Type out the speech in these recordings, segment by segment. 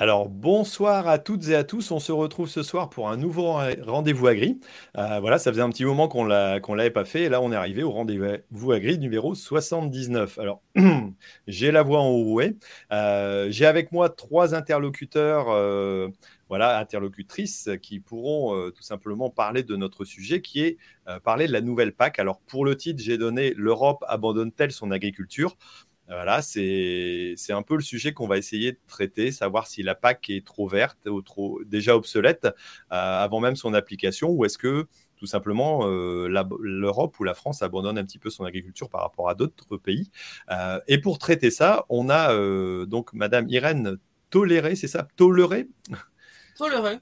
Alors bonsoir à toutes et à tous. On se retrouve ce soir pour un nouveau rendez-vous agri. Euh, voilà, ça faisait un petit moment qu'on l'a l'avait pas fait. Et là, on est arrivé au rendez-vous agri numéro 79. Alors j'ai la voix en haut. Euh, j'ai avec moi trois interlocuteurs. Euh, voilà, interlocutrices qui pourront tout simplement parler de notre sujet qui est parler de la nouvelle PAC. Alors pour le titre, j'ai donné L'Europe abandonne-t-elle son agriculture? Voilà, c'est un peu le sujet qu'on va essayer de traiter, savoir si la PAC est trop verte ou trop déjà obsolète euh, avant même son application, ou est-ce que tout simplement euh, l'Europe ou la France abandonne un petit peu son agriculture par rapport à d'autres pays. Euh, et pour traiter ça, on a donc Madame Irène Toléré, c'est ça? Toléré? Toléré.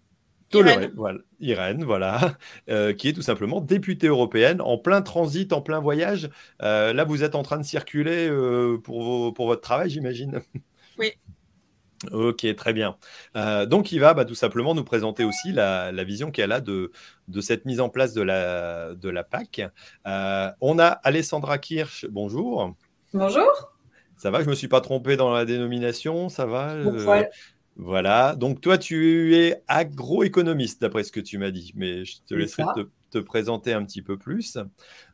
Irène. Voilà, Irène, voilà, euh, qui est tout simplement députée européenne en plein transit, en plein voyage. Euh, là, vous êtes en train de circuler euh, pour, pour votre travail, j'imagine. Oui. Ok, très bien. donc, il va bah, tout simplement nous présenter aussi la, la vision qu'elle a de, de cette mise en place de la, de la PAC. on a Alessandra Kirsch, bonjour. Bonjour. Ça va, je ne me suis pas trompé dans la dénomination, ça va? Voilà, donc toi tu es agroéconomiste d'après ce que tu m'as dit, mais je te laisserai te, présenter un petit peu plus.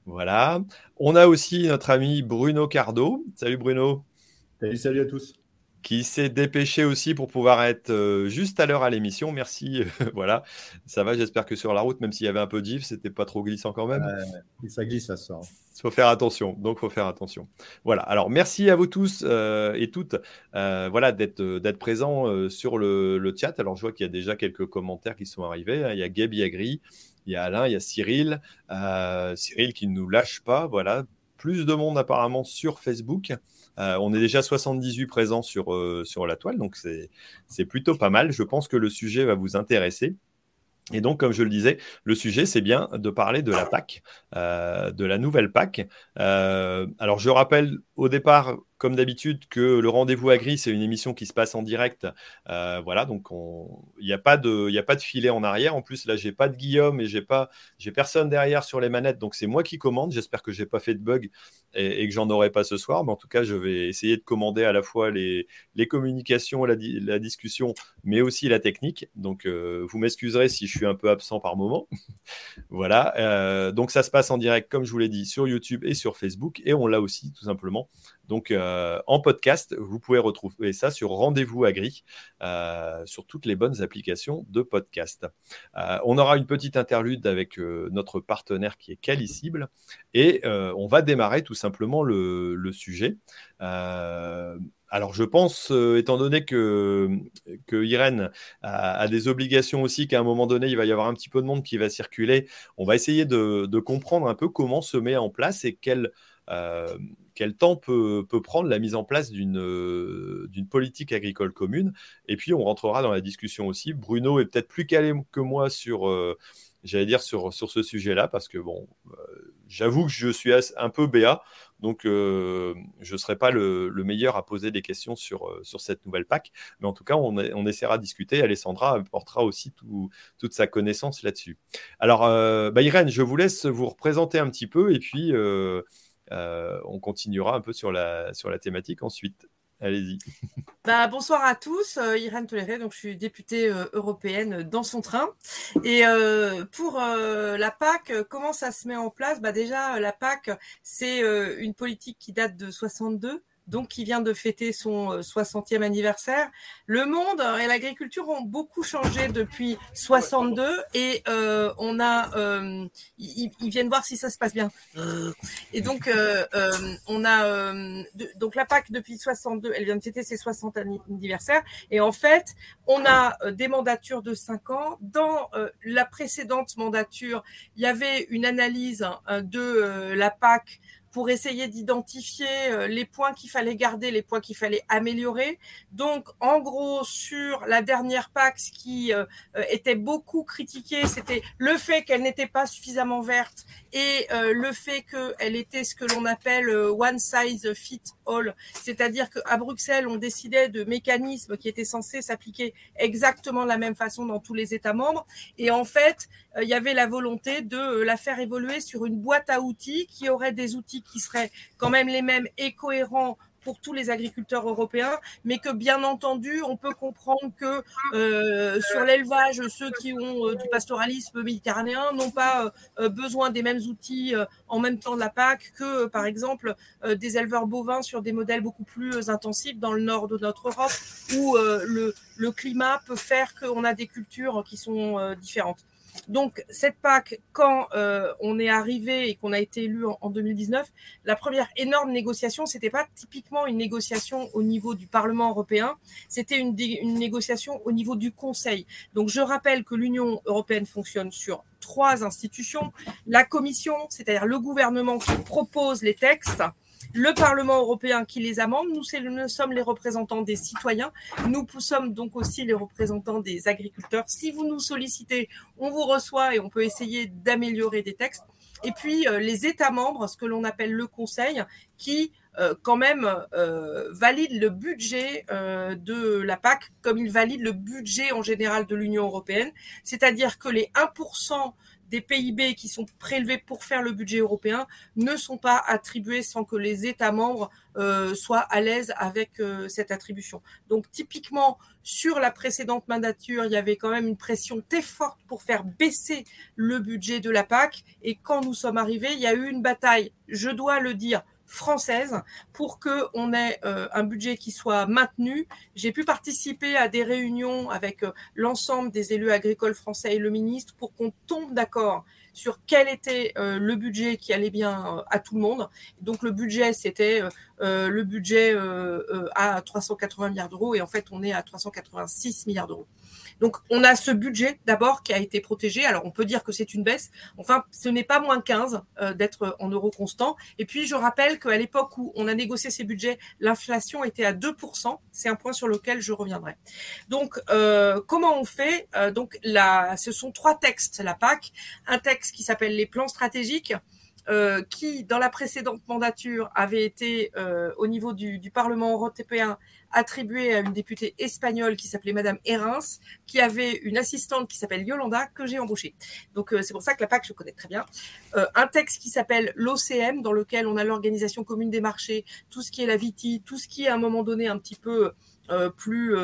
Voilà, on a aussi notre ami Bruno Cardo. Salut Bruno. Salut, salut à tous qui s'est dépêché aussi pour pouvoir être euh, juste à l'heure à l'émission. Merci. voilà, ça va. J'espère que sur la route, même s'il y avait un peu d'if, c'était pas trop glissant quand même. ça glisse, ça sort. Il faut faire attention. Donc, faut faire attention. Voilà. Alors, merci à vous tous euh, et toutes, euh, voilà, d'être d'être présents sur le, le, chat. Alors, je vois qu'il y a déjà quelques commentaires qui sont arrivés. Hein. Il y a Gabi Agri, il y a Alain, il y a Cyril, Cyril qui ne nous lâche pas. Voilà, plus de monde apparemment sur Facebook. Euh, on est déjà 78 présents sur, euh, sur la toile, donc c'est plutôt pas mal. Je pense que le sujet va vous intéresser. Et donc, comme je le disais, le sujet, c'est bien de parler de la PAC, euh, de la nouvelle PAC. alors, je rappelle au départ comme d'habitude, que le rendez-vous à gris, c'est une émission qui se passe en direct. Euh, voilà, donc il n'y a, pas de, a pas de filet en arrière. En plus, là, j'ai pas de Guillaume et j'ai pas, j'ai personne derrière sur les manettes, donc c'est moi qui commande. J'espère que j'ai pas fait de bug et, que j'en aurai pas ce soir. Mais en tout cas, je vais essayer de commander à la fois les, communications, la, la discussion, mais aussi la technique. Donc, euh, vous m'excuserez si je suis un peu absent par moment. voilà, euh, donc ça se passe en direct, comme je vous l'ai dit, sur YouTube et sur Facebook, et on l'a aussi tout simplement donc euh, en podcast, vous pouvez retrouver ça sur Rendez-vous Agri, euh, sur toutes les bonnes applications de podcast. Euh, on aura une petite interlude avec notre partenaire qui est Calicible et on va démarrer tout simplement le, sujet. Alors, je pense, étant donné que, Irène a, des obligations aussi, qu'à un moment donné, il va y avoir un petit peu de monde qui va circuler, on va essayer de, de comprendre un peu comment se met en place et quelle euh, quel temps peut, prendre la mise en place euh, d'une politique agricole commune? Et puis, on rentrera dans la discussion aussi. Bruno est peut-être plus calé que moi sur, euh, dire, sur, sur ce sujet-là, parce que, bon, j'avoue que je suis un peu béat, donc je ne serai pas le, meilleur à poser des questions sur, sur cette nouvelle PAC. Mais en tout cas, on, essaiera de discuter. Alessandra apportera aussi toute sa connaissance là-dessus. Alors, bah, Irène, je vous laisse vous représenter un petit peu et puis on continuera un peu sur la, sur la thématique ensuite. Allez-y. Bah, bonsoir à tous, euh, Irène Toléré, donc je suis députée euh, européenne dans son train. Et pour la PAC, comment ça se met en place? Bah, Déjà, la PAC, c'est une politique qui date de 62 donc qui vient de fêter son 60e euh, anniversaire. Le monde et l'agriculture ont beaucoup changé depuis 62 et euh, on a, euh, ils, viennent voir si ça se passe bien. Et donc on a, donc la PAC depuis 62, elle vient de fêter ses 60 anniversaires et en fait on a des mandatures de 5 ans. Dans la précédente mandature, il y avait une analyse de la PAC pour essayer d'identifier euh, les points qu'il fallait garder, les points qu'il fallait améliorer. Donc, en gros, sur la dernière PAC, ce qui euh, euh, était beaucoup critiqué, c'était le fait qu'elle n'était pas suffisamment verte et le fait qu'elle était ce que l'on appelle one size fit all, c'est-à-dire qu'à Bruxelles, on décidait de mécanismes qui étaient censés s'appliquer exactement de la même façon dans tous les États membres. Et en fait, il y avait la volonté de la faire évoluer sur une boîte à outils qui aurait des outils qui seraient quand même les mêmes et cohérents pour tous les agriculteurs européens, mais que bien entendu, on peut comprendre que euh, sur l'élevage, ceux qui ont euh, du pastoralisme méditerranéen n'ont pas euh, besoin des mêmes outils en même temps de la PAC que, par exemple, des éleveurs bovins sur des modèles beaucoup plus intensifs dans le nord de notre Europe, où le climat peut faire qu'on a des cultures qui sont différentes. Donc, cette PAC, quand euh, on est arrivé et qu'on a été élu en, 2019, la première énorme négociation, c'était pas typiquement une négociation au niveau du Parlement européen, c'était une, une négociation au niveau du Conseil. Donc, je rappelle que l'Union européenne fonctionne sur trois institutions. La Commission, c'est-à-dire le gouvernement qui propose les textes, le Parlement européen qui les amende. Nous, sommes les représentants des citoyens. Nous sommes donc aussi les représentants des agriculteurs. Si vous nous sollicitez, on vous reçoit et on peut essayer d'améliorer des textes. Et puis euh, les États membres, ce que l'on appelle le Conseil, qui euh, quand même euh, valide le budget de la PAC comme il valide le budget en général de l'Union européenne. C'est-à-dire que les 1% des PIB qui sont prélevés pour faire le budget européen ne sont pas attribués sans que les États membres euh, soient à l'aise avec euh, cette attribution. Donc typiquement, sur la précédente mandature, il y avait quand même une pression très forte pour faire baisser le budget de la PAC. Et quand nous sommes arrivés, il y a eu une bataille, je dois le dire, française pour qu'on ait euh, un budget qui soit maintenu. J'ai pu participer à des réunions avec euh, l'ensemble des élus agricoles français et le ministre pour qu'on tombe d'accord sur quel était euh, le budget qui allait bien à tout le monde. Donc le budget, c'était le budget à 380 milliards d'euros et en fait on est à 386 milliards d'euros. Donc, on a ce budget d'abord qui a été protégé. Alors, on peut dire que c'est une baisse. Enfin, ce n'est pas moins 15 euh, d'être en euros constants. Et puis, je rappelle qu'à l'époque où on a négocié ces budgets, l'inflation était à 2%. C'est un point sur lequel je reviendrai. Donc, euh, comment on fait euh, Donc, là, ce sont trois textes, la PAC. Un texte qui s'appelle les plans stratégiques. Qui, dans la précédente mandature, avait été au niveau du, Parlement européen attribué à une députée espagnole qui s'appelait Madame Herins, qui avait une assistante qui s'appelle Yolanda, que j'ai embauchée. Donc euh, c'est pour ça que la PAC, je connais très bien. Euh, un texte qui s'appelle l'OCM, dans lequel on a l'organisation commune des marchés, tout ce qui est la VITI, tout ce qui est à un moment donné un petit peu euh, plus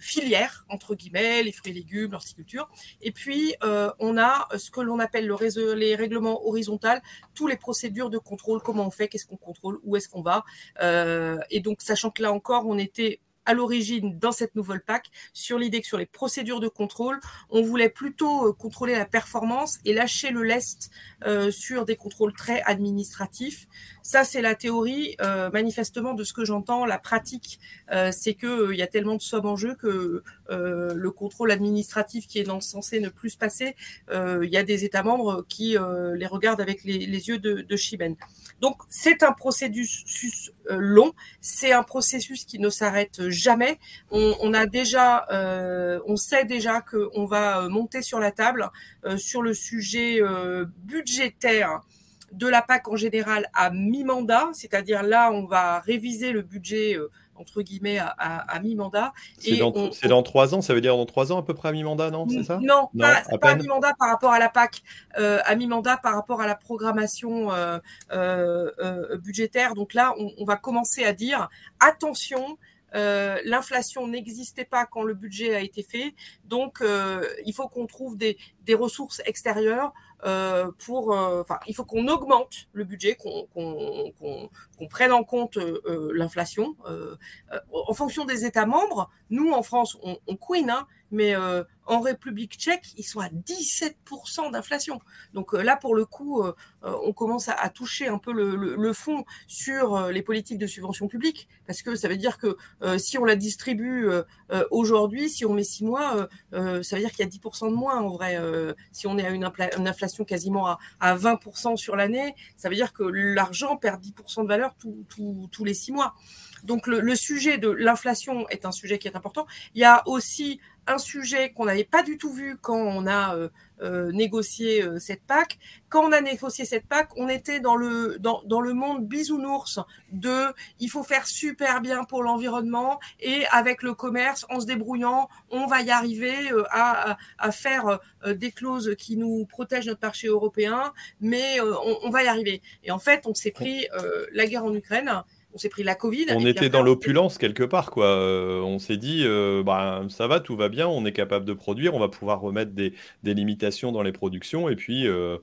filière, entre guillemets, les fruits et légumes, l'horticulture. Et puis, euh, on a ce que l'on appelle le réseau, les règlements horizontaux, tous les procédures de contrôle, comment on fait, qu'est-ce qu'on contrôle, où est-ce qu'on va. Euh, et donc, sachant que là encore, on était à l'origine dans cette nouvelle PAC sur l'idée que sur les procédures de contrôle, on voulait plutôt euh, contrôler la performance et lâcher le lest euh, sur des contrôles très administratifs. Ça, c'est la théorie. Euh, manifestement, de ce que j'entends, la pratique, c'est que il y a tellement de sommes en jeu que le contrôle administratif qui est censé ne plus se passer, il y a des États membres qui les regardent avec les, yeux de, de. Donc, c'est un processus long, c'est un processus qui ne s'arrête jamais. On, a déjà, euh, on sait déjà qu'on va euh, monter sur la table euh, sur le sujet budgétaire de la PAC en général à mi-mandat, c'est-à-dire là, on va réviser le budget entre guillemets à, mi-mandat. C'est dans, trois ans, ça veut dire dans trois ans à peu près à mi-mandat, non C'est ça? Non, pas, à, mi-mandat par rapport à la PAC, à mi-mandat par rapport à la programmation budgétaire. Donc là, on, va commencer à dire attention, euh, l'inflation n'existait pas quand le budget a été fait, donc euh, il faut qu'on trouve des, des, ressources extérieures euh, pour, enfin, il faut qu'on augmente le budget, qu'on prenne en compte l'inflation en fonction des États membres. Nous, en France, on, on queen, hein, mais en République tchèque, ils sont à 17% d'inflation. Donc euh, là, pour le coup, euh, euh, on commence à, toucher un peu le, fond sur les politiques de subvention publique, parce que ça veut dire que si on la distribue aujourd'hui, si on met six mois, ça veut dire qu'il y a 10% de moins en vrai. si on est à une, inflation quasiment à, 20% sur l'année, ça veut dire que l'argent perd 10% de valeur tous les six mois. Donc le, le sujet de l'inflation est un sujet qui est important. Il y a aussi un sujet qu'on n'avait pas du tout vu quand on a euh, négocié cette PAC. Quand on a négocié cette PAC, on était dans le, dans, dans le monde bisounours de il faut faire super bien pour l'environnement et avec le commerce, en se débrouillant, on va y arriver à, faire des clauses qui nous protègent notre marché européen, mais on va y arriver. Et en fait, on s'est pris la guerre en Ukraine on s'est pris la Covid. On était dans l'opulence quelque part, quoi. Euh, on s'est dit, euh, bah, ça va, tout va bien, on est capable de produire, on va pouvoir remettre des, limitations dans les productions, et puis euh,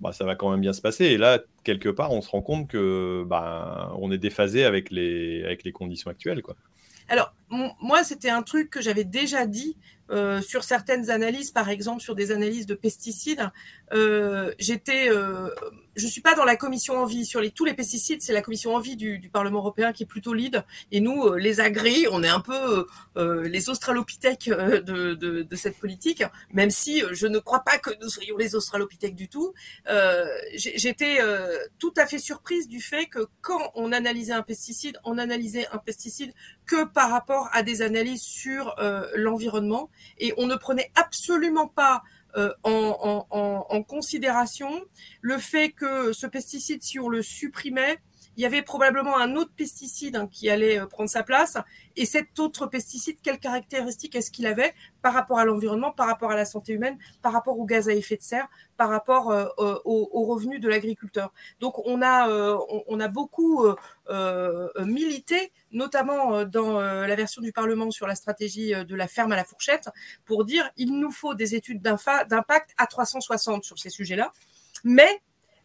bah, ça va quand même bien se passer. Et là, quelque part, on se rend compte que bah, on est déphasé avec les, avec les conditions actuelles, quoi. Alors, moi, c'était un truc que j'avais déjà dit euh, sur certaines analyses, par exemple sur des analyses de pesticides. Euh, j'étais, euh, je suis pas dans la commission envie sur les, tous les pesticides, c'est la commission envie du, du, Parlement européen qui est plutôt lead. Et nous, euh, les agris, on est un peu euh, les australopithèques de, de, de, cette politique, même si je ne crois pas que nous soyons les australopithèques du tout. J'étais tout à fait surprise du fait que quand on analysait un pesticide, on analysait un pesticide que par rapport à des analyses sur l'environnement et on ne prenait absolument pas euh, en, considération le fait que ce pesticide, si on le supprimait, il y avait probablement un autre pesticide hein, qui allait euh, prendre sa place. Et cet autre pesticide, quelles caractéristiques est-ce qu'il avait par rapport à l'environnement, par rapport à la santé humaine, par rapport au gaz à effet de serre, par rapport euh, aux, revenus de l'agriculteur? Donc on a, on, a beaucoup milité, notamment dans la version du Parlement sur la stratégie de la ferme à la fourchette, pour dire il nous faut des études d'impact à 360 sur ces sujets-là. Mais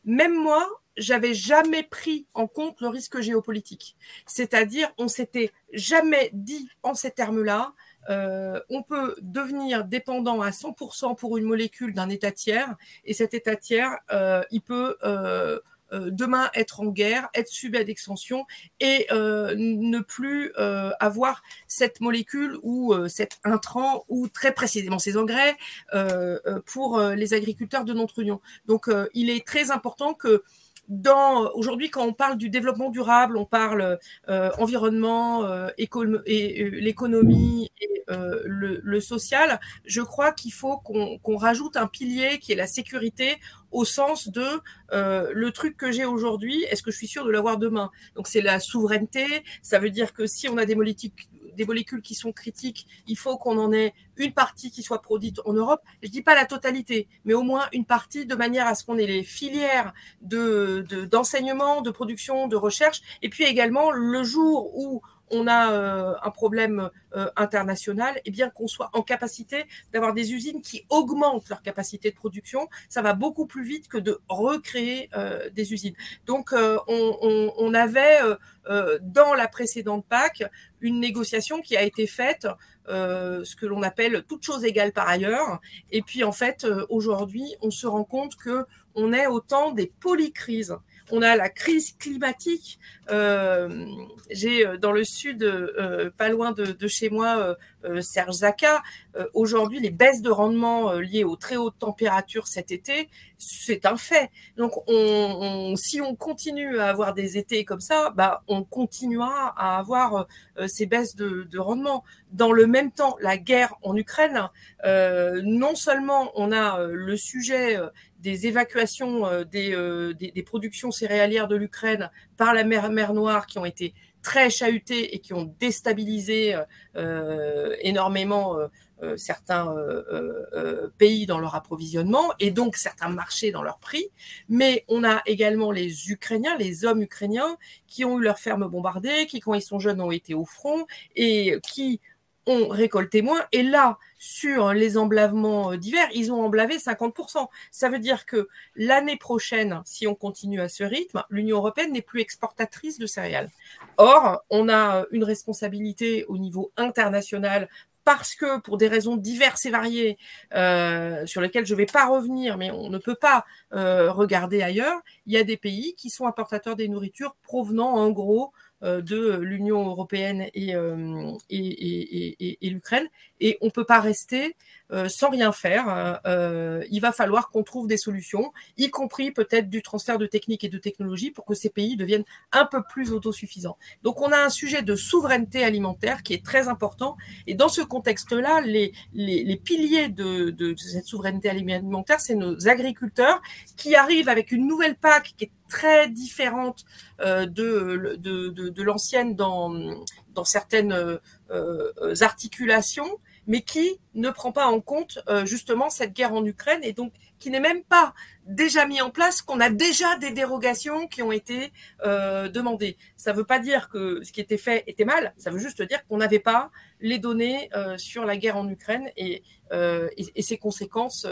même moi, j'avais jamais pris en compte le risque géopolitique. C'est-à-dire, on s'était jamais dit en ces termes-là, euh, on peut devenir dépendant à 100% pour une molécule d'un état tiers, et cet état tiers, euh, il peut euh, demain être en guerre, être subi à d'extension et ne plus avoir cette molécule ou cet intrant ou très précisément ces engrais pour les agriculteurs de notre union. Donc, il est très important que dans aujourd'hui quand on parle du développement durable, on parle euh, environnement, euh, et euh, l'économie et euh, le, le, social. Je crois qu'il faut qu'on rajoute un pilier qui est la sécurité au sens de euh, le truc que j'ai aujourd'hui, est-ce que je suis sûr de l'avoir demain? Donc c'est la souveraineté. Ça veut dire que si on a des molécules des molécules qui sont critiques, il faut qu'on en ait une partie qui soit produite en Europe. Je dis pas la totalité, mais au moins une partie de manière à ce qu'on ait les filières de d'enseignement, de, production, de recherche, et puis également le jour où on a euh, un problème euh, international, et eh bien qu'on soit en capacité d'avoir des usines qui augmentent leur capacité de production. Ça va beaucoup plus vite que de recréer euh, des usines. Donc, on, avait dans la précédente PAC une négociation qui a été faite, ce que l'on appelle toute chose égale par ailleurs. Et puis, en fait, aujourd'hui, on se rend compte que on est au temps des polycrises on a la crise climatique. Euh, j'ai euh, dans le sud, euh, pas loin de, chez moi, Serge Zaka. Aujourd'hui, les baisses de rendement liées aux très hautes températures cet été, c'est un fait. Donc, si on continue à avoir des étés comme ça, bah, on continuera à avoir ces baisses de, de, rendement. Dans le même temps, la guerre en Ukraine, non seulement on a le sujet des évacuations euh, euh, des, productions céréalières de l'Ukraine par la mer, mer, Noire qui ont été très chahutées et qui ont déstabilisé euh, énormément certains pays dans leur approvisionnement et donc certains marchés dans leur prix. Mais on a également les Ukrainiens, les hommes ukrainiens qui ont eu leurs fermes bombardées, qui quand ils sont jeunes ont été au front et qui ont récolté moins. Et là, sur les emblavements euh, d'hiver, ils ont emblavé 50%. Ça veut dire que l'année prochaine, si on continue à ce rythme, l'Union européenne n'est plus exportatrice de céréales. Or, on a euh, une responsabilité au niveau international parce que pour des raisons diverses et variées, euh, sur lesquelles je ne vais pas revenir, mais on ne peut pas euh, regarder ailleurs, il y a des pays qui sont importateurs des nourritures provenant en gros de l'Union européenne et, et l'Ukraine. Et on ne peut pas rester euh, sans rien faire. Euh, il va falloir qu'on trouve des solutions, y compris peut-être du transfert de techniques et de technologies pour que ces pays deviennent un peu plus autosuffisants. Donc on a un sujet de souveraineté alimentaire qui est très important. Et dans ce contexte-là, les, les, les, piliers de, de, cette souveraineté alimentaire, c'est nos agriculteurs qui arrivent avec une nouvelle PAC qui est très différente euh, de, l'ancienne dans, certaines euh, articulations mais qui ne prend pas en compte euh, justement cette guerre en Ukraine et donc qui n'est même pas déjà mis en place, qu'on a déjà des dérogations qui ont été euh, demandées. Ça ne veut pas dire que ce qui était fait était mal, ça veut juste dire qu'on n'avait pas les données euh, sur la guerre en Ukraine et ses conséquences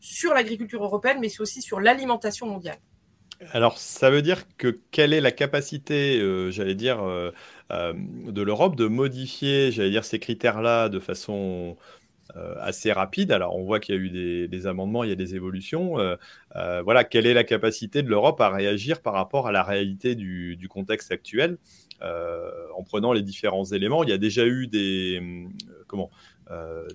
sur l'agriculture européenne, mais aussi sur l'alimentation mondiale. Alors, ça veut dire que quelle est la capacité, j'allais dire, euh, de l'Europe de modifier, j'allais dire, ces critères-là de façon euh, assez rapide? Alors, on voit qu'il y a eu des, amendements, il y a des évolutions. Euh, voilà, quelle est la capacité de l'Europe à réagir par rapport à la réalité du, contexte actuel? En prenant les différents éléments Il y a déjà eu des, comment,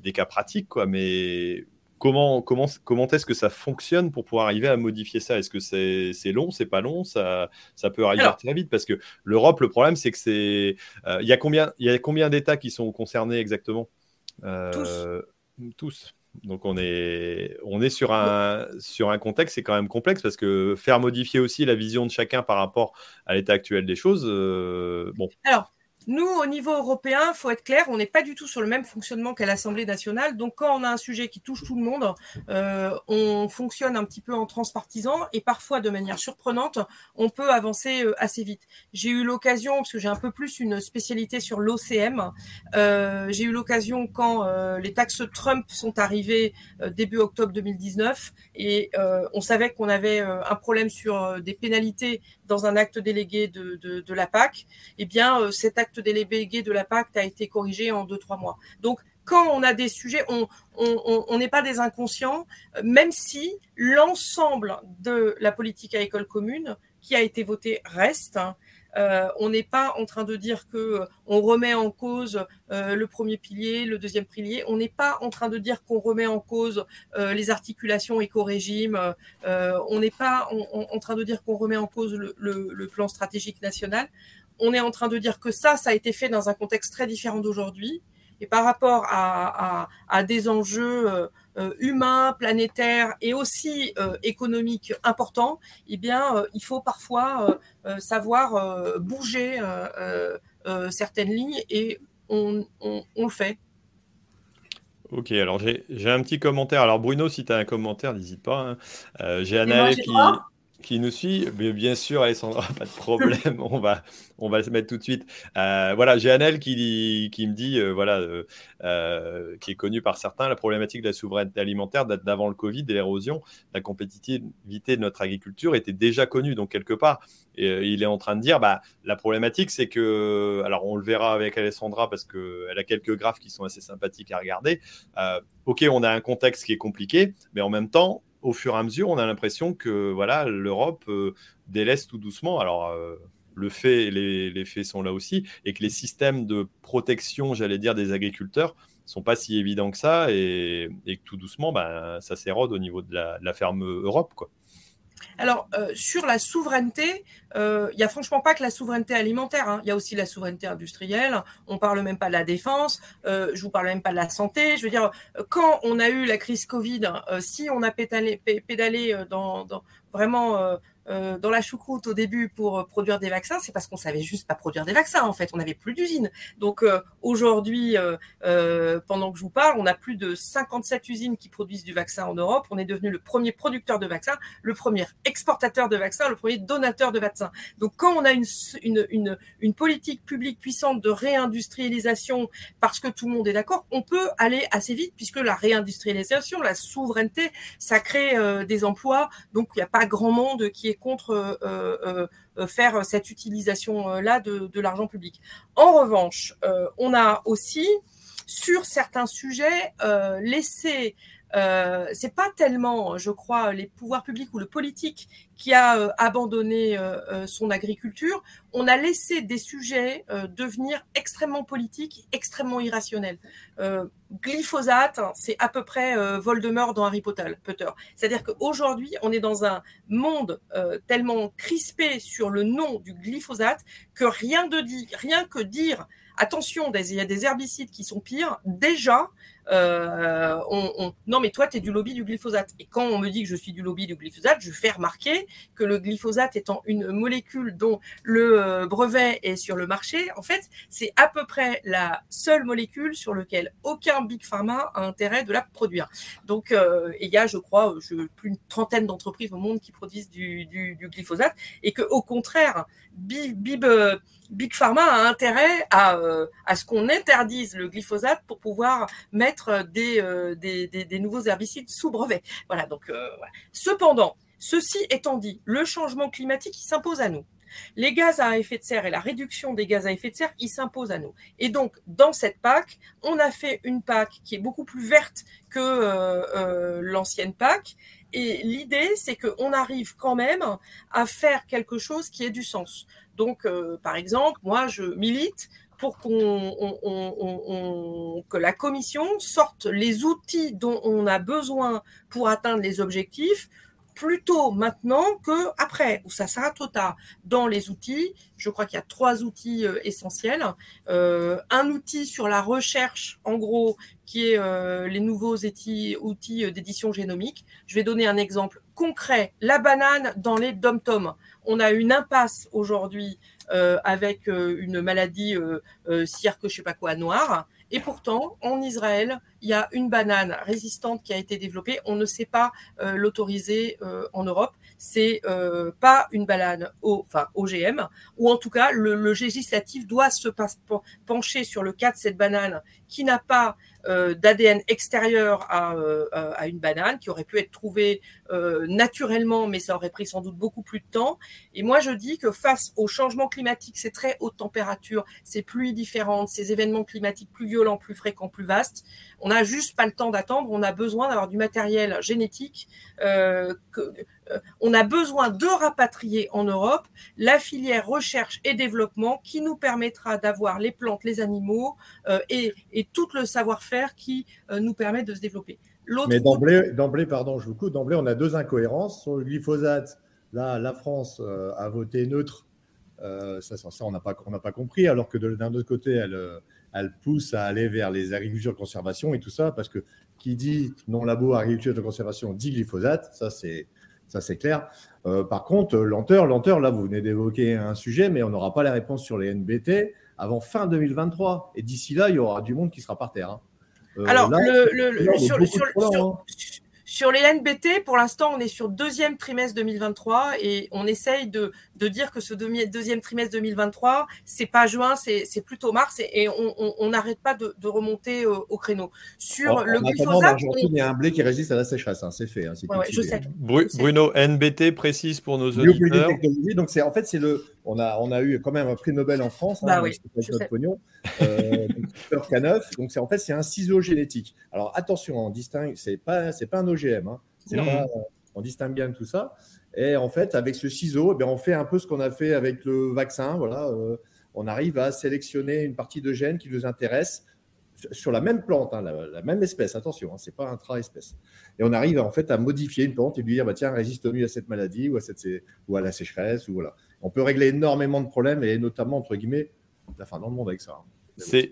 des cas pratiques, quoi, mais comment, comment, comment est-ce que ça fonctionne pour pouvoir arriver à modifier ça? Est-ce que c'est long, c'est pas long? Ça, ça peut arriver très vite Parce que l'Europe, le problème, c'est que c'est. Euh, il y a combien, combien d'États qui sont concernés exactement? Euh, Tous. Tous. Donc on est, on est sur, un, sur un contexte, c'est quand même complexe parce que faire modifier aussi la vision de chacun par rapport à l'état actuel des choses, euh, bon. Alors, nous, au niveau européen, faut être clair, on n'est pas du tout sur le même fonctionnement qu'à l'Assemblée nationale. Donc, quand on a un sujet qui touche tout le monde, euh, on fonctionne un petit peu en transpartisan et parfois, de manière surprenante, on peut avancer euh, assez vite. J'ai eu l'occasion, parce que j'ai un peu plus une spécialité sur l'OCM, euh, j'ai eu l'occasion quand les taxes Trump sont arrivées début octobre 2019 et on savait qu'on avait un problème sur des pénalités dans un acte délégué de, la PAC. Eh bien, cet acte délégué de la PAC a été corrigé en deux, trois mois. Donc, quand on a des sujets, on n'est pas des inconscients, même si l'ensemble de la politique agricole commune qui a été votée reste. Hein, euh, on n'est pas en train de dire que euh, on remet en cause euh, le premier pilier, le deuxième pilier. On n'est pas en train de dire qu'on remet en cause les articulations éco-régime. on n'est pas en, train de dire qu'on remet en cause le, plan stratégique national on est en train de dire que ça, ça a été fait dans un contexte très différent d'aujourd'hui. Et par rapport à, des enjeux euh, euh, humains, planétaires et aussi euh, économiques importants, eh bien, il faut parfois savoir bouger certaines lignes et on, le fait. Ok, alors j'ai un petit commentaire. Alors Bruno, si tu as un commentaire, n'hésite pas. Hein. j'ai Anaël qui qui nous suit. Mais bien sûr, Alessandra, pas de problème. on, va, on va se mettre tout de suite. Euh, voilà, j'ai Annelle qui, me dit, euh, voilà, euh, qui est connu par certains, la problématique de la souveraineté alimentaire date d'avant le Covid et l'érosion. La compétitivité de notre agriculture était déjà connue. Donc, quelque part, il est en train de dire, bah, la problématique, c'est que, alors on le verra avec Alessandra parce qu'elle a quelques graphes qui sont assez sympathiques à regarder. ok, on a un contexte qui est compliqué, mais en même temps, au fur et à mesure, on a l'impression que voilà, l'Europe euh, délaisse tout doucement. Alors, euh, le fait, les, les, faits sont là aussi, et que les systèmes de protection, j'allais dire, des agriculteurs sont pas si évidents que ça, et, que tout doucement, ben, ça s'érode au niveau de la, de la ferme Europe. Quoi. Alors, euh, sur la souveraineté, euh, il n'y a franchement pas que la souveraineté alimentaire. Hein. Il y a aussi la souveraineté industrielle. On parle même pas de la défense. Euh, je vous parle même pas de la santé. Je veux dire, quand on a eu la crise Covid, si on a pédalé, dans vraiment euh, dans la choucroute au début pour euh, produire des vaccins, c'est parce qu'on savait juste pas produire des vaccins en fait. On n'avait plus d'usines. Donc euh, aujourd'hui, pendant que je vous parle, on a plus de 57 usines qui produisent du vaccin en Europe. On est devenu le premier producteur de vaccins, le premier exportateur de vaccins, le premier donateur de vaccins. Donc quand on a une, une, une, une politique publique puissante de réindustrialisation, parce que tout le monde est d'accord, on peut aller assez vite puisque la réindustrialisation, la souveraineté, ça crée des emplois. Donc il n'y a pas grand monde qui est contre euh, euh, euh, faire cette utilisation-là de, de l'argent public. En revanche, on a aussi, sur certains sujets, laissé euh, c'est pas tellement, je crois, les pouvoirs publics ou le politique qui a euh, abandonné euh, euh, son agriculture. On a laissé des sujets devenir extrêmement politiques, extrêmement irrationnels. glyphosate, c'est à peu près Voldemort dans Harry Potter. C'est-à-dire qu'aujourd'hui, on est dans un monde tellement crispé sur le nom du glyphosate que rien de dit, rien que dire attention, il y a des herbicides qui sont pires. Déjà, euh, on, non, mais toi, tu es du lobby du glyphosate. Et quand on me dit que je suis du lobby du glyphosate, je fais remarquer que le glyphosate étant une molécule dont le euh, brevet est sur le marché, en fait, c'est à peu près la seule molécule sur laquelle aucun big pharma a intérêt de la produire. Donc, euh, il y a, je crois, je, plus une trentaine d'entreprises au monde qui produisent du, du, glyphosate et que, au contraire, Bib, Big Pharma a intérêt à, à ce qu'on interdise le glyphosate pour pouvoir mettre euh, euh, des, nouveaux herbicides sous brevet. Voilà, donc euh, Cependant, ceci étant dit, le changement climatique, s'impose à nous. Les gaz à effet de serre et la réduction des gaz à effet de serre, il s'impose à nous. Et donc, dans cette PAC, on a fait une PAC qui est beaucoup plus verte que l'ancienne PAC. Et l'idée, c'est qu'on arrive quand même à faire quelque chose qui ait du sens. Donc, par exemple, moi, je milite pour qu'on que la commission sorte les outils dont on a besoin pour atteindre les objectifs plutôt maintenant que après, où ça sera trop tard. Dans les outils, je crois qu'il y a trois outils euh, essentiels. Euh, un outil sur la recherche, en gros, qui est euh, les nouveaux outils, d'édition génomique. Je vais donner un exemple concret. La banane dans les dom-toms. On a une impasse aujourd'hui avec une maladie cirque, je sais pas quoi, noire. Et pourtant, en Israël, il y a une banane résistante qui a été développée. On ne sait pas l'autoriser en Europe. C'est pas une banane au, OGM, ou en tout cas, le législatif doit se pencher sur le cas de cette banane qui n'a pas euh, d'ADN extérieur euh, à, une banane qui aurait pu être trouvée euh, naturellement, mais ça aurait pris sans doute beaucoup plus de temps. Et moi, je dis que face au changement climatique, ces très hautes températures, ces pluies différentes, ces événements climatiques plus violents, plus fréquents, plus vastes, on n'a juste pas le temps d'attendre. On a besoin d'avoir du matériel génétique. Que, on a besoin de rapatrier en Europe la filière recherche et développement qui nous permettra d'avoir les plantes, les animaux et tout le savoir-faire qui euh, nous permet de se développer. Mais d'emblée, pardon, je vous coupe, d'emblée, on a deux incohérences. Sur le glyphosate, là, la France euh, a voté neutre. Euh, ça, ça, on n'a pas, pas compris, alors que d'un autre côté, elle, elle pousse à aller vers les agricultures de conservation et tout ça, parce que qui dit non-labo agriculture de conservation dit glyphosate, ça c'est ça c'est clair. par contre, lenteur, lenteur, là vous venez d'évoquer un sujet, mais on n'aura pas la réponse sur les NBT avant fin 2023. Et d'ici là, il y aura du monde qui sera par terre. Hein. Euh, Alors, le, sur, sur, les NBT, pour l'instant, on est sur deuxième trimestre 2023 et on essaye de, de dire que ce deuxième trimestre 2023, c'est pas juin, c'est plutôt mars et, on n'arrête pas de, remonter au, créneau. Sur le glyphosate. il y a un blé qui résiste à la sécheresse, hein, c'est fait. Hein, je sais. Bruno, NBT précise pour nos auditeurs. Donc, en fait, c'est le on a, on a eu quand même un prix Nobel en France, hein, bah oui, notre pognon, euh, donc c'est en fait c'est un ciseau génétique. Alors attention, on distingue, c'est pas c'est pas un OGM, hein. on distingue bien tout ça. Et en fait, avec ce ciseau, eh bien, on fait un peu ce qu'on a fait avec le vaccin. Voilà, euh, on arrive à sélectionner une partie de gènes qui nous intéresse sur la même plante, hein, la, même espèce, attention, hein, ce n'est pas intra-espèce. Et on arrive en fait à modifier une plante et lui dire, bah, tiens, résiste mieux à cette maladie ou à, cette, ou à la sécheresse. Ou voilà. On peut régler énormément de problèmes et notamment, entre guillemets, la fin dans le monde avec ça. Hein. C'est,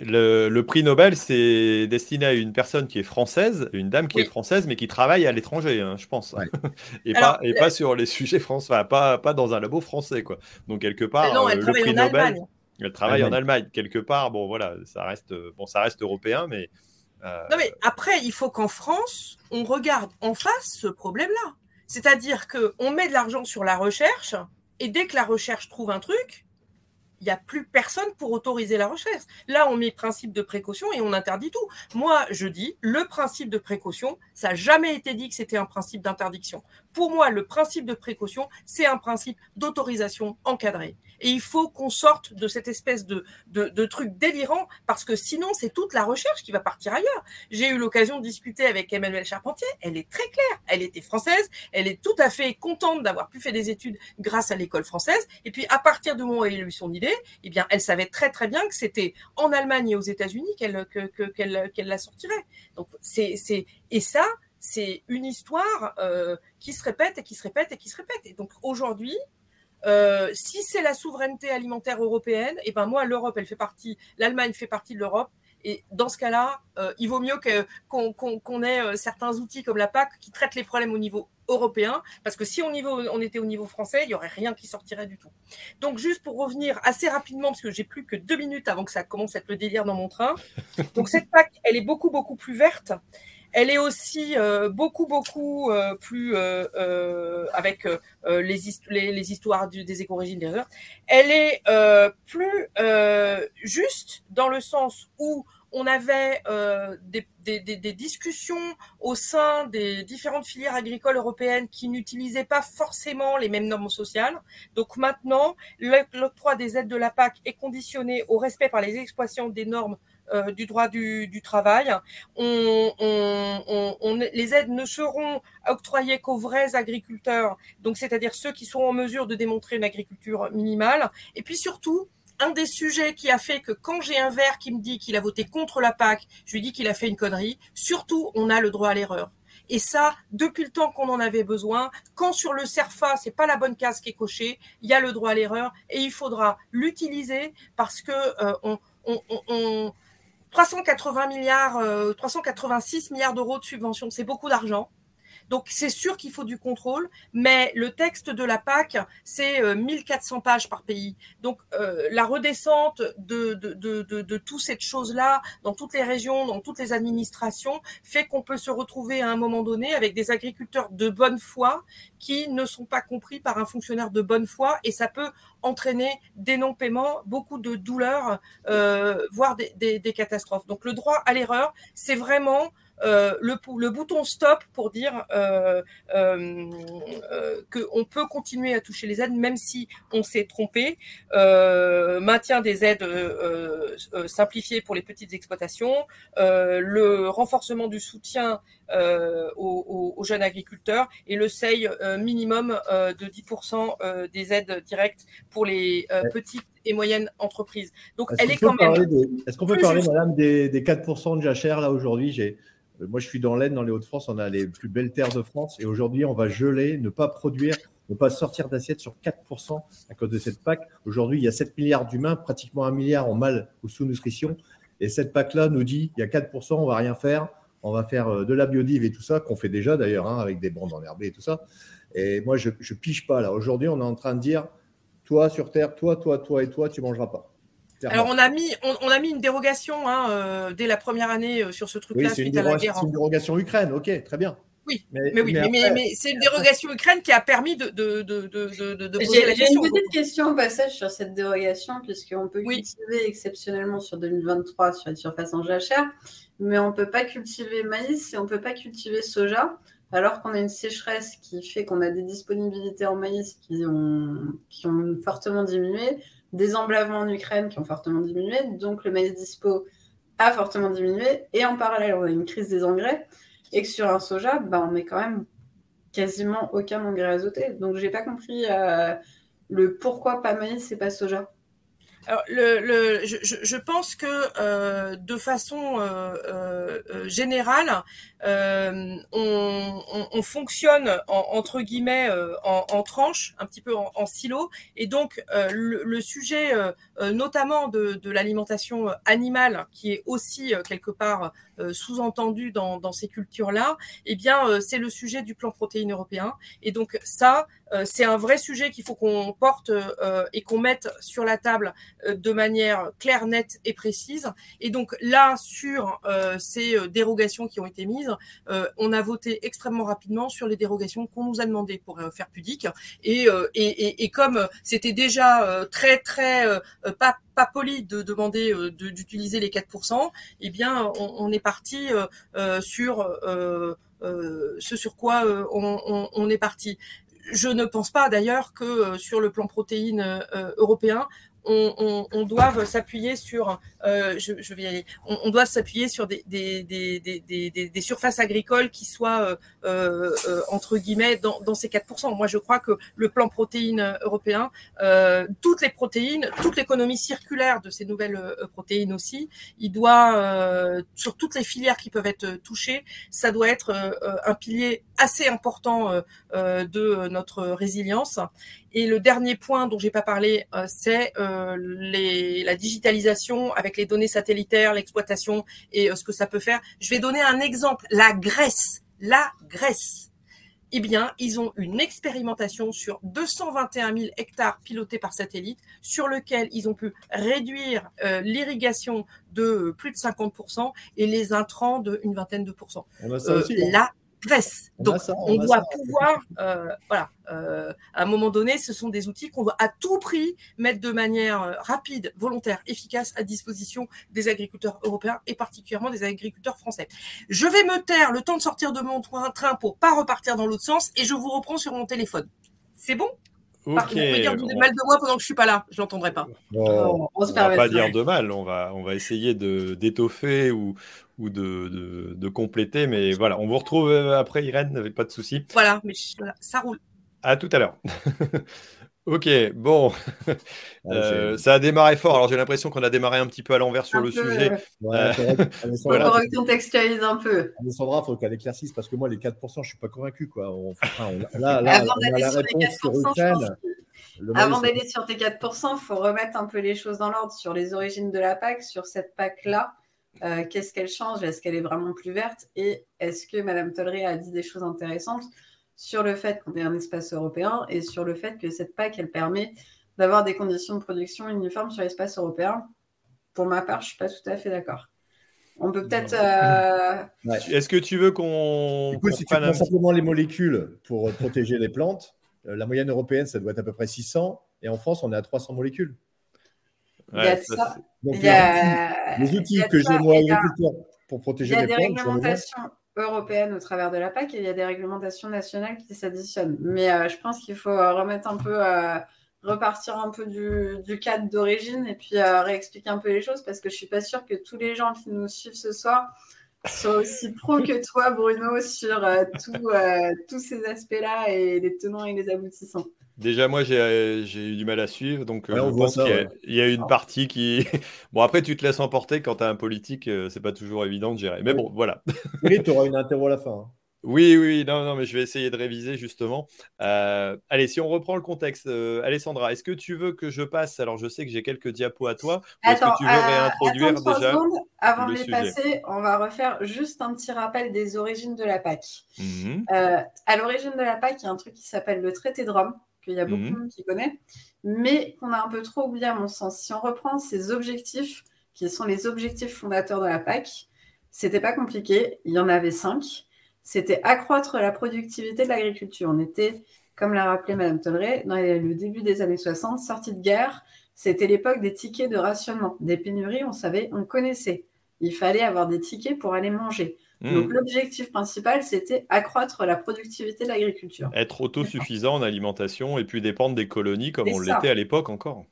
le, prix Nobel, c'est destiné à une personne qui est française, une dame qui est française, mais qui travaille à l'étranger, je pense. et, pas, et pas sur les sujets français, pas, pas dans un labo français. Quoi. Donc, quelque part, non, elle euh, le prix Nobel. Elle travaille en Allemagne, quelque part. Bon, voilà, ça reste, bon, ça reste européen, mais. Euh, non, mais après, il faut qu'en France, on regarde en face ce problème-là. C'est-à-dire qu'on met de l'argent sur la recherche, et dès que la recherche trouve un truc, il n'y a plus personne pour autoriser la recherche. Là, on met le principe de précaution et on interdit tout. Moi, je dis, le principe de précaution, ça n'a jamais été dit que c'était un principe d'interdiction. Pour moi, le principe de précaution, c'est un principe d'autorisation encadrée. Et il faut qu'on sorte de cette espèce de, de, truc délirant, parce que sinon, c'est toute la recherche qui va partir ailleurs. J'ai eu l'occasion de discuter avec Emmanuelle Charpentier. Elle est très claire. Elle était française. Elle est tout à fait contente d'avoir pu faire des études grâce à l'école française. Et puis, à partir du moment où elle a eu son idée, eh bien, elle savait très, très bien que c'était en Allemagne et aux États-Unis qu'elle la sortirait. Donc, c'est, et ça, c'est une histoire euh, qui se répète et qui se répète et qui se répète. Et donc, aujourd'hui, euh, si c'est la souveraineté alimentaire européenne, et eh ben moi, l'Europe, elle fait partie, l'Allemagne fait partie de l'Europe. Et dans ce cas-là, euh, il vaut mieux qu'on ait certains outils comme la PAC qui traitent les problèmes au niveau européen, parce que si on, niveau, on était au niveau français, il n'y aurait rien qui sortirait du tout. Donc juste pour revenir assez rapidement, parce que j'ai plus que deux minutes avant que ça commence à être le délire dans mon train. Donc cette PAC, elle est beaucoup, beaucoup plus verte. Elle est aussi euh, beaucoup, beaucoup euh, plus euh, avec les, les, histoires des éco-régimes des Elle est plus juste dans le sens où on avait des, des, discussions au sein des différentes filières agricoles européennes qui n'utilisaient pas forcément les mêmes normes sociales. Donc maintenant, l'octroi des aides de la PAC est conditionné au respect par les exploitations des normes euh, du droit du, travail. On, les aides ne seront octroyées qu'aux vrais agriculteurs, donc c'est-à-dire ceux qui sont en mesure de démontrer une agriculture minimale. Et puis surtout, un des sujets qui a fait que quand j'ai un vert qui me dit qu'il a voté contre la PAC, je lui dis qu'il a fait une connerie. Surtout, on a le droit à l'erreur. Et ça, depuis le temps qu'on en avait besoin, quand sur le CERFA, c'est pas la bonne case qui est cochée, il y a le droit à l'erreur et il faudra l'utiliser parce que euh, on, 380 milliards, 386 euh, milliards d'euros de subventions, c'est beaucoup d'argent. Donc c'est sûr qu'il faut du contrôle, mais le texte de la PAC, c'est 1400 euh, pages par pays. Donc euh, la redescente de, de, de, de, de toute cette chose-là dans toutes les régions, dans toutes les administrations, fait qu'on peut se retrouver à un moment donné avec des agriculteurs de bonne foi qui ne sont pas compris par un fonctionnaire de bonne foi et ça peut entraîner des non-paiements, beaucoup de douleurs, euh, voire des, des, catastrophes. Donc le droit à l'erreur, c'est vraiment le, le, bouton stop pour dire euh, euh, euh, qu'on peut continuer à toucher les aides même si on s'est trompé. Euh, maintien des aides simplifiées pour les petites exploitations, le renforcement du soutien aux, aux, jeunes agriculteurs et le seuil minimum de 10% des aides directes pour les petites et moyennes entreprises. Donc, elle est quand même. Est-ce qu'on peut parler, madame, des, des 4% de jachère là aujourd'hui? J'ai euh, moi, je suis dans l'Aisne, dans les Hauts-de-France, on a les plus belles terres de France. Et aujourd'hui, on va geler, ne pas produire, ne pas sortir d'assiette sur 4% à cause de cette PAC. Aujourd'hui, il y a 7 milliards d'humains, pratiquement un milliard en mal ou sous-nutrition. Et cette PAC-là nous dit il y a 4%, on va rien faire. On va faire euh, de la biodive et tout ça, qu'on fait déjà d'ailleurs, hein, avec des bandes enherbées et tout ça. Et moi, je ne piche pas là. Aujourd'hui, on est en train de dire toi sur Terre, toi, toi, toi et toi, tu mangeras pas. Alors on a mis, on, a mis une dérogation hein, euh, dès la première année euh, sur ce truc-là oui, suite à la guerre. C'est une dérogation Ukraine, ok, très bien. Oui, mais, oui, mais, c'est une dérogation Ukraine qui a permis de, de, de, de, poser la question. J'ai une petite question au passage sur cette dérogation, puisqu'on peut cultiver exceptionnellement sur 2023 sur une surface en jachère, mais on ne peut pas cultiver maïs et on ne peut pas cultiver soja, alors qu'on a une sécheresse qui fait qu'on a des disponibilités en maïs qui ont, qui ont fortement diminué des emblavements en Ukraine qui ont fortement diminué, donc le maïs dispo a fortement diminué, et en parallèle, on a une crise des engrais, et que sur un soja, bah, on met quand même quasiment aucun engrais azoté. Donc, j'ai pas compris euh, le pourquoi pas maïs et pas soja. Alors, le, je, pense que euh, de façon euh, générale, euh, on, fonctionne entre guillemets euh, en, tranches, un petit peu en, silo, et donc euh, le, sujet notamment de, l'alimentation animale, qui est aussi quelque part sous-entendu dans, ces cultures-là, eh bien c'est le sujet du plan protéines européen, et donc ça c'est un vrai sujet qu'il faut qu'on porte et qu'on mette sur la table de manière claire, nette et précise. Et donc là, sur ces dérogations qui ont été mises, on a voté extrêmement rapidement sur les dérogations qu'on nous a demandées pour faire pudique. Et, et, et, comme c'était déjà très, très pas, pas poli de demander d'utiliser les 4%, eh bien, on, on est parti sur ce sur quoi on, on, est parti. Je ne pense pas d'ailleurs que sur le plan protéines européen, on, doit s'appuyer sur, euh, je, je, on, doit s'appuyer sur des, surfaces agricoles qui soient euh, euh, entre guillemets dans, ces 4%. Moi, je crois que le plan protéines européen, toutes les protéines, toute l'économie circulaire de ces nouvelles protéines aussi, il doit sur toutes les filières qui peuvent être touchées, ça doit être un pilier assez important de notre résilience. Et le dernier point dont j'ai pas parlé, euh, c'est euh, la digitalisation avec les données satellitaires, l'exploitation et euh, ce que ça peut faire. Je vais donner un exemple. La Grèce, la Grèce. Eh bien, ils ont une expérimentation sur 221 000 hectares pilotés par satellite, sur lequel ils ont pu réduire l'irrigation de plus de 50% et les intrants de une vingtaine de pourcents. Aussi, hein. Grèce. Donc, on, doit pouvoir, euh, voilà, euh, à un moment donné, ce sont des outils qu'on doit à tout prix mettre de manière euh, rapide, volontaire, efficace à disposition des agriculteurs européens et particulièrement des agriculteurs français. Je vais me taire le temps de sortir de mon train pour pas repartir dans l'autre sens et je vous reprends sur mon téléphone. C'est bon? Ok. Par contre, dire du mal de moi pendant que je suis pas là. Je l'entendrai pas. on, on, va pas dire de mal. On va, on va essayer de d'étoffer ou, ou de, de, compléter. Mais voilà, on vous retrouve euh, après, Irène, pas de souci. Voilà, mais ça roule. À tout à l'heure. ok, bon. Euh, ça a démarré fort. Alors j'ai l'impression qu'on a démarré un petit peu à l'envers sur le sujet. Euh, il faut recontextualiser un peu. Alessandra, il faut qu'elle éclaircisse parce que moi, les 4%, je ne suis pas convaincu. Quoi. là, là, Avant d'aller sur les 4%, Avant d'aller sur tes 4%, il faut remettre un peu les choses dans l'ordre sur les origines de la PAC, sur cette PAC-là. Euh, qu'est-ce qu'elle change? Est-ce qu'elle est vraiment plus verte? Et est-ce que Madame Tollery a dit des choses intéressantes sur le fait qu'on ait un espace européen et sur le fait que cette PAC, elle permet d'avoir des conditions de production uniformes sur l'espace européen? Pour ma part, je ne suis pas tout à fait d'accord. On peut peut-être. Euh, Est-ce que tu veux qu'on. Du si tu prends simplement les molécules pour protéger les plantes, euh, la moyenne européenne, ça doit être à peu près 600. Et en France, on est à 300 molécules il y a ça. les outils que j'ai moi agriculteur pour protéger les plantes. Il y a des réglementations européennes au travers de la PAC et il y a des réglementations nationales qui s'additionnent. Mais euh, je pense qu'il faut euh, remettre un peu, euh, repartir un peu du, cadre d'origine et puis réexpliquer un peu les choses parce que je suis pas sûre que tous les gens qui nous suivent ce soir soient aussi pro que toi, Bruno, sur tous ces aspects-là et les tenants et les aboutissants. Déjà, moi, j'ai eu du mal à suivre, donc euh, je pense qu'il y, a une partie qui. bon, après, tu te laisses emporter quand tu as un politique, euh, c'est pas toujours évident de gérer. Mais bon, voilà. oui, tu auras une interro à la fin. Hein. Oui, oui, non, non, mais je vais essayer de réviser justement. Euh, allez, si on reprend le contexte, Alessandra, est-ce que tu veux que je passe Alors, je sais que j'ai quelques diapos à toi. Est-ce que tu veux réintroduire déjà Avant de les passer, on va refaire juste un petit rappel des origines de la PAC. Mmh à l'origine de la PAC, il y a un truc qui s'appelle le traité de Rome qu'il y a beaucoup de mhm. monde qui connaît, mais qu'on a un peu trop oublié à mon sens. Si on reprend ces objectifs, qui sont les objectifs fondateurs de la PAC, c'était pas compliqué, il y en avait cinq. C'était accroître la productivité de l'agriculture. On était, comme l'a rappelé Madame Tolleray, dans le début des années 60, sortie de guerre, c'était l'époque des tickets de rationnement. Des pénuries, on savait, on connaissait. Il fallait avoir des tickets pour aller manger. Donc mmh. l'objectif principal, c'était accroître la productivité de l'agriculture. Être autosuffisant en alimentation et puis dépendre des colonies comme on l'était à l'époque encore.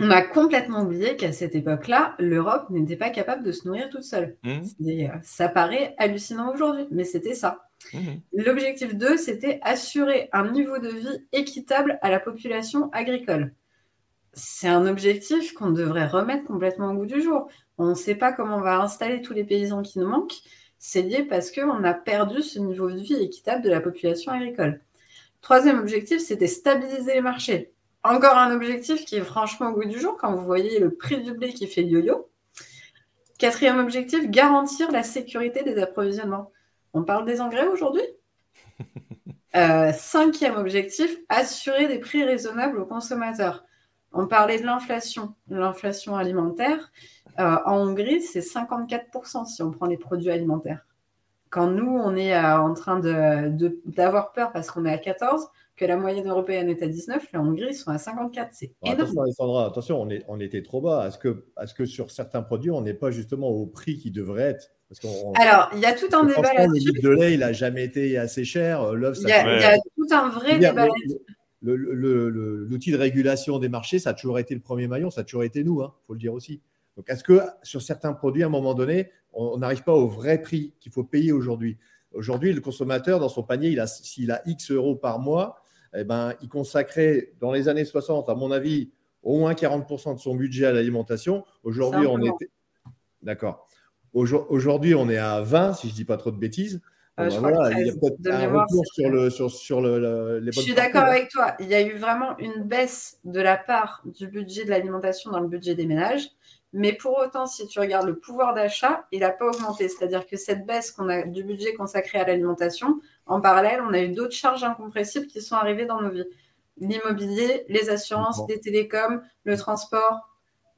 On a complètement oublié qu'à cette époque-là, l'Europe n'était pas capable de se nourrir toute seule. Mmh. Euh, ça paraît hallucinant aujourd'hui, mais c'était ça. Mmh. L'objectif 2, c'était assurer un niveau de vie équitable à la population agricole. C'est un objectif qu'on devrait remettre complètement au goût du jour. On ne sait pas comment on va installer tous les paysans qui nous manquent c'est lié parce qu'on a perdu ce niveau de vie équitable de la population agricole. Troisième objectif, c'était stabiliser les marchés. Encore un objectif qui est franchement au goût du jour quand vous voyez le prix du blé qui fait yo-yo. Quatrième objectif, garantir la sécurité des approvisionnements. On parle des engrais aujourd'hui? Euh, Cinquième objectif, assurer des prix raisonnables aux consommateurs. On parlait de l'inflation, l'inflation alimentaire. Euh, en Hongrie, c'est 54% si on prend les produits alimentaires. Quand nous, on est euh, en train d'avoir peur parce qu'on est à 14, que la moyenne européenne est à 19, la Hongrie, ils sont à 54. C'est énorme. Attention, Alessandra, attention, on, est, on était trop bas. Est-ce que, est que sur certains produits, on n'est pas justement au prix qui devrait être? Alors, il y a tout un débat là-dessus. Le de lait, il n'a jamais été assez cher. Euh, il y, a, tout un vrai débat là-dessus. L'outil de régulation des marchés, ça a toujours été le premier maillon, ça a toujours été nous, il hein, faut le dire aussi. Donc, est-ce que sur certains produits, à un moment donné, on n'arrive pas au vrai prix qu'il faut payer aujourd'hui? Aujourd'hui, le consommateur, dans son panier, s'il a, a X euros par mois, eh ben, il consacrait dans les années 60, à mon avis, au moins 40% de son budget à l'alimentation. Aujourd'hui, on est. D'accord. Aujourd'hui, on est à 20, si je ne dis pas trop de bêtises. Euh, ben il y a peut-être un retour sur, le, sur, sur le, les Je suis d'accord avec toi. Il y a eu vraiment une baisse de la part du budget de l'alimentation dans le budget des ménages. Mais pour autant, si tu regardes le pouvoir d'achat, il n'a pas augmenté. C'est-à-dire que cette baisse qu'on a du budget consacré à l'alimentation, en parallèle, on a eu d'autres charges incompressibles qui sont arrivées dans nos vies. L'immobilier, les assurances, les télécoms, le transport.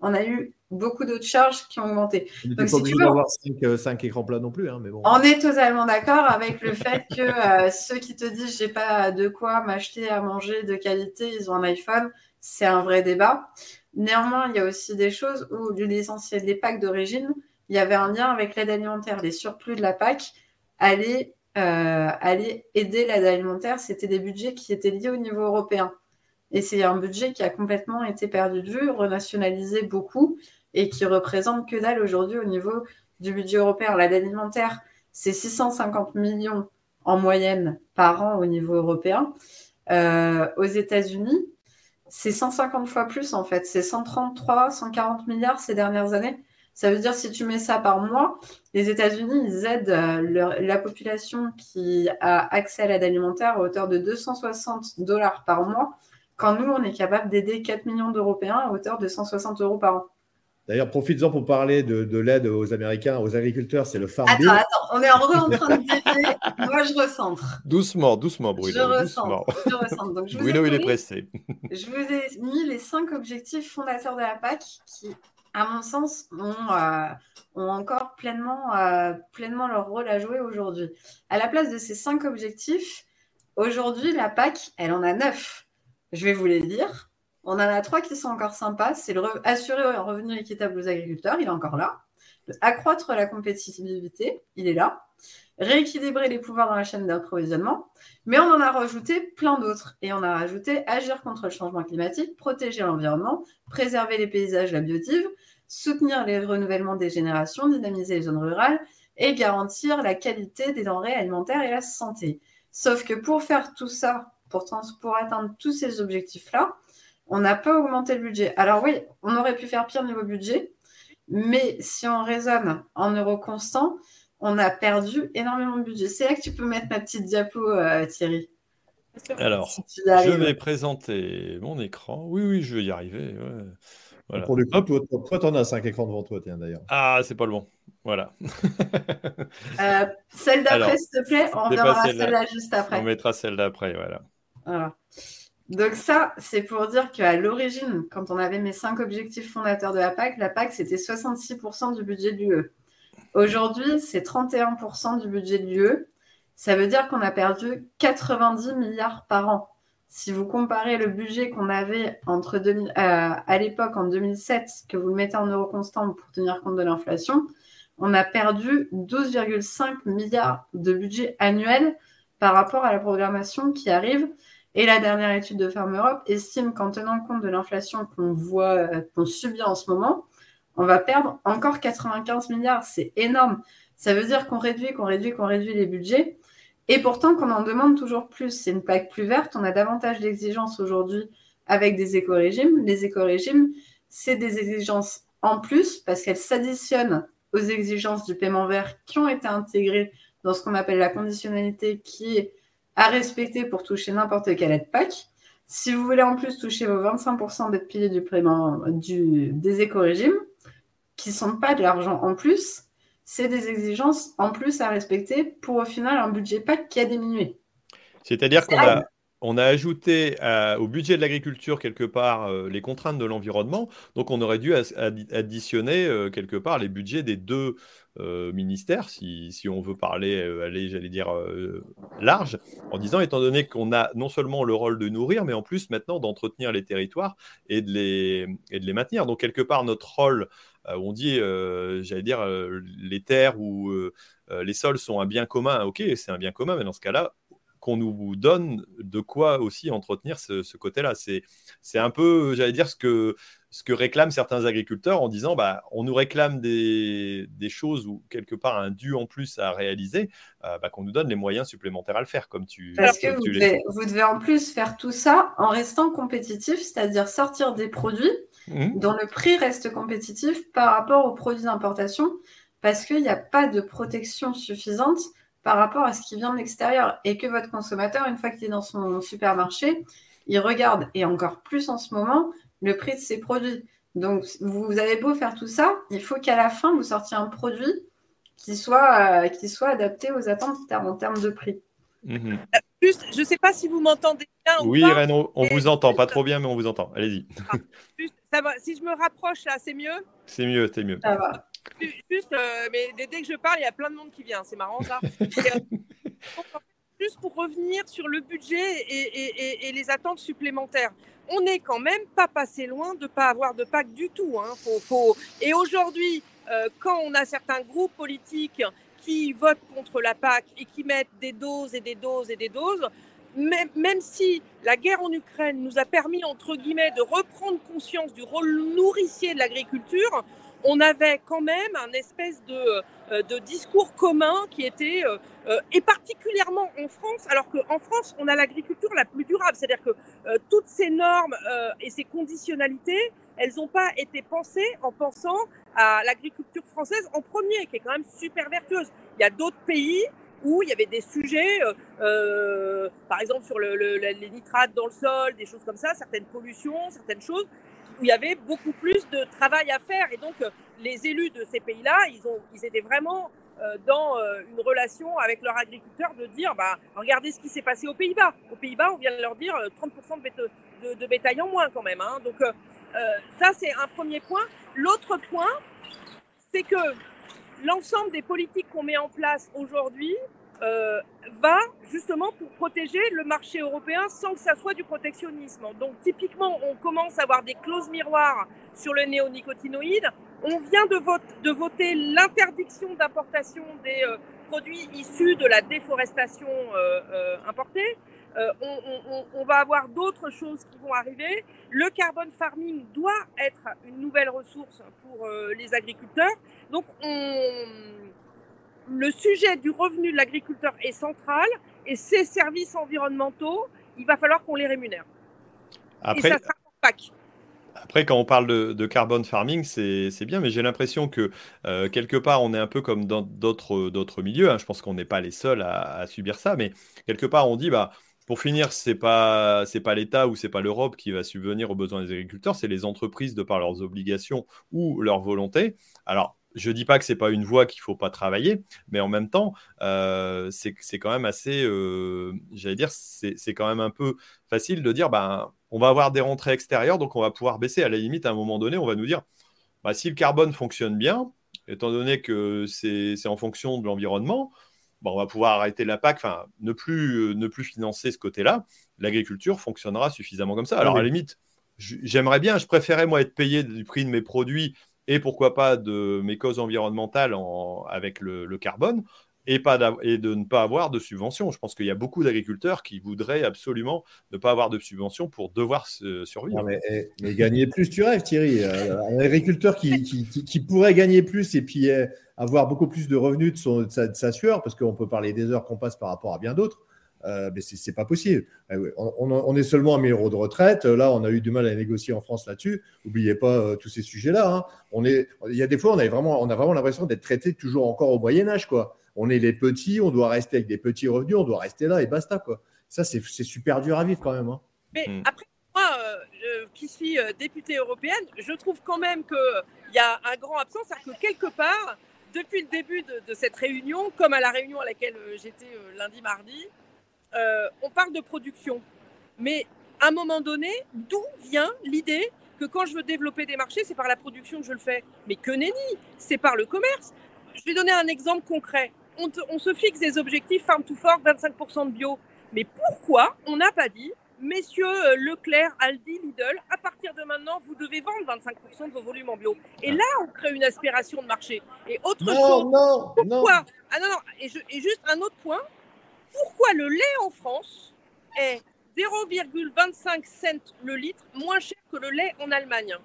On a eu beaucoup d'autres charges qui ont augmenté. On pas obligé d'avoir 5, écrans plats non plus. Hein, mais bon. On est totalement d'accord avec le fait que euh, ceux qui te disent j'ai pas de quoi m'acheter à manger de qualité, ils ont un iPhone, c'est un vrai débat. Néanmoins, il y a aussi des choses où l'essentiel des packs d'origine, il y avait un lien avec l'aide alimentaire. Les surplus de la PAC allaient, euh, aider l'aide alimentaire. C'était des budgets qui étaient liés au niveau européen. Et c'est un budget qui a complètement été perdu de vue, renationalisé beaucoup et qui représente que dalle aujourd'hui au niveau du budget européen. L'aide alimentaire, c'est 650 millions en moyenne par an au niveau européen. Euh, aux États-Unis, c'est 150 fois plus en fait. C'est 133, 140 milliards ces dernières années. Ça veut dire si tu mets ça par mois, les États-Unis, ils aident euh, la population qui a accès à l'aide alimentaire à hauteur de 260 dollars par mois, quand nous, on est capable d'aider 4 millions d'Européens à hauteur de 160 euros par an. D'ailleurs, profites-en pour parler de, l'aide aux Américains, aux agriculteurs, c'est le Farm Bill. Attends, attends, on est en, en train de dévier. Moi, je recentre. Doucement, doucement, Bruno. Je ressens. Je. Donc, Bruno, il est pressé. Je vous ai mis les cinq objectifs fondateurs de la PAC qui, à mon sens, ont, euh, ont encore pleinement, euh, pleinement leur rôle à jouer aujourd'hui. À la place de ces cinq objectifs, aujourd'hui, la PAC, elle en a neuf. Je vais vous les dire. On en a trois qui sont encore sympas. C'est assurer un revenu équitable aux agriculteurs, il est encore là. accroître la compétitivité, il est là. Rééquilibrer les pouvoirs dans la chaîne d'approvisionnement. Mais on en a rajouté plein d'autres. Et on a rajouté agir contre le changement climatique, protéger l'environnement, préserver les paysages, la biotive, soutenir les renouvellements des générations, dynamiser les zones rurales et garantir la qualité des denrées alimentaires et la santé. Sauf que pour faire tout ça, pour atteindre tous ces objectifs-là, on n'a pas augmenté le budget. Alors oui, on aurait pu faire pire niveau budget, mais si on raisonne en euros constants, on a perdu énormément de budget. C'est là que tu peux mettre ma petite diapo, euh, Thierry. Alors, je vais présenter mon écran. Oui, oui, je vais y arriver. Pour le coup, toi, tu en as cinq écrans devant toi, tiens, d'ailleurs. Ah, c'est pas le bon. Voilà. Euh, celle d'après, s'il te plaît. On verra celle-là juste après. On mettra celle d'après, voilà. Voilà. Donc ça, c'est pour dire qu'à l'origine, quand on avait mes cinq objectifs fondateurs de la PAC, la PAC, c'était 66% du budget de l'UE. Aujourd'hui, c'est 31% du budget de l'UE. Ça veut dire qu'on a perdu 90 milliards par an. Si vous comparez le budget qu'on avait euh, à l'époque en 2007, que vous le mettez en euros constants pour tenir compte de l'inflation, on a perdu 12,5 milliards de budget annuel par rapport à la programmation qui arrive et la dernière étude de Farm Europe estime qu'en tenant compte de l'inflation qu'on voit, euh, qu'on subit en ce moment, on va perdre encore 95 milliards. C'est énorme. Ça veut dire qu'on réduit, qu'on réduit, qu'on réduit les budgets. Et pourtant qu'on en demande toujours plus. C'est une plaque plus verte. On a davantage d'exigences aujourd'hui avec des éco-régimes. Les éco-régimes, c'est des exigences en plus parce qu'elles s'additionnent aux exigences du paiement vert qui ont été intégrées dans ce qu'on appelle la conditionnalité qui est à respecter pour toucher n'importe quelle aide PAC. Si vous voulez en plus toucher vos 25% d'être piliers du paiement du, des éco-régimes, qui ne sont pas de l'argent en plus, c'est des exigences en plus à respecter pour au final un budget PAC qui a diminué. C'est-à-dire qu'on a, on a ajouté au budget de l'agriculture quelque part les contraintes de l'environnement, donc on aurait dû additionner quelque part les budgets des deux ministères, si, si, on veut parler, aller, j'allais dire, large, en disant, étant donné qu'on a non seulement le rôle de nourrir, mais en plus maintenant d'entretenir les territoires et de les, et de les maintenir. Donc quelque part, notre rôle, on dit, j'allais dire, les terres ou les sols sont un bien commun, ok, c'est un bien commun, mais dans ce cas-là, qu'on nous donne de quoi aussi entretenir ce, côté-là. C'est un peu, j'allais dire, ce que, ce que réclament certains agriculteurs en disant bah, on nous réclame des, choses ou quelque part un dû en plus à réaliser, euh, bah, qu'on nous donne les moyens supplémentaires à le faire, comme tu Parce que vous, devez, vous, devez, en plus faire tout ça en restant compétitif, c'est-à-dire sortir des produits mmh. dont le prix reste compétitif par rapport aux produits d'importation, parce qu'il n'y a pas de protection suffisante par rapport à ce qui vient de l'extérieur et que votre consommateur, une fois qu'il est dans son supermarché, il regarde, et encore plus en ce moment, le prix de ses produits. Donc, vous avez beau faire tout ça, il faut qu'à la fin, vous sortiez un produit qui soit, euh, qui soit adapté aux attentes en termes de prix. Mhm. Juste, je ne sais pas si vous m'entendez bien. Oui, Irène, on, vous entend, pas trop bien, mais on vous entend. Allez-y. Ah, si je me rapproche là, c'est mieux? C'est mieux, c'est mieux. Ça va. Juste, euh, mais dès, que je parle, il y a plein de monde qui vient. C'est marrant ça. Euh, juste pour revenir sur le budget et, les attentes supplémentaires. On n'est quand même pas passé loin de ne pas avoir de PAC du tout. Hein. Et aujourd'hui, euh, quand on a certains groupes politiques qui votent contre la PAC et qui mettent des doses et des doses et des doses, même, si la guerre en Ukraine nous a permis, entre guillemets, de reprendre conscience du rôle nourricier de l'agriculture, on avait quand même un espèce de, euh, de discours commun qui était, euh, euh, et particulièrement en France, alors qu'en France, on a l'agriculture la plus durable, c'est-à-dire que toutes ces normes et ces conditionnalités, elles n'ont pas été pensées en pensant à l'agriculture française en premier, qui est quand même super vertueuse. Il y a d'autres pays où il y avait des sujets, par exemple sur le, les nitrates dans le sol, des choses comme ça, certaines pollutions, certaines choses, où il y avait beaucoup plus de travail à faire. Et donc, euh, les élus de ces pays-là, ils, ils étaient vraiment euh, dans euh, une relation avec leurs agriculteurs de dire bah, regardez ce qui s'est passé aux Pays-Bas. Aux Pays-Bas, on vient de leur dire 30% de, de, bétail en moins quand même. Hein. Donc, ça, c'est un premier point. L'autre point, c'est que l'ensemble des politiques qu'on met en place aujourd'hui, euh, va justement pour protéger le marché européen sans que ça soit du protectionnisme. Donc typiquement, on commence à avoir des clauses miroirs sur le néonicotinoïde. On vient de, voter l'interdiction d'importation des euh, produits issus de la déforestation euh, importée. On, on, va avoir d'autres choses qui vont arriver. Le carbon farming doit être une nouvelle ressource pour les agriculteurs. Donc on le sujet du revenu de l'agriculteur est central et ces services environnementaux, il va falloir qu'on les rémunère. Après, et ça sera Après, quand on parle de, carbon farming, c'est bien, mais j'ai l'impression que euh, quelque part, on est un peu comme dans d'autres milieux. Hein. Je pense qu'on n'est pas les seuls à, subir ça, mais quelque part, on dit, bah, pour finir, c'est pas c'est pas l'État ou c'est pas l'Europe qui va subvenir aux besoins des agriculteurs, c'est les entreprises de par leurs obligations ou leur volonté. Alors je dis pas que c'est pas une voie qu'il faut pas travailler, mais en même temps, euh, c'est quand même assez, euh, j'allais dire, c'est quand même un peu facile de dire, ben, on va avoir des rentrées extérieures, donc on va pouvoir baisser. À la limite, à un moment donné, on va nous dire, bah, si le carbone fonctionne bien, étant donné que c'est en fonction de l'environnement, on va pouvoir arrêter la PAC, enfin, ne plus, ne plus financer ce côté-là. L'agriculture fonctionnera suffisamment comme ça. Alors, à la limite, j'aimerais bien, je préférais, moi, être payé du prix de mes produits et pourquoi pas de mes causes environnementales avec le, carbone, et, pas et de ne pas avoir de subventions. Je pense qu'il y a beaucoup d'agriculteurs qui voudraient absolument ne pas avoir de subventions pour devoir survivre. Eh, mais, gagner plus, tu rêves, Thierry. Euh, un agriculteur qui, qui, pourrait gagner plus et puis eh, avoir beaucoup plus de revenus de, son, de sa sueur, parce qu'on peut parler des heures qu'on passe par rapport à bien d'autres. Euh, mais c'est pas possible. Eh on, est seulement à 1000 euros de retraite. Là, on a eu du mal à négocier en France là-dessus. N'oubliez pas euh, tous ces sujets-là. Hein. On est, il y a des fois, on a vraiment, on a vraiment l'impression d'être traité toujours encore au Moyen Âge, quoi. On est les petits, on doit rester avec des petits revenus, on doit rester là et basta, quoi. Ça, c'est super dur à vivre quand même. Hein. Mais hmm. après, moi, euh, qui suis députée européenne, je trouve quand même qu'il y a un grand absent, c'est-à-dire que quelque part, depuis le début de, de, cette réunion, comme à la réunion à laquelle j'étais lundi, mardi, euh, on parle de production. Mais à un moment donné, d'où vient l'idée que quand je veux développer des marchés, c'est par la production que je le fais? Mais que nenni C'est par le commerce. Je vais donner un exemple concret. On, se fixe des objectifs Farm to Fork, 25% de bio. Mais pourquoi on n'a pas dit, messieurs euh, Leclerc, Aldi, Lidl, à partir de maintenant, vous devez vendre 25% de vos volumes en bio? Et là, on crée une aspiration de marché. Et autre chose, non, pourquoi? Ah non, non, et, et juste un autre point, pourquoi le lait en France est 0,25 cents le litre moins cher que le lait en Allemagne?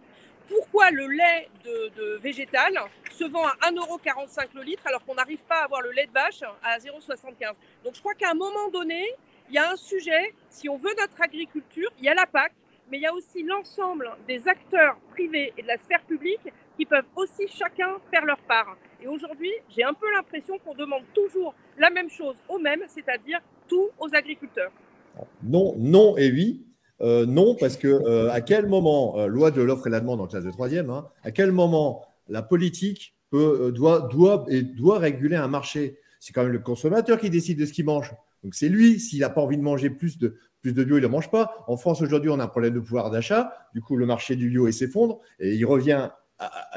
Pourquoi le lait de, végétal se vend à 1,45€ le litre alors qu'on n'arrive pas à avoir le lait de vache à 0,75 Donc je crois qu'à un moment donné, il y a un sujet, si on veut notre agriculture, il y a la PAC, mais il y a aussi l'ensemble des acteurs privés et de la sphère publique qui peuvent aussi chacun faire leur part. Et aujourd'hui, j'ai un peu l'impression qu'on demande toujours la même chose aux mêmes, c'est-à-dire tout aux agriculteurs. Non, non et oui. Euh, non, parce que euh, à quel moment, euh, loi de l'offre et la demande en classe de troisième, hein, à quel moment la politique doit, et doit réguler un marché? C'est quand même le consommateur qui décide de ce qu'il mange. Donc c'est lui, s'il n'a pas envie de manger plus de, plus de bio, il ne mange pas. En France, aujourd'hui, on a un problème de pouvoir d'achat. Du coup, le marché du bio s'effondre et il revient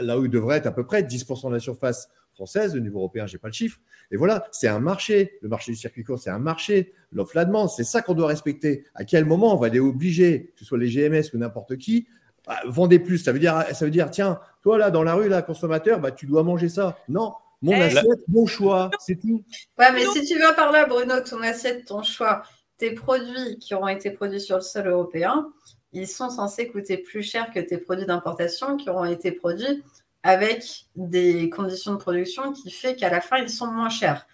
là où il devrait être à peu près 10% de la surface française, au niveau européen, je n'ai pas le chiffre. Et voilà, c'est un marché. Le marché du circuit court, c'est un marché. L'offre, la demande, c'est ça qu'on doit respecter. À quel moment on va les obliger, que ce soit les GMS ou n'importe qui, à vendre plus? Ça veut, dire, ça veut dire, tiens, toi là, dans la rue, là, consommateur, bah, tu dois manger ça. Non, mon eh, assiette, mon choix, c'est tout. Ouais, mais si tu vas par là, Bruno, ton assiette, ton choix, tes produits qui auront été produits sur le sol européen, ils sont censés coûter plus cher que tes produits d'importation qui auront été produits avec des conditions de production qui fait qu'à la fin, ils sont moins chers.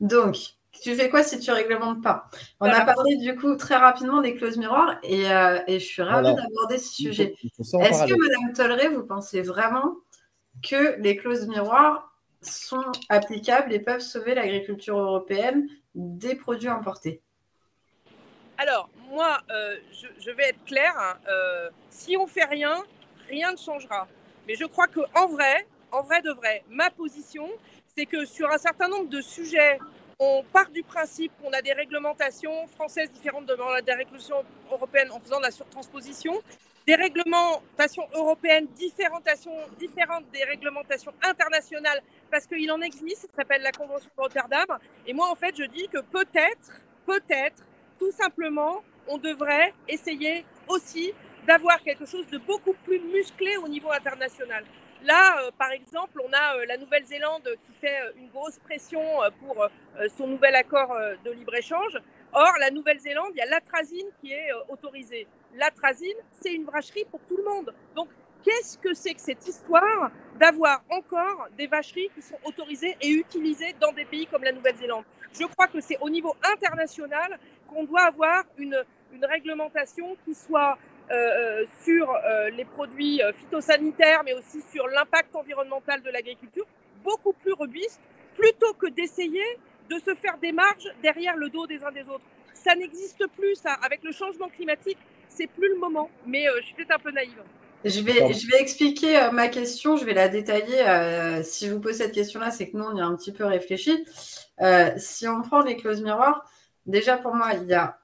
Donc, tu fais quoi si tu réglementes pas? On a parlé du coup très rapidement des clauses miroirs et, euh, je suis ravie d'aborder ce sujet. Est-ce que, Madame Tolleré, vous pensez vraiment que les clauses miroirs sont applicables et peuvent sauver l'agriculture européenne des produits importés? Alors, moi, euh, je, vais être claire. Hein, euh, si on fait rien, rien ne changera. Mais je crois qu'en vrai, en vrai de vrai, ma position, c'est que sur un certain nombre de sujets, on part du principe qu'on a des réglementations françaises différentes de la réglementations européennes en faisant de la surtransposition, des réglementations européennes différentes des réglementations internationales, parce qu'il en existe, ça s'appelle la Convention de Rotterdam. Et moi, en fait, je dis que peut-être, peut-être, tout simplement, on devrait essayer aussi d'avoir quelque chose de beaucoup plus musclé au niveau international. Là, euh, par exemple, on a euh, la Nouvelle-Zélande qui fait euh, une grosse pression pour son nouvel accord de libre-échange. Or, la Nouvelle-Zélande, il y a l'atrazine qui est autorisée. L'atrazine, c'est une vacherie pour tout le monde. Donc, qu'est-ce que c'est que cette histoire d'avoir encore des vacheries qui sont autorisées et utilisées dans des pays comme la Nouvelle-Zélande? Je crois que c'est au niveau international qu'on doit avoir une, une réglementation qui soit euh, euh, sur euh, les produits phytosanitaires, mais aussi sur l'impact environnemental de l'agriculture, beaucoup plus robuste, plutôt que d'essayer de se faire des marges derrière le dos des uns des autres. Ça n'existe plus, ça. Avec le changement climatique, c'est plus le moment. Mais je suis peut-être un peu naïve. Je vais, je vais expliquer ma question, je vais la détailler. si je vous pose cette question-là, c'est que nous, on y a un petit peu réfléchi. si on prend les clauses miroirs, déjà pour moi, il y a,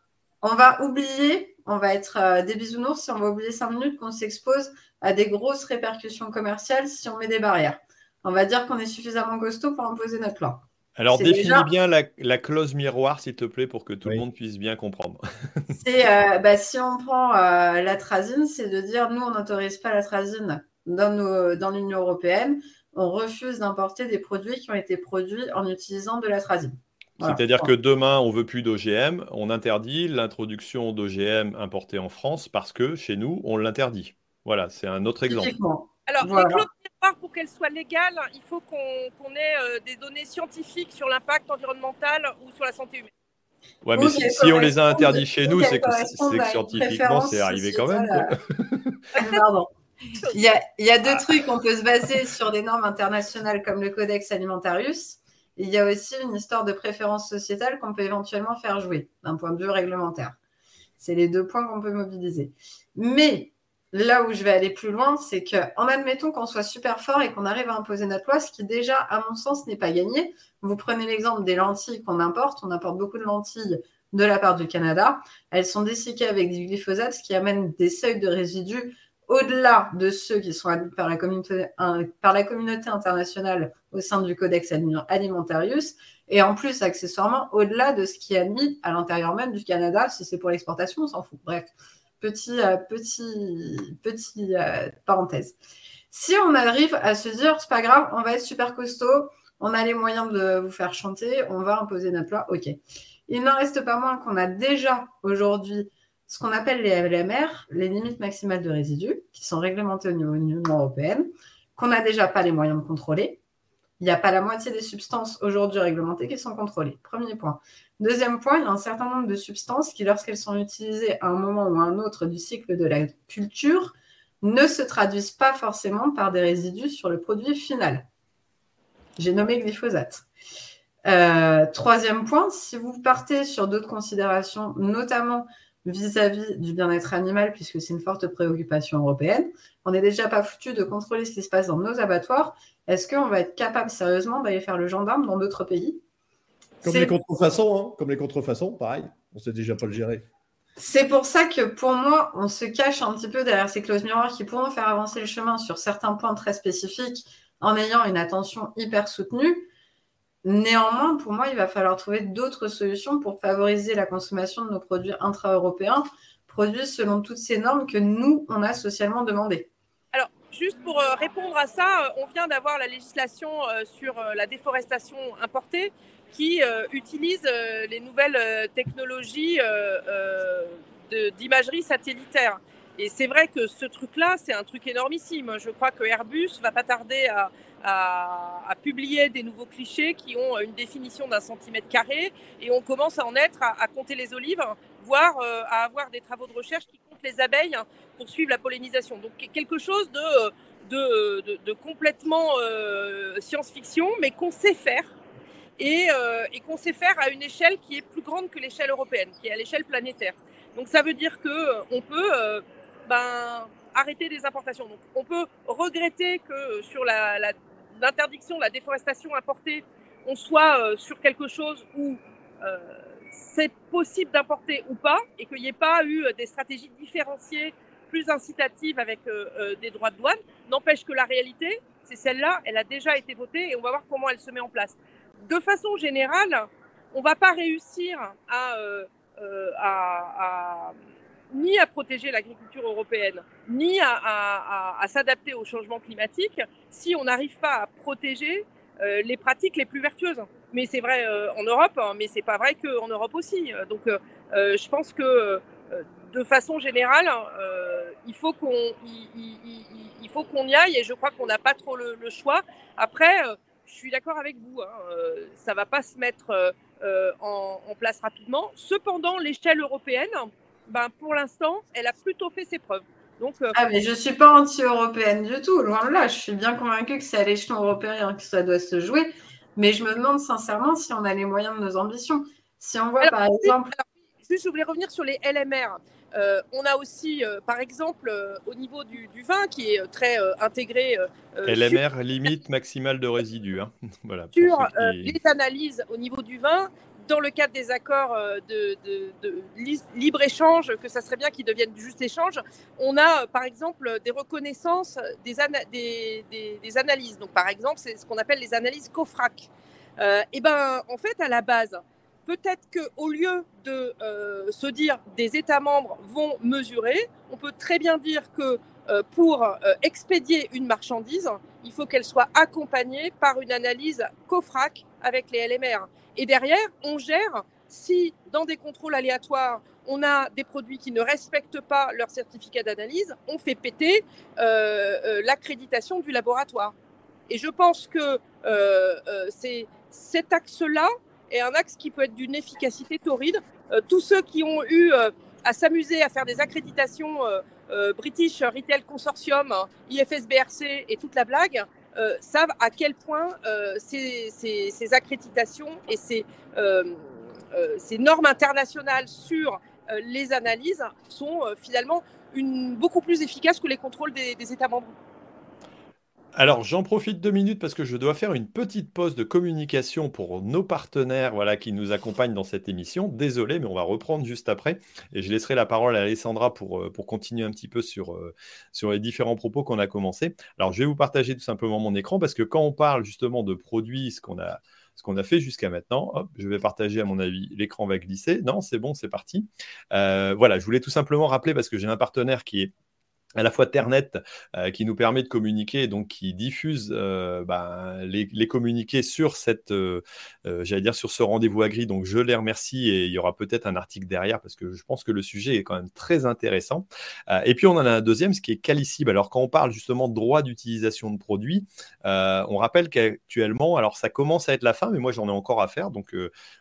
on va oublier on va être euh, des bisounours si on va oublier cinq minutes qu'on s'expose à des grosses répercussions commerciales si on met des barrières. On va dire qu'on est suffisamment costaud pour imposer notre loi. Alors définis bien la, clause miroir, s'il te plaît, pour que tout le monde puisse bien comprendre. c'est euh, bah, si on prend euh, la trazine, c'est de dire nous, on n'autorise pas la trazine dans, dans l'Union européenne. On refuse d'importer des produits qui ont été produits en utilisant de la C'est-à-dire que demain, on veut plus d'OGM, on interdit l'introduction d'OGM importés en France parce que chez nous, on l'interdit. Voilà, c'est un autre exemple. Alors, voilà. les clauses pour qu'elles soient légales, il faut qu'on ait euh, des données scientifiques sur l'impact environnemental ou sur la santé humaine. Ouais, mais si, on les a interdits chez nous, c'est que, scientifiquement, c'est arrivé quand même. Pardon. Il y, a, il y a deux trucs. On peut se baser sur des normes internationales comme le Codex Alimentarius il y a aussi une histoire de préférence sociétale qu'on peut éventuellement faire jouer d'un point de vue réglementaire. C'est les deux points qu'on peut mobiliser. Mais là où je vais aller plus loin, c'est qu'en admettant qu'on soit super fort et qu'on arrive à imposer notre loi, ce qui déjà, à mon sens, n'est pas gagné. Vous prenez l'exemple des lentilles qu'on importe. On importe beaucoup de lentilles de la part du Canada. Elles sont dessiquées avec du glyphosate, ce qui amène des seuils de résidus au-delà de ceux qui sont admis par la, communauté, internationale au sein du Codex Alimentarius, et en plus, accessoirement, au-delà de ce qui est admis à l'intérieur même du Canada, si c'est pour l'exportation, on s'en fout. Bref, petit, euh, petit, petit euh, parenthèse. Si on arrive à se dire, c'est pas grave, on va être super costaud, on a les moyens de vous faire chanter, on va imposer notre loi, ok. Il n'en reste pas moins qu'on a déjà aujourd'hui ce qu'on appelle les LMR, les limites maximales de résidus, qui sont réglementées au niveau de l'Union européenne, qu'on n'a déjà pas les moyens de contrôler. Il n'y a pas la moitié des substances aujourd'hui réglementées qui sont contrôlées. Premier point. Deuxième point, il y a un certain nombre de substances qui, lorsqu'elles sont utilisées à un moment ou à un autre du cycle de la culture, ne se traduisent pas forcément par des résidus sur le produit final. J'ai nommé glyphosate. Euh, troisième point, si vous partez sur d'autres considérations, notamment vis-à-vis du bien-être animal, puisque c'est une forte préoccupation européenne, on n'est déjà pas foutu de contrôler ce qui se passe dans nos abattoirs. Est-ce qu'on va être capable sérieusement d'aller faire le gendarme dans d'autres pays? Comme les contrefaçons, hein comme les contrefaçons, pareil, on ne sait déjà pas le gérer. C'est pour ça que pour moi, on se cache un petit peu derrière ces clauses miroirs qui pourront faire avancer le chemin sur certains points très spécifiques en ayant une attention hyper soutenue. Néanmoins, pour moi, il va falloir trouver d'autres solutions pour favoriser la consommation de nos produits intra-européens, produits selon toutes ces normes que nous, on a socialement demandées. Alors, juste pour euh, répondre à ça, euh, on vient d'avoir la législation euh, sur la déforestation importée qui utilise les nouvelles technologies d'imagerie satellitaire. Et c'est vrai que ce truc-là, c'est un truc énormissime. Je crois que Airbus va pas tarder à, à, publier des nouveaux clichés qui ont une définition d'un centimètre carré et on commence à en être à, compter les olives, voire euh, à avoir des travaux de recherche qui comptent les abeilles pour suivre la pollinisation. Donc quelque chose de, de, complètement euh, science-fiction, mais qu'on sait faire. Et, euh, et qu'on sait faire à une échelle qui est plus grande que l'échelle européenne, qui est à l'échelle planétaire. Donc ça veut dire qu'on peut ben, arrêter des importations. Donc on peut regretter que sur la l'interdiction de la déforestation importée, on soit euh, sur quelque chose où euh, c'est possible d'importer ou pas, et qu'il n'y ait pas eu des stratégies différenciées plus incitatives avec euh, des droits de douane, n'empêche que la réalité, c'est celle-là, elle a déjà été votée et on va voir comment elle se met en place. De façon générale, on ne va pas réussir à, à ni à protéger l'agriculture européenne, ni à, s'adapter au changement climatique si on n'arrive pas à protéger euh, les pratiques les plus vertueuses. Mais c'est vrai euh, en Europe, hein, mais c'est pas vrai qu'en Europe aussi. Donc, euh, je pense que de façon générale, il faut qu'on y aille et je crois qu'on n'a pas trop le, choix. Après, je suis d'accord avec vous, hein, ça va pas se mettre en, place rapidement. Cependant, l'échelle européenne, ben, pour l'instant, elle a plutôt fait ses preuves. Donc, euh, ah, mais je ne suis pas anti-européenne du tout, loin de là. Je suis bien convaincue que c'est à l'échelon européen que ça doit se jouer. Mais je me demande sincèrement si on a les moyens de nos ambitions. Si on voit par exemple. juste, je voulais revenir sur les LMR. Euh, on a aussi, euh, par exemple, au niveau du, vin, qui est très intégré. LMR, limite maximale de résidus. Hein. voilà, sur les analyses au niveau du vin, dans le cadre des accords euh, de, libre-échange, que ça serait bien qu'ils deviennent juste échange, on a par exemple des reconnaissances des, analyses. Donc par exemple, c'est ce qu'on appelle les analyses COFRAC. Euh, et ben en fait, à la base, peut-être qu'au lieu de euh, se dire des États membres vont mesurer, on peut très bien dire que pour expédier une marchandise, il faut qu'elle soit accompagnée par une analyse COFRAC avec les LMR. Et derrière, on gère si dans des contrôles aléatoires, on a des produits qui ne respectent pas leur certificat d'analyse, on fait péter euh, euh, l'accréditation du laboratoire. Et je pense que euh, c'est cet axe-là est un axe qui peut être d'une efficacité torride. tous ceux qui ont eu à s'amuser à faire des accréditations British Retail Consortium, IFSBRC et toute la blague, euh, savent à quel point euh, ces, accréditations et ces, euh, normes internationales sur les analyses sont finalement beaucoup plus efficaces que les contrôles des, États membres. Alors, j'en profite deux minutes parce que je dois faire une petite pause de communication pour nos partenaires voilà, qui nous accompagnent dans cette émission. Désolé, mais on va reprendre juste après. Et je laisserai la parole à Alessandra pour, euh, continuer un petit peu sur, euh, sur les différents propos qu'on a commencé. Alors, je vais vous partager tout simplement mon écran parce que quand on parle justement de produits, ce qu'on a, fait jusqu'à maintenant. Je vais partager, à mon avis, l'écran va glisser. Non, c'est bon, c'est parti. Euh, voilà, je voulais tout simplement rappeler parce que j'ai un partenaire qui est à la fois Ternet euh, qui nous permet de communiquer, donc qui diffuse euh, ben, les, communiqués sur cette, euh, j'allais dire sur ce rendez-vous agri. Donc je les remercie et il y aura peut-être un article derrière parce que je pense que le sujet est quand même très intéressant. et puis on en a un deuxième, ce qui est Calicib. Alors quand on parle justement de droit d'utilisation de produits, on rappelle qu'actuellement, alors ça commence à être la fin, mais moi j'en ai encore à faire. Donc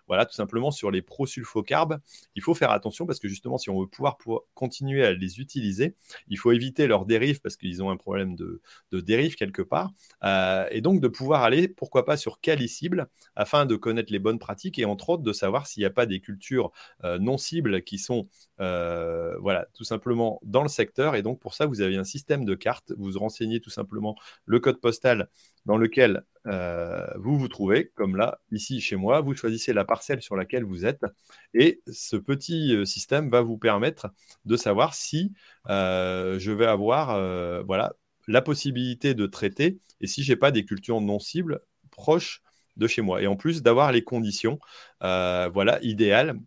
voilà, tout simplement sur les prosulfocarbes, il faut faire attention parce que justement si on veut pouvoir, pouvoir continuer à les utiliser, il faut éviter leurs dérives parce qu'ils ont un problème de, dérive quelque part. Euh, et donc de pouvoir aller, pourquoi pas, sur cible afin de connaître les bonnes pratiques et entre autres de savoir s'il n'y a pas des cultures euh, non cibles qui sont euh, voilà, tout simplement dans le secteur. Et donc pour ça, vous avez un système de cartes. Vous renseignez tout simplement le code postal dans lequel vous vous trouvez, comme là, ici chez moi, vous choisissez la parcelle sur laquelle vous êtes, et ce petit système va vous permettre de savoir si je vais avoir voilà, la possibilité de traiter, et si j'ai pas des cultures non cibles proches de chez moi. Et en plus d'avoir les conditions voilà, idéales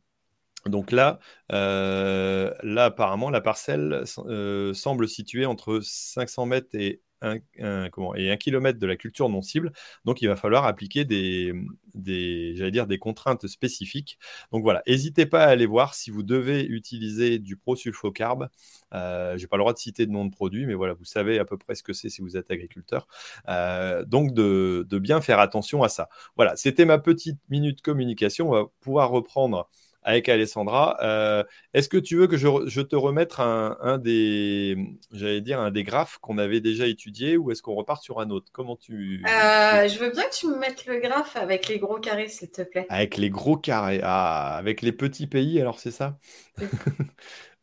donc là, là, apparemment, la parcelle semble située entre 500 mètres et et un kilomètre de la culture non cible. Donc, il va falloir appliquer des, j'allais dire, des contraintes spécifiques. Donc voilà, n'hésitez pas à aller voir si vous devez utiliser du prosulfocarbe. Euh, je n'ai pas le droit de citer de nom de produit, mais voilà, vous savez à peu près ce que c'est si vous êtes agriculteur. Euh, donc de, de bien faire attention à ça. Voilà, c'était ma petite minute communication. On va pouvoir reprendre avec Alessandra. Euh, est-ce que tu veux que je, te remette un, des, j'allais dire, un des graphes qu'on avait déjà étudié ou est-ce qu'on repart sur un autre? Comment tu... Euh, je veux bien que tu me mettes le graphe avec les gros carrés, s'il te plaît. Avec les gros carrés. Ah, avec les petits pays, alors c'est ça?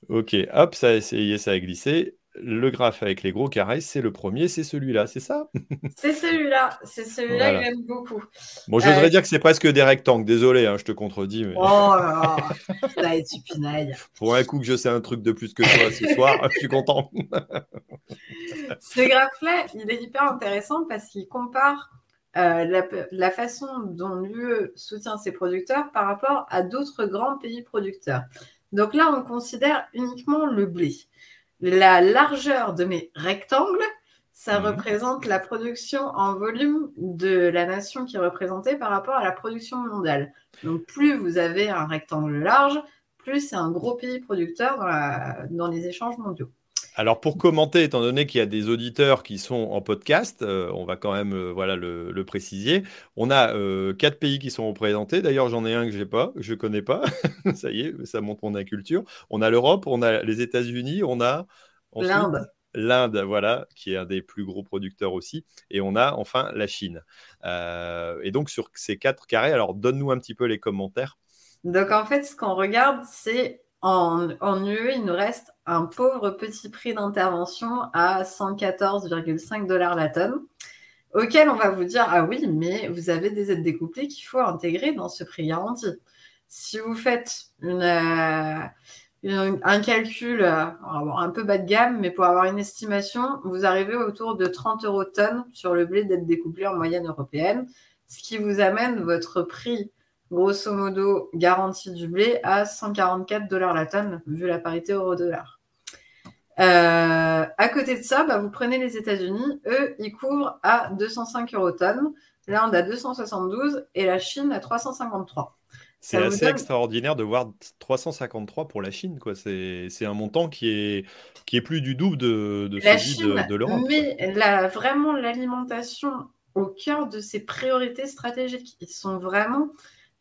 Ok, hop, ça, essayé, ça a glissé le graphe avec les gros carrés, c'est le premier, c'est celui-là, c'est ça? C'est celui-là, c'est celui-là que j'aime beaucoup. Bon, j'oserais euh, dire que c'est presque des rectangles, désolé, hein, je te contredis. Mais... Oh là là, tu pinailles. Pour un coup que je sais un truc de plus que toi ce soir, je suis content. Ce graphe-là, il est hyper intéressant parce qu'il compare euh, la, la, façon dont l'UE soutient ses producteurs par rapport à d'autres grands pays producteurs. Donc là, on considère uniquement le blé. La largeur de mes rectangles, ça mhm. représente la production en volume de la nation qui est représentée par rapport à la production mondiale. Donc plus vous avez un rectangle large, plus c'est un gros pays producteur dans, les échanges mondiaux. Alors pour commenter, étant donné qu'il y a des auditeurs qui sont en podcast, euh, on va quand même euh, voilà le, préciser. On a euh, quatre pays qui sont représentés. D'ailleurs, j'en ai un que j'ai pas, je connais pas. ça y est, ça montre mon inculture. On a l'Europe, on a les États-Unis, on a l'Inde. L'Inde, voilà, qui est un des plus gros producteurs aussi. Et on a enfin la Chine. et donc sur ces quatre carrés, alors donne-nous un petit peu les commentaires. Donc en fait, ce qu'on regarde, c'est en, en UE, il nous reste un pauvre petit prix d'intervention à 114,5 dollars la tonne, auquel on va vous dire Ah oui, mais vous avez des aides découplées qu'il faut intégrer dans ce prix garanti. Si vous faites euh, un calcul euh, un peu bas de gamme, mais pour avoir une estimation, vous arrivez autour de 30 euros tonne sur le blé d'aide découplée en moyenne européenne, ce qui vous amène votre prix grosso modo, garantie du blé à 144 dollars la tonne, vu la parité euro-dollar. Euh, à côté de ça, bah, vous prenez les États-Unis, eux, ils couvrent à 205 euros tonne, l'Inde à 272 et la Chine à 353. C'est assez extraordinaire de voir 353 pour la Chine. quoi. C'est un montant qui est, qui est plus du double de, de celui de, de l'Europe. Mais vraiment l'alimentation au cœur de ses priorités stratégiques. Ils sont vraiment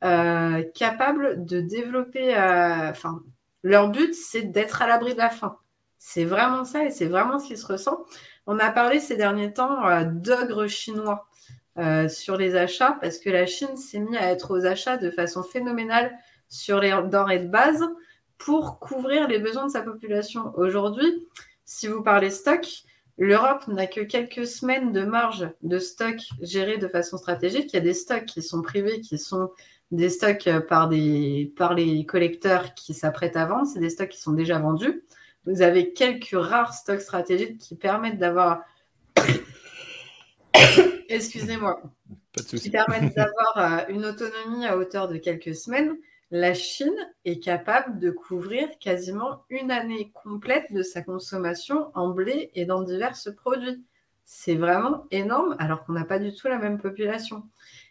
euh, capables de développer. Euh, enfin, leur but, c'est d'être à l'abri de la faim. C'est vraiment ça et c'est vraiment ce qui se ressent. On a parlé ces derniers temps euh, d'ogre chinois sur les achats parce que la Chine s'est mise à être aux achats de façon phénoménale sur les denrées de base pour couvrir les besoins de sa population. Aujourd'hui, si vous parlez stock, L'Europe n'a que quelques semaines de marge de stock gérés de façon stratégique. Il y a des stocks qui sont privés, qui sont des stocks par, des, par les collecteurs qui s'apprêtent à vendre. C'est des stocks qui sont déjà vendus. Vous avez quelques rares stocks stratégiques qui permettent d'avoir. Excusez-moi. Qui permettent d'avoir euh, une autonomie à hauteur de quelques semaines. La Chine est capable de couvrir quasiment une année complète de sa consommation en blé et dans divers produits. C'est vraiment énorme alors qu'on n'a pas du tout la même population.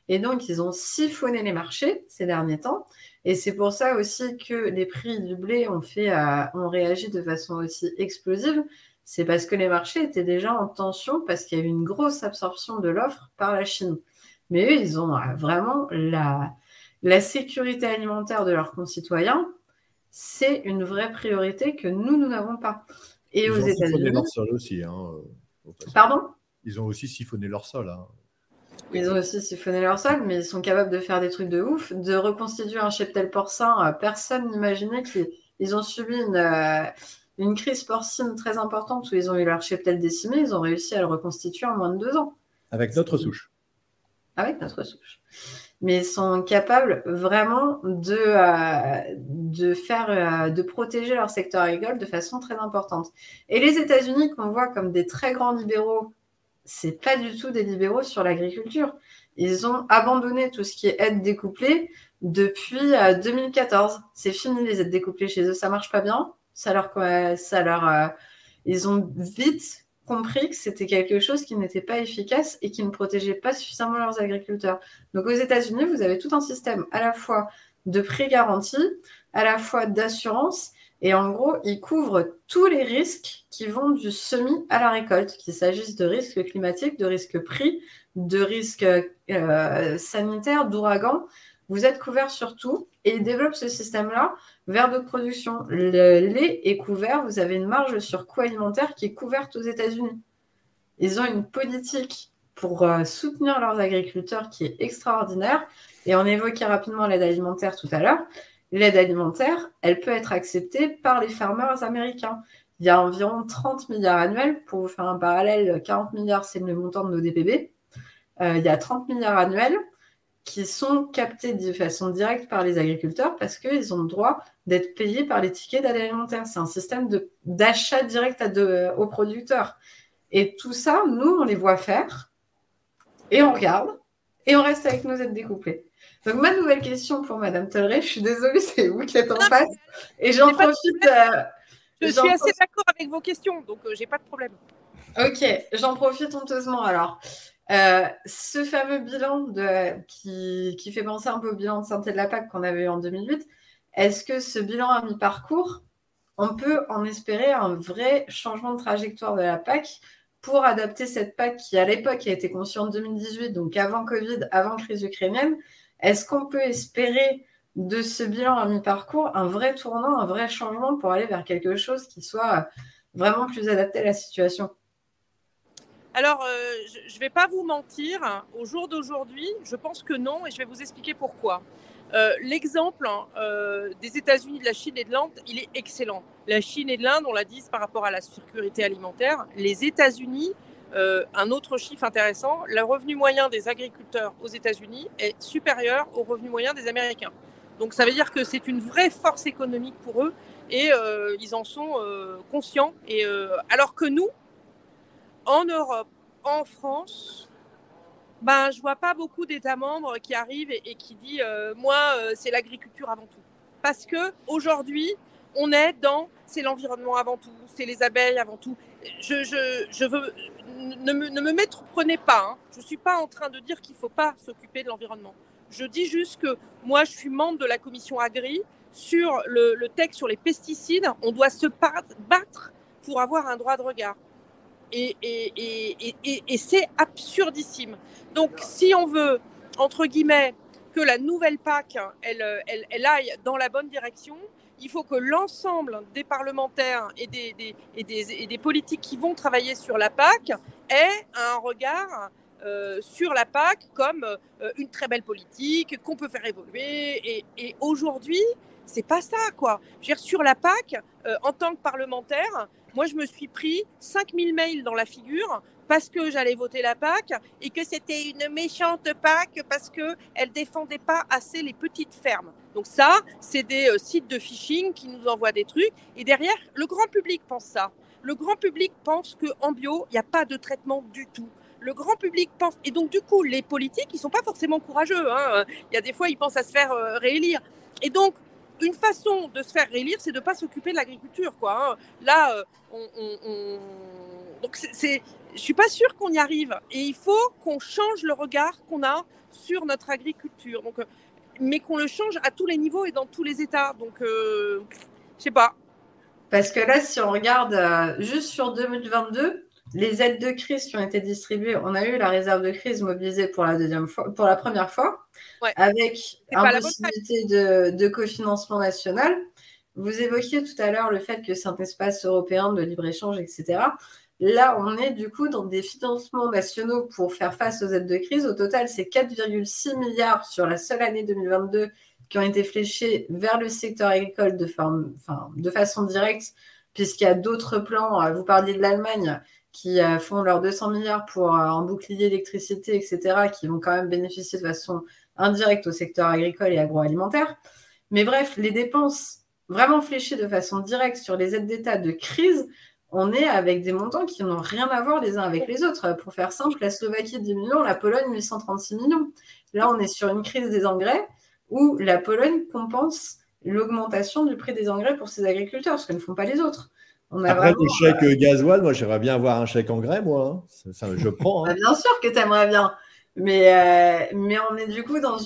Et donc, ils ont siphonné les marchés ces derniers temps. Et c'est pour ça aussi que les prix du blé ont, fait, euh, ont réagi de façon aussi explosive. C'est parce que les marchés étaient déjà en tension parce qu'il y a eu une grosse absorption de l'offre par la Chine. Mais eux, ils ont euh, vraiment la, la sécurité alimentaire de leurs concitoyens. C'est une vraie priorité que nous, nous n'avons pas. Et ils aux États-Unis. leur sol aussi. Hein, Pardon? Ils ont aussi siphonné leur sol. Hein. Ils ont aussi siphonné leur sol, mais ils sont capables de faire des trucs de ouf, de reconstituer un cheptel porcin. Euh, personne n'imaginait qu'ils ont subi une, euh, une crise porcine très importante où ils ont eu leur cheptel décimé. Ils ont réussi à le reconstituer en moins de deux ans. Avec notre souche. Avec notre souche. Mais ils sont capables vraiment de, euh, de faire, de protéger leur secteur agricole de façon très importante. Et les États-Unis, qu'on voit comme des très grands libéraux c'est pas du tout des libéraux sur l'agriculture. Ils ont abandonné tout ce qui est aide découplée depuis 2014. Euh, c'est fini les aides découplées chez eux, ça marche pas bien. Ça leur, ça leur, euh, ils ont vite compris que c'était quelque chose qui n'était pas efficace et qui ne protégeait pas suffisamment leurs agriculteurs. Donc aux États-Unis, vous avez tout un système à la fois de prêts garantis, à la fois d'assurance et en gros, il couvre tous les risques qui vont du semis à la récolte, qu'il s'agisse de risques climatiques, de risques prix, de risques euh, sanitaires, d'ouragans. Vous êtes couvert sur tout et il développe ce système-là vers d'autres productions. Le lait est couvert, vous avez une marge sur coût alimentaire qui est couverte aux États-Unis. Ils ont une politique pour euh, soutenir leurs agriculteurs qui est extraordinaire. Et on évoquait rapidement l'aide alimentaire tout à l'heure l'aide alimentaire, elle peut être acceptée par les farmers américains. Il y a environ 30 milliards annuels. Pour vous faire un parallèle, 40 milliards, c'est le montant de nos DPB. Euh, il y a 30 milliards annuels qui sont captés de façon directe par les agriculteurs parce qu'ils ont le droit d'être payés par les tickets d'aide alimentaire. C'est un système d'achat direct aux producteurs. Et tout ça, nous, on les voit faire et on regarde et on reste avec nos aides découplées. Donc, ma nouvelle question pour Madame Tolleray, je suis désolée, c'est vous qui êtes en face. Et j'en profite. Euh, je suis assez d'accord avec vos questions, donc je euh, j'ai pas de problème. Ok, j'en profite honteusement alors. Euh, ce fameux bilan de, qui, qui, fait penser un peu au bilan de santé de la PAC qu'on avait eu en 2008, est-ce que ce bilan à mi-parcours, on peut en espérer un vrai changement de trajectoire de la PAC pour adapter cette PAC qui, à l'époque, a été conçue en 2018, donc avant Covid, avant crise ukrainienne, est-ce qu'on peut espérer de ce bilan à mi-parcours un vrai tournant, un vrai changement pour aller vers quelque chose qui soit vraiment plus adapté à la situation? Alors, euh, je ne vais pas vous mentir, au jour d'aujourd'hui, je pense que non, et je vais vous expliquer pourquoi. Euh, l'exemple hein, euh, des États-Unis, de la Chine et de l'Inde, il est excellent. La Chine et de l'Inde, on l'a dit, par rapport à la sécurité alimentaire. Les États-Unis, euh, un autre chiffre intéressant, le revenu moyen des agriculteurs aux États-Unis est supérieur au revenu moyen des Américains. Donc ça veut dire que c'est une vraie force économique pour eux et euh, ils en sont euh, conscients. Et, alors que nous, en Europe, en France, ben, je vois pas beaucoup d'États membres qui arrivent et, qui disent moi, c'est l'agriculture avant tout. Parce que aujourd'hui, on est dans c'est l'environnement avant tout, c'est les abeilles avant tout. Je veux ne me, ne me méprenez pas. Hein. Je ne suis pas en train de dire qu'il ne faut pas s'occuper de l'environnement. Je dis juste que moi, je suis membre de la commission Agri. Sur le, texte sur les pesticides, on doit se battre pour avoir un droit de regard. Et, c'est absurdissime. Donc, si on veut, entre guillemets, que la nouvelle PAC, elle, elle aille dans la bonne direction, il faut que l'ensemble des parlementaires et des, politiques qui vont travailler sur la PAC aient un regard euh, sur la PAC comme euh, une très belle politique qu'on peut faire évoluer. Et, et aujourd'hui, c'est pas ça, quoi. Je sur la PAC, euh, en tant que parlementaire, moi, je me suis pris 5000 mails dans la figure parce que j'allais voter la PAC et que c'était une méchante PAC parce qu'elle défendait pas assez les petites fermes. Donc ça, c'est des euh, sites de phishing qui nous envoient des trucs. Et derrière, le grand public pense ça. Le grand public pense qu'en bio, il n'y a pas de traitement du tout. Le grand public pense. Et donc, du coup, les politiques, ils sont pas forcément courageux. Hein. Il y a des fois, ils pensent à se faire euh, réélire. Et donc, une façon de se faire réélire, c'est de ne pas s'occuper de l'agriculture. Quoi, hein. Là, euh, on, donc c'est, je suis pas sûre qu'on y arrive. Et il faut qu'on change le regard qu'on a sur notre agriculture. Donc, euh, mais qu'on le change à tous les niveaux et dans tous les états. Donc, euh, je sais pas. Parce que là, si on regarde juste sur 2022, les aides de crise qui ont été distribuées, on a eu la réserve de crise mobilisée pour la, deuxième fois, pour la première fois, avec une possibilité de, de, cofinancement national. Vous évoquiez tout à l'heure le fait que c'est un espace européen de libre-échange, etc. Là, on est du coup dans des financements nationaux pour faire face aux aides de crise. Au total, c'est 4,6 milliards sur la seule année 2022 qui ont été fléchés vers le secteur agricole de, façon directe, puisqu'il y a d'autres plans. Vous parliez de l'Allemagne qui euh, font leurs 200 milliards pour euh, un bouclier électricité, etc., qui vont quand même bénéficier de façon indirecte au secteur agricole et agroalimentaire. Mais bref, les dépenses vraiment fléchées de façon directe sur les aides d'État de crise, on est avec des montants qui n'ont rien à voir les uns avec les autres. Pour faire simple, la Slovaquie 10 millions, la Pologne 836 millions. Là, on est sur une crise des engrais où la Pologne compense l'augmentation du prix des engrais pour ses agriculteurs, ce que ne font pas les autres. Après le chèque euh, gasoil, moi j'aimerais bien avoir un chèque engrais, moi. Hein. Ça, je prends. Hein. Bah, bien sûr que tu aimerais bien. Mais, euh, mais on est du coup dans.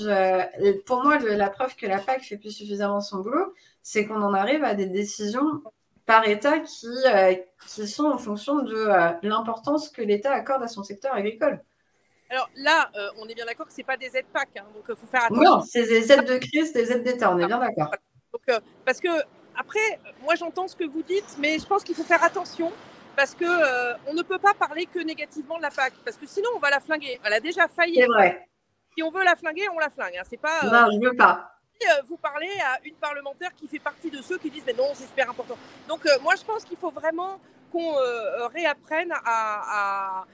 pour moi, la preuve que la PAC fait plus suffisamment son boulot, c'est qu'on en arrive à des décisions par État qui, euh, qui sont en fonction de l'importance que l'État accorde à son secteur agricole. Alors là, on est bien d'accord que ce pas des aides PAC, hein, donc il faut faire attention. Non, c'est des aides de crise, des aides d'État, on est bien d'accord. parce que après, moi j'entends ce que vous dites, mais je pense qu'il faut faire attention parce que euh, on ne peut pas parler que négativement de la PAC, parce que sinon on va la flinguer. Elle a déjà failli. C'est vrai. Si on veut la flinguer, on la flingue. Hein. C'est pas. Euh, non, je veux pas. Euh, vous parlez à une parlementaire qui fait partie de ceux qui disent mais non, c'est super important. Donc moi je pense qu'il faut vraiment qu'on réapprenne à,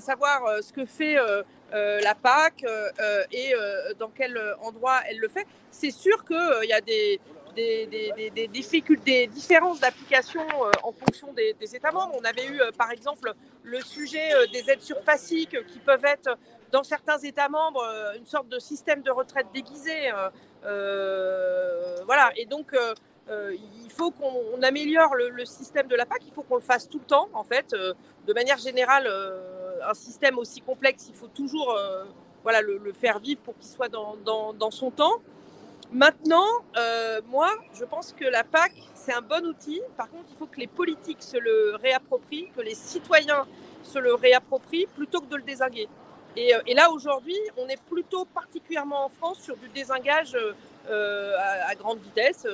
savoir ce que fait la PAC et dans quel endroit elle le fait. C'est sûr qu'il y a des, difficultés, des différences d'application euh, en fonction des, États membres. On avait eu, euh, par exemple, le sujet euh, des aides surfaciques qui peuvent être, dans certains États membres, une sorte de système de retraite déguisé. Voilà. Et donc, il faut qu'on améliore le, système de la PAC. Il faut qu'on le fasse tout le temps, en fait. de manière générale, un système aussi complexe, il faut toujours voilà, le, faire vivre pour qu'il soit dans, son temps. Maintenant, euh, moi, je pense que la PAC, c'est un bon outil. Par contre, il faut que les politiques se le réapproprient, que les citoyens se le réapproprient plutôt que de le désinguer. Et, euh, là, aujourd'hui, on est plutôt particulièrement en France sur du désingage euh, à, grande vitesse.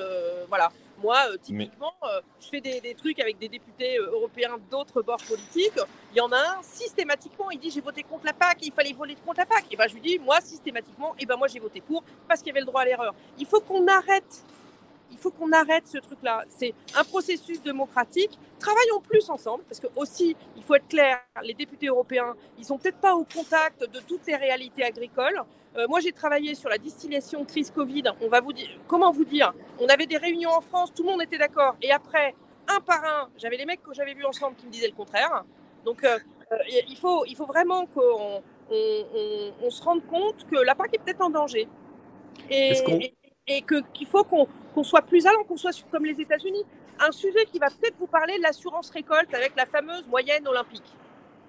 voilà. Moi, euh, typiquement, euh, je fais des, trucs avec des députés euh, européens d'autres bords politiques. Il y en a un, systématiquement, il dit j'ai voté contre la PAC, il fallait voter contre la PAC. Et ben je lui dis, moi, systématiquement, et ben moi j'ai voté pour parce qu'il y avait le droit à l'erreur. Il faut qu'on arrête. Il faut qu'on arrête ce truc-là. C'est un processus démocratique. Travaillons plus ensemble, parce que aussi, il faut être clair, les députés européens, ils sont peut-être pas au contact de toutes les réalités agricoles. Euh, moi, j'ai travaillé sur la distillation crise Covid. On va vous dire, comment vous dire? On avait des réunions en France, tout le monde était d'accord. Et après, un par un, j'avais les mecs que j'avais vus ensemble qui me disaient le contraire. Donc, euh, euh, il, faut, il faut vraiment qu'on on, se rende compte que la PAC est peut-être en danger. Et, et, qu'il faut qu'on soit plus allant, qu'on soit comme les États-Unis. Un sujet qui va peut-être vous parler de l'assurance récolte avec la fameuse moyenne olympique.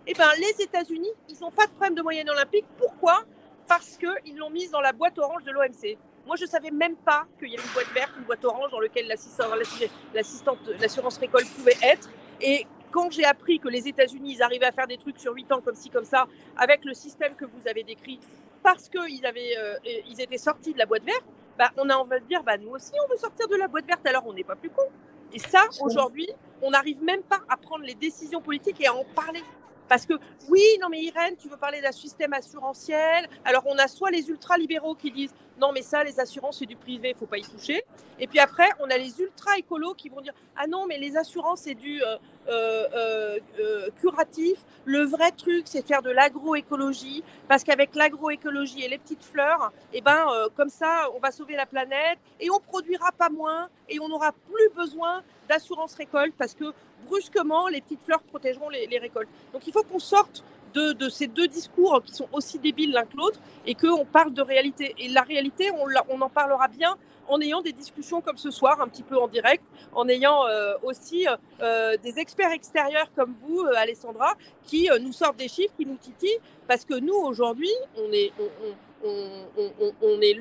Eh bien, les États-Unis, ils n'ont pas de problème de moyenne olympique. Pourquoi? Parce qu'ils l'ont mise dans la boîte orange de l'OMC. Moi, je ne savais même pas qu'il y avait une boîte verte, une boîte orange dans laquelle l'assistante, l'assurance récolte pouvait être. Et quand j'ai appris que les États-Unis, ils arrivaient à faire des trucs sur 8 ans comme ci, comme ça, avec le système que vous avez décrit, parce qu'ils euh, étaient sortis de la boîte verte, bah, on a envie de dire, bah, nous aussi, on veut sortir de la boîte verte, alors on n'est pas plus con. Et ça, aujourd'hui, on n'arrive même pas à prendre les décisions politiques et à en parler. Parce que oui, non mais Irène, tu veux parler d'un système assurantiel. Alors on a soit les ultra-libéraux qui disent non mais ça, les assurances, c'est du privé, il faut pas y toucher. Et puis après, on a les ultra-écolos qui vont dire ah non mais les assurances, c'est du, euh, curatif. Le vrai truc, c'est faire de l'agroécologie, parce qu'avec l'agroécologie et les petites fleurs, eh ben, comme ça, on va sauver la planète et on produira pas moins et on n'aura plus besoin d'assurance récolte parce que brusquement, les petites fleurs protégeront les récoltes. Donc il faut qu'on sorte de, ces deux discours qui sont aussi débiles l'un que l'autre et qu'on parle de réalité. Et la réalité, on, on, en parlera bien en ayant des discussions comme ce soir, un petit peu en direct, en ayant euh, aussi euh, des experts extérieurs comme vous, euh, Alessandra, qui nous sortent des chiffres, qui nous titillent, parce que nous, aujourd'hui, on est, on, est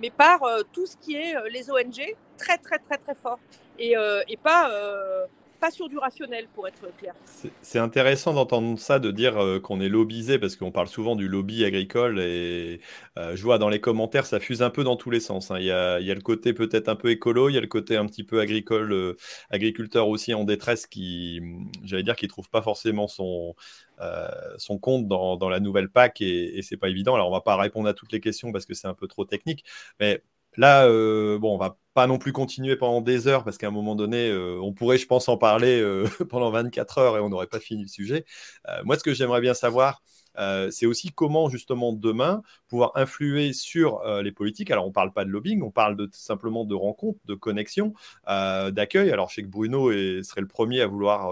mais par tout ce qui est les ONG, très, très, très, très fort. Et, et pas pas sur du rationnel, pour être clair. C'est intéressant d'entendre ça, de dire euh, qu'on est lobbyisé, parce qu'on parle souvent du lobby agricole, et euh, je vois dans les commentaires, ça fuse un peu dans tous les sens. Hein. Il, y a, le côté peut-être un peu écolo, il y a le côté un petit peu agricole, euh, agriculteur aussi en détresse, qui, j'allais dire, qui trouve pas forcément son, son compte dans, la nouvelle PAC, et, et c'est pas évident. Alors, on va pas répondre à toutes les questions, parce que c'est un peu trop technique, mais Là, euh, bon, on va pas non plus continuer pendant des heures parce qu'à un moment donné, euh, on pourrait, je pense, en parler euh, pendant 24 heures et on n'aurait pas fini le sujet. moi, ce que j'aimerais bien savoir, euh, c'est aussi comment justement demain pouvoir influer sur euh, les politiques. Alors on ne parle pas de lobbying, on parle de, simplement de rencontres, de connexions, euh, d'accueil. Alors je sais que Bruno serait le premier à vouloir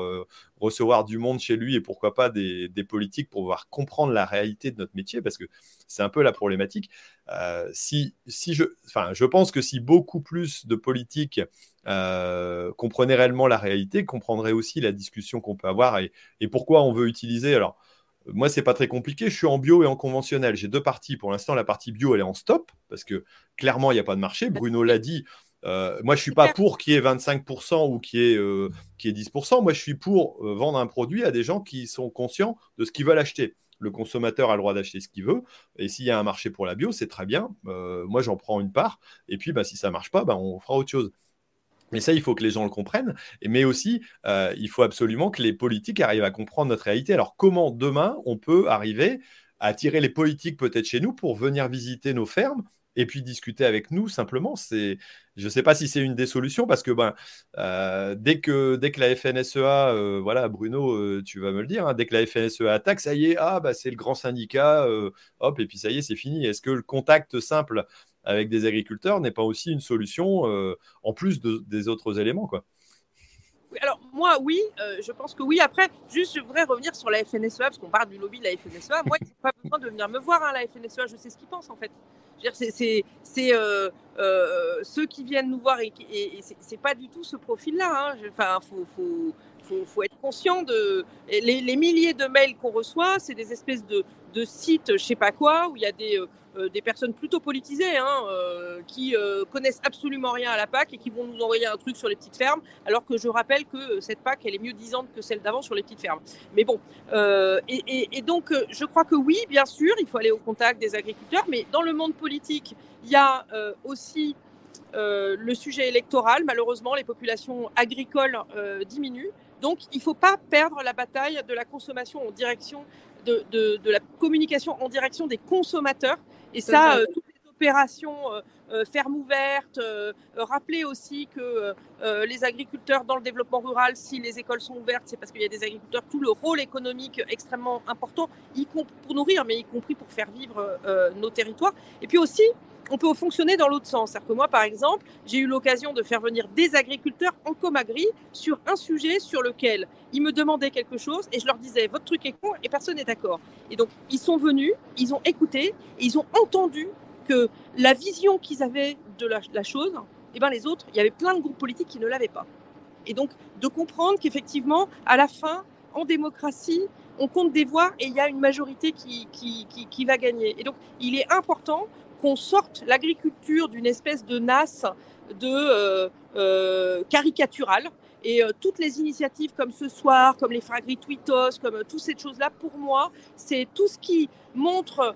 recevoir du monde chez lui et pourquoi pas des, politiques pour pouvoir comprendre la réalité de notre métier parce que c'est un peu la problématique. si, si je, enfin, je pense que si beaucoup plus de politiques comprenaient réellement la réalité, comprendraient aussi la discussion qu'on peut avoir et, et pourquoi on veut utiliser. Alors, moi, c'est pas très compliqué. Je suis en bio et en conventionnel. J'ai deux parties. Pour l'instant, la partie bio, elle est en stop parce que clairement, il n'y a pas de marché. Bruno l'a dit. Euh, moi, je suis pas pour qu'il y ait 25% ou qu'il y, ait, euh, 10%. Moi, je suis pour euh, vendre un produit à des gens qui sont conscients de ce qu'ils veulent acheter. Le consommateur a le droit d'acheter ce qu'il veut. Et s'il y a un marché pour la bio, c'est très bien. moi, j'en prends une part. Et puis, bah, si ça marche pas, bah, on fera autre chose. Mais ça, il faut que les gens le comprennent. Mais aussi, euh, il faut absolument que les politiques arrivent à comprendre notre réalité. Alors, comment demain, on peut arriver à attirer les politiques peut-être chez nous pour venir visiter nos fermes et puis discuter avec nous simplement? C'est, je ne sais pas si c'est une des solutions parce que ben, euh, dès que dès que la FNSEA, euh, voilà, Bruno, tu vas me le dire, hein, dès que la FNSEA attaque, ça y est, ah bah c'est le grand syndicat, hop, et puis ça y est, c'est fini. Est-ce que le contact simple avec des agriculteurs n'est pas aussi une solution euh, en plus des autres éléments quoi. Alors moi oui, euh, je pense que oui. Après, juste je voudrais revenir sur la FNSEA parce qu'on parle du lobby de la FNSEA. Moi, il n'y pas besoin de venir me voir hein, la FNSEA. Je sais ce qu'ils pensent en fait. C'est euh, ceux qui viennent nous voir et, et, c'est pas du tout ce profil-là. Hein. Enfin, faut, faut, faut, faut, être conscient de les, milliers de mails qu'on reçoit, c'est des espèces de, sites, je sais pas quoi, où il y a des euh, des personnes plutôt politisées hein, euh, qui euh, connaissent absolument rien à la PAC et qui vont nous envoyer un truc sur les petites fermes, alors que je rappelle que cette PAC, elle est mieux disante que celle d'avant sur les petites fermes. Mais bon, et, donc je crois que oui, bien sûr, il faut aller au contact des agriculteurs, mais dans le monde politique, il y a aussi le sujet électoral. Malheureusement, les populations agricoles diminuent. Donc, il ne faut pas perdre la bataille de la consommation en direction de, de, la communication en direction des consommateurs. Et ça, euh, toutes les opérations euh, euh, ferme ouverte, rappeler aussi que les agriculteurs dans le développement rural, si les écoles sont ouvertes, c'est parce qu'il y a des agriculteurs, tout le rôle économique extrêmement important, y pour nourrir, mais y compris pour faire vivre nos territoires. Et puis aussi, on peut fonctionner dans l'autre sens. C'est-à-dire que moi, par exemple, j'ai eu l'occasion de faire venir des agriculteurs en Comagri sur un sujet sur lequel ils me demandaient quelque chose et je leur disais votre truc est con et personne n'est d'accord. Et donc ils sont venus, ils ont écouté, et ils ont entendu que la vision qu'ils avaient de la, chose, eh ben les autres, il y avait plein de groupes politiques qui ne l'avaient pas. Et donc de comprendre qu'effectivement, à la fin, en démocratie, on compte des voix et il y a une majorité qui va gagner. Et donc il est important qu'on sorte l'agriculture d'une espèce de nasse de euh, euh, caricaturale. Et euh, toutes les initiatives comme ce soir, comme les Fragritwitos, comme toutes ces choses-là, pour moi, c'est tout ce qui montre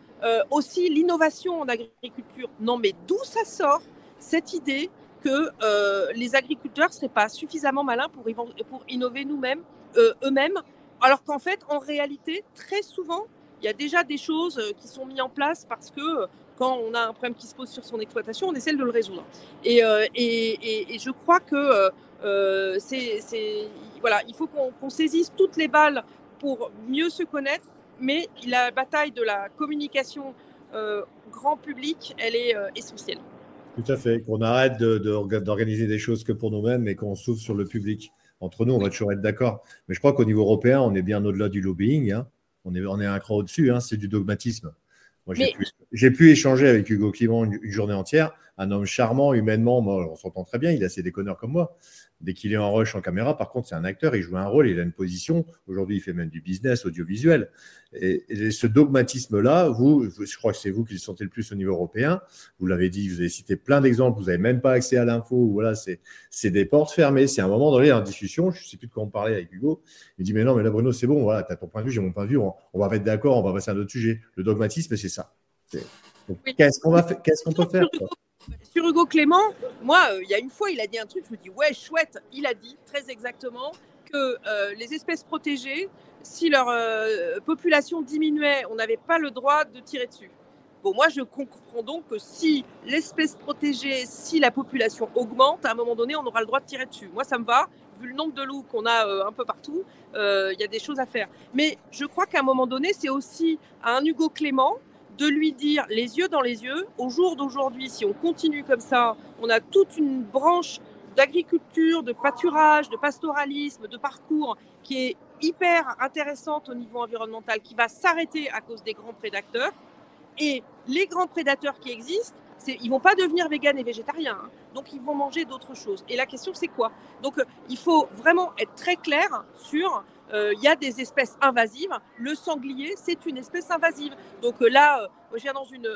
aussi l'innovation en agriculture. Non, mais d'où ça sort cette idée que les agriculteurs ne seraient pas suffisamment malins pour, pour innover nous-mêmes, eux-mêmes, alors qu'en fait, en réalité, très souvent, il y a déjà des choses qui sont mises en place parce que quand on a un problème qui se pose sur son exploitation, on essaie de le résoudre. Et, euh, et, et, je crois que euh, c'est, voilà, il faut qu'on saisisse toutes les balles pour mieux se connaître, mais la bataille de la communication euh, grand public, elle est euh, essentielle. Tout à fait, qu'on arrête d'organiser des choses que pour nous-mêmes et qu'on s'ouvre sur le public. Entre nous, on va toujours être d'accord. Mais je crois qu'au niveau européen, on est bien au-delà du lobbying. Hein. On, est, on est un cran au-dessus, hein. c'est du dogmatisme. Moi, j'ai pu, échanger avec Hugo Clément une, journée entière, un homme charmant, humainement, moi, on s'entend très bien, il a ses déconneurs comme moi. Dès qu'il est en rush en caméra, par contre, c'est un acteur, il joue un rôle, il a une position. Aujourd'hui, il fait même du business audiovisuel. Et, ce dogmatisme-là, vous, je crois que c'est vous qui le sentez le plus au niveau européen. Vous l'avez dit, vous avez cité plein d'exemples, vous n'avez même pas accès à l'info. Voilà, c'est des portes fermées. C'est un moment donné en discussion, je ne sais plus de quoi on parlait avec Hugo. Il dit, mais non, mais là, Bruno, c'est bon, voilà, tu as ton point de vue, j'ai mon point de vue, on, va être d'accord, on va passer à un autre sujet. Le dogmatisme, c'est ça. Qu'est-ce qu'on qu'est-ce qu'on peut faire sur Hugo Clément, moi, euh, il y a une fois, il a dit un truc, je me dis, ouais, chouette, il a dit très exactement que euh, les espèces protégées, si leur euh, population diminuait, on n'avait pas le droit de tirer dessus. Bon, moi, je comprends donc que si l'espèce protégée, si la population augmente, à un moment donné, on aura le droit de tirer dessus. Moi, ça me va. Vu le nombre de loups qu'on a un peu partout, il y a des choses à faire. Mais je crois qu'à un moment donné, c'est aussi à un Hugo Clément de lui dire les yeux dans les yeux, au jour d'aujourd'hui, si on continue comme ça, on a toute une branche d'agriculture, de pâturage, de pastoralisme, de parcours qui est hyper intéressante au niveau environnemental, qui va s'arrêter à cause des grands prédateurs. Et les grands prédateurs qui existent, ils vont pas devenir véganes et végétariens, hein. donc ils vont manger d'autres choses. Et la question, c'est quoi? Donc, euh, il faut vraiment être très clair sur euh, il y a des espèces invasives. Le sanglier, c'est une espèce invasive. Donc euh, là, euh, je viens dans une,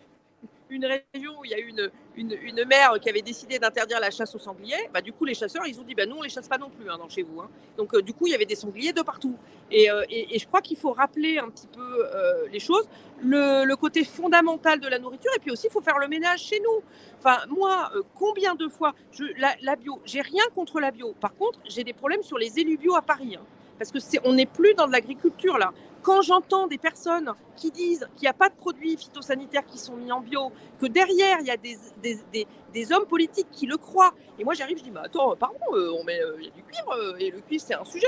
une région où il y a une, une, une mère qui avait décidé d'interdire la chasse aux sangliers. Bah, du coup, les chasseurs, ils ont dit, bah, nous, on les chasse pas non plus hein, dans chez vous. Hein. Donc, du coup, il y avait des sangliers de partout. Et, et, je crois qu'il faut rappeler un petit peu les choses, le, le, côté fondamental de la nourriture, et puis aussi, il faut faire le ménage chez nous. Enfin, moi, combien de fois, je, la, la bio, j'ai rien contre la bio. Par contre, j'ai des problèmes sur les élus bio à Paris. Hein parce que c'est, on n'est plus dans de l'agriculture là. Quand j'entends des personnes qui disent qu'il n'y a pas de produits phytosanitaires qui sont mis en bio, que derrière il y a des, des, des, hommes politiques qui le croient, et moi j'arrive, je dis, mais attends, pardon, euh, on met, euh, il y a du cuivre, euh, et le cuivre c'est un sujet.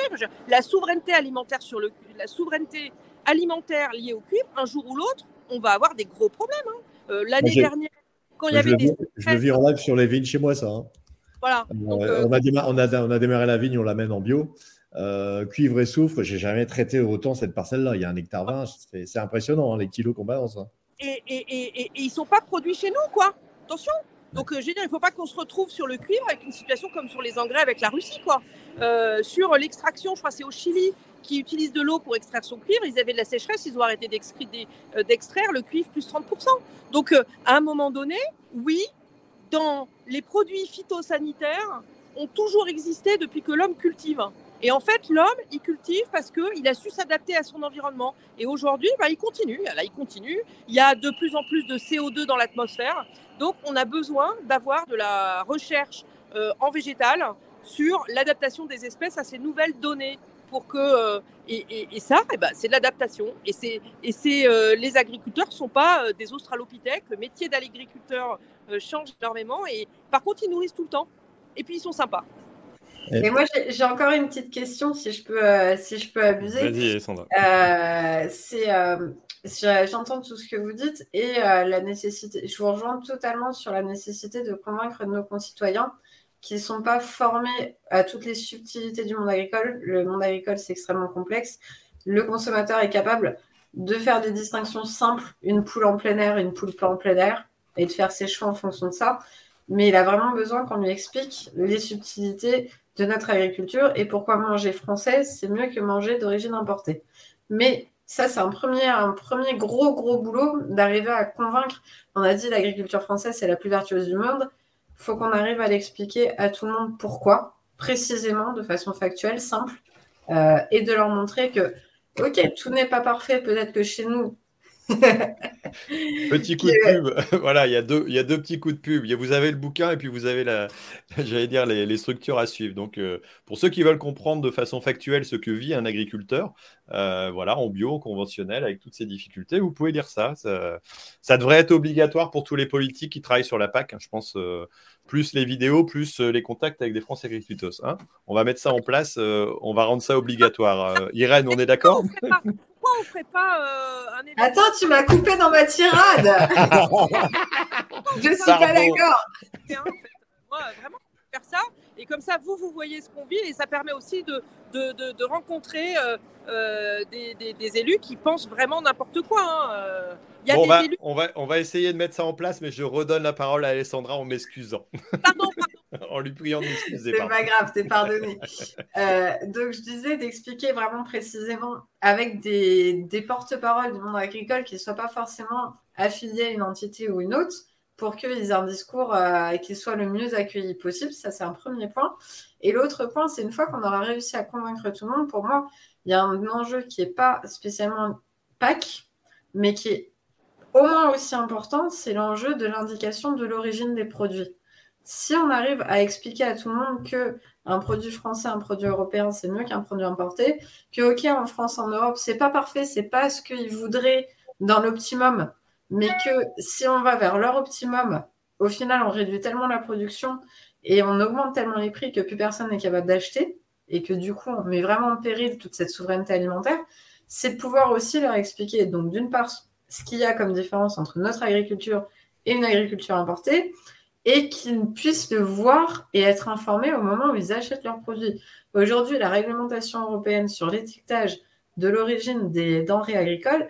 La souveraineté alimentaire sur le, la souveraineté alimentaire liée au cuivre, un jour ou l'autre, on va avoir des gros problèmes. Hein. l'année dernière, quand il y avait des. je le vis en live sur les vignes chez moi, ça. Hein. Voilà. on, a on, a, on, a, démarré la vigne, on l'amène en bio. Euh, cuivre et soufre, j'ai jamais traité autant cette parcelle-là. Il y a un hectare 20, c'est impressionnant hein, les kilos qu'on balance. Hein. Et, et, et, et, ils sont pas produits chez nous, quoi. Attention. Donc, euh, je veux dire, il ne faut pas qu'on se retrouve sur le cuivre avec une situation comme sur les engrais avec la Russie, quoi. Euh, sur l'extraction, je crois c'est au Chili qui utilise de l'eau pour extraire son cuivre. Ils avaient de la sécheresse, ils ont arrêté d'extraire le cuivre plus 30%. Donc, à un moment donné, oui, dans les produits phytosanitaires ont toujours existé depuis que l'homme cultive. Et en fait, l'homme, il cultive parce qu'il a su s'adapter à son environnement. Et aujourd'hui, bah, il continue. Là, il continue. Il y a de plus en plus de CO2 dans l'atmosphère. Donc, on a besoin d'avoir de la recherche euh, en végétal sur l'adaptation des espèces à ces nouvelles données. Pour que, euh, et, ça, eh ben, c'est de l'adaptation. Et, euh, les agriculteurs ne sont pas des australopithèques. Le métier d'agriculteur change énormément. Et par contre, ils nourrissent tout le temps. Et puis, ils sont sympas. Et moi, j'ai encore une petite question, si je peux, euh, si je peux abuser. Vas-y, Sandra. Euh, c'est, euh, j'entends tout ce que vous dites et la nécessité. Je vous rejoins totalement sur la nécessité de convaincre nos concitoyens qui ne sont pas formés à toutes les subtilités du monde agricole. Le monde agricole, c'est extrêmement complexe. Le consommateur est capable de faire des distinctions simples, une poule en plein air, une poule pas en plein air, et de faire ses choix en fonction de ça. Mais il a vraiment besoin qu'on lui explique les subtilités de notre agriculture et pourquoi manger français, c'est mieux que manger d'origine importée. Mais ça, c'est un premier, un premier gros, gros boulot d'arriver à convaincre. On a dit l'agriculture française, c'est la plus vertueuse du monde. Il faut qu'on arrive à l'expliquer à tout le monde pourquoi, précisément, de façon factuelle, simple, euh, et de leur montrer que, ok, tout n'est pas parfait, peut-être que chez nous, Petit coup de pub. voilà, il y, a deux, il y a deux petits coups de pub. Vous avez le bouquin et puis vous avez, la, j'allais dire, les, structures à suivre. Donc, euh, pour ceux qui veulent comprendre de façon factuelle ce que vit un agriculteur, euh, voilà, en bio, en conventionnel, avec toutes ces difficultés, vous pouvez lire ça. Ça, devrait être obligatoire pour tous les politiques qui travaillent sur la PAC. Hein, je pense, euh, plus les vidéos, plus les contacts avec des Français agriculteurs. Hein. on va mettre ça en place. on va rendre ça obligatoire. Irène, on est d'accord? Pourquoi on ferait pas euh, un événement Attends, tu m'as coupé dans ma tirade. Je suis pas d'accord. Moi, vraiment, faire ça. Et comme ça, vous, vous voyez ce qu'on vit et ça permet aussi de, de, de, rencontrer euh, euh, des, des, élus qui pensent vraiment n'importe quoi. Hein. Il y a des on, va, élus... on, va, on va essayer de mettre ça en place, mais je redonne la parole à Alessandra en m'excusant. Pardon, pardon. en lui priant de m'excuser. C'est pas grave, t'es pardonné. Euh, donc, je disais d'expliquer vraiment précisément avec des, des porte-paroles du monde agricole qui ne soient pas forcément affiliés à une entité ou une autre pour qu'ils aient un discours euh, qui soit le mieux accueilli possible. Ça, c'est un premier point. Et l'autre point, c'est une fois qu'on aura réussi à convaincre tout le monde, pour moi, il y a un enjeu qui n'est pas spécialement PAC, mais qui est au moins aussi important, c'est l'enjeu de l'indication de l'origine des produits si on arrive à expliquer à tout le monde que un produit français, un produit européen, c'est mieux qu'un produit importé, que ok en France, en Europe, c'est pas parfait, c'est pas ce qu'ils voudraient dans l'optimum, mais que si on va vers leur optimum, au final, on réduit tellement la production et on augmente tellement les prix que plus personne n'est capable d'acheter et que du coup, on met vraiment en péril toute cette souveraineté alimentaire, c'est de pouvoir aussi leur expliquer. Donc, d'une part, ce qu'il y a comme différence entre notre agriculture et une agriculture importée, et qu'ils puissent le voir et être informés au moment où ils achètent leurs produits. Aujourd'hui, la réglementation européenne sur l'étiquetage de l'origine des denrées agricoles,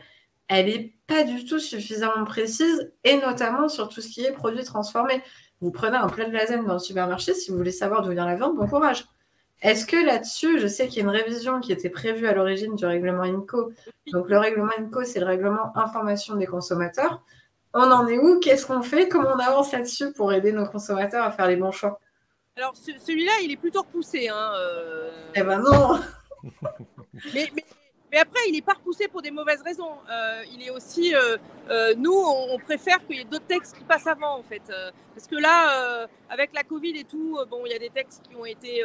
elle n'est pas du tout suffisamment précise, et notamment sur tout ce qui est produits transformés. Vous prenez un plat de lasagne dans le supermarché, si vous voulez savoir d'où vient la viande, bon courage. Est-ce que là-dessus, je sais qu'il y a une révision qui était prévue à l'origine du règlement INCO. Donc le règlement INCO, c'est le règlement information des consommateurs on en est où? Qu'est-ce qu'on fait? Comment on avance là-dessus pour aider nos consommateurs à faire les bons choix? Alors, celui-là, il est plutôt repoussé. Hein, euh. Eh ben non mais, mais après, il n'est pas repoussé pour des mauvaises raisons. Euh, il est aussi, euh, euh, nous, on, préfère qu'il y ait d'autres textes qui passent avant, en fait. parce que là, avec la Covid et tout, bon, il y a des textes qui ont été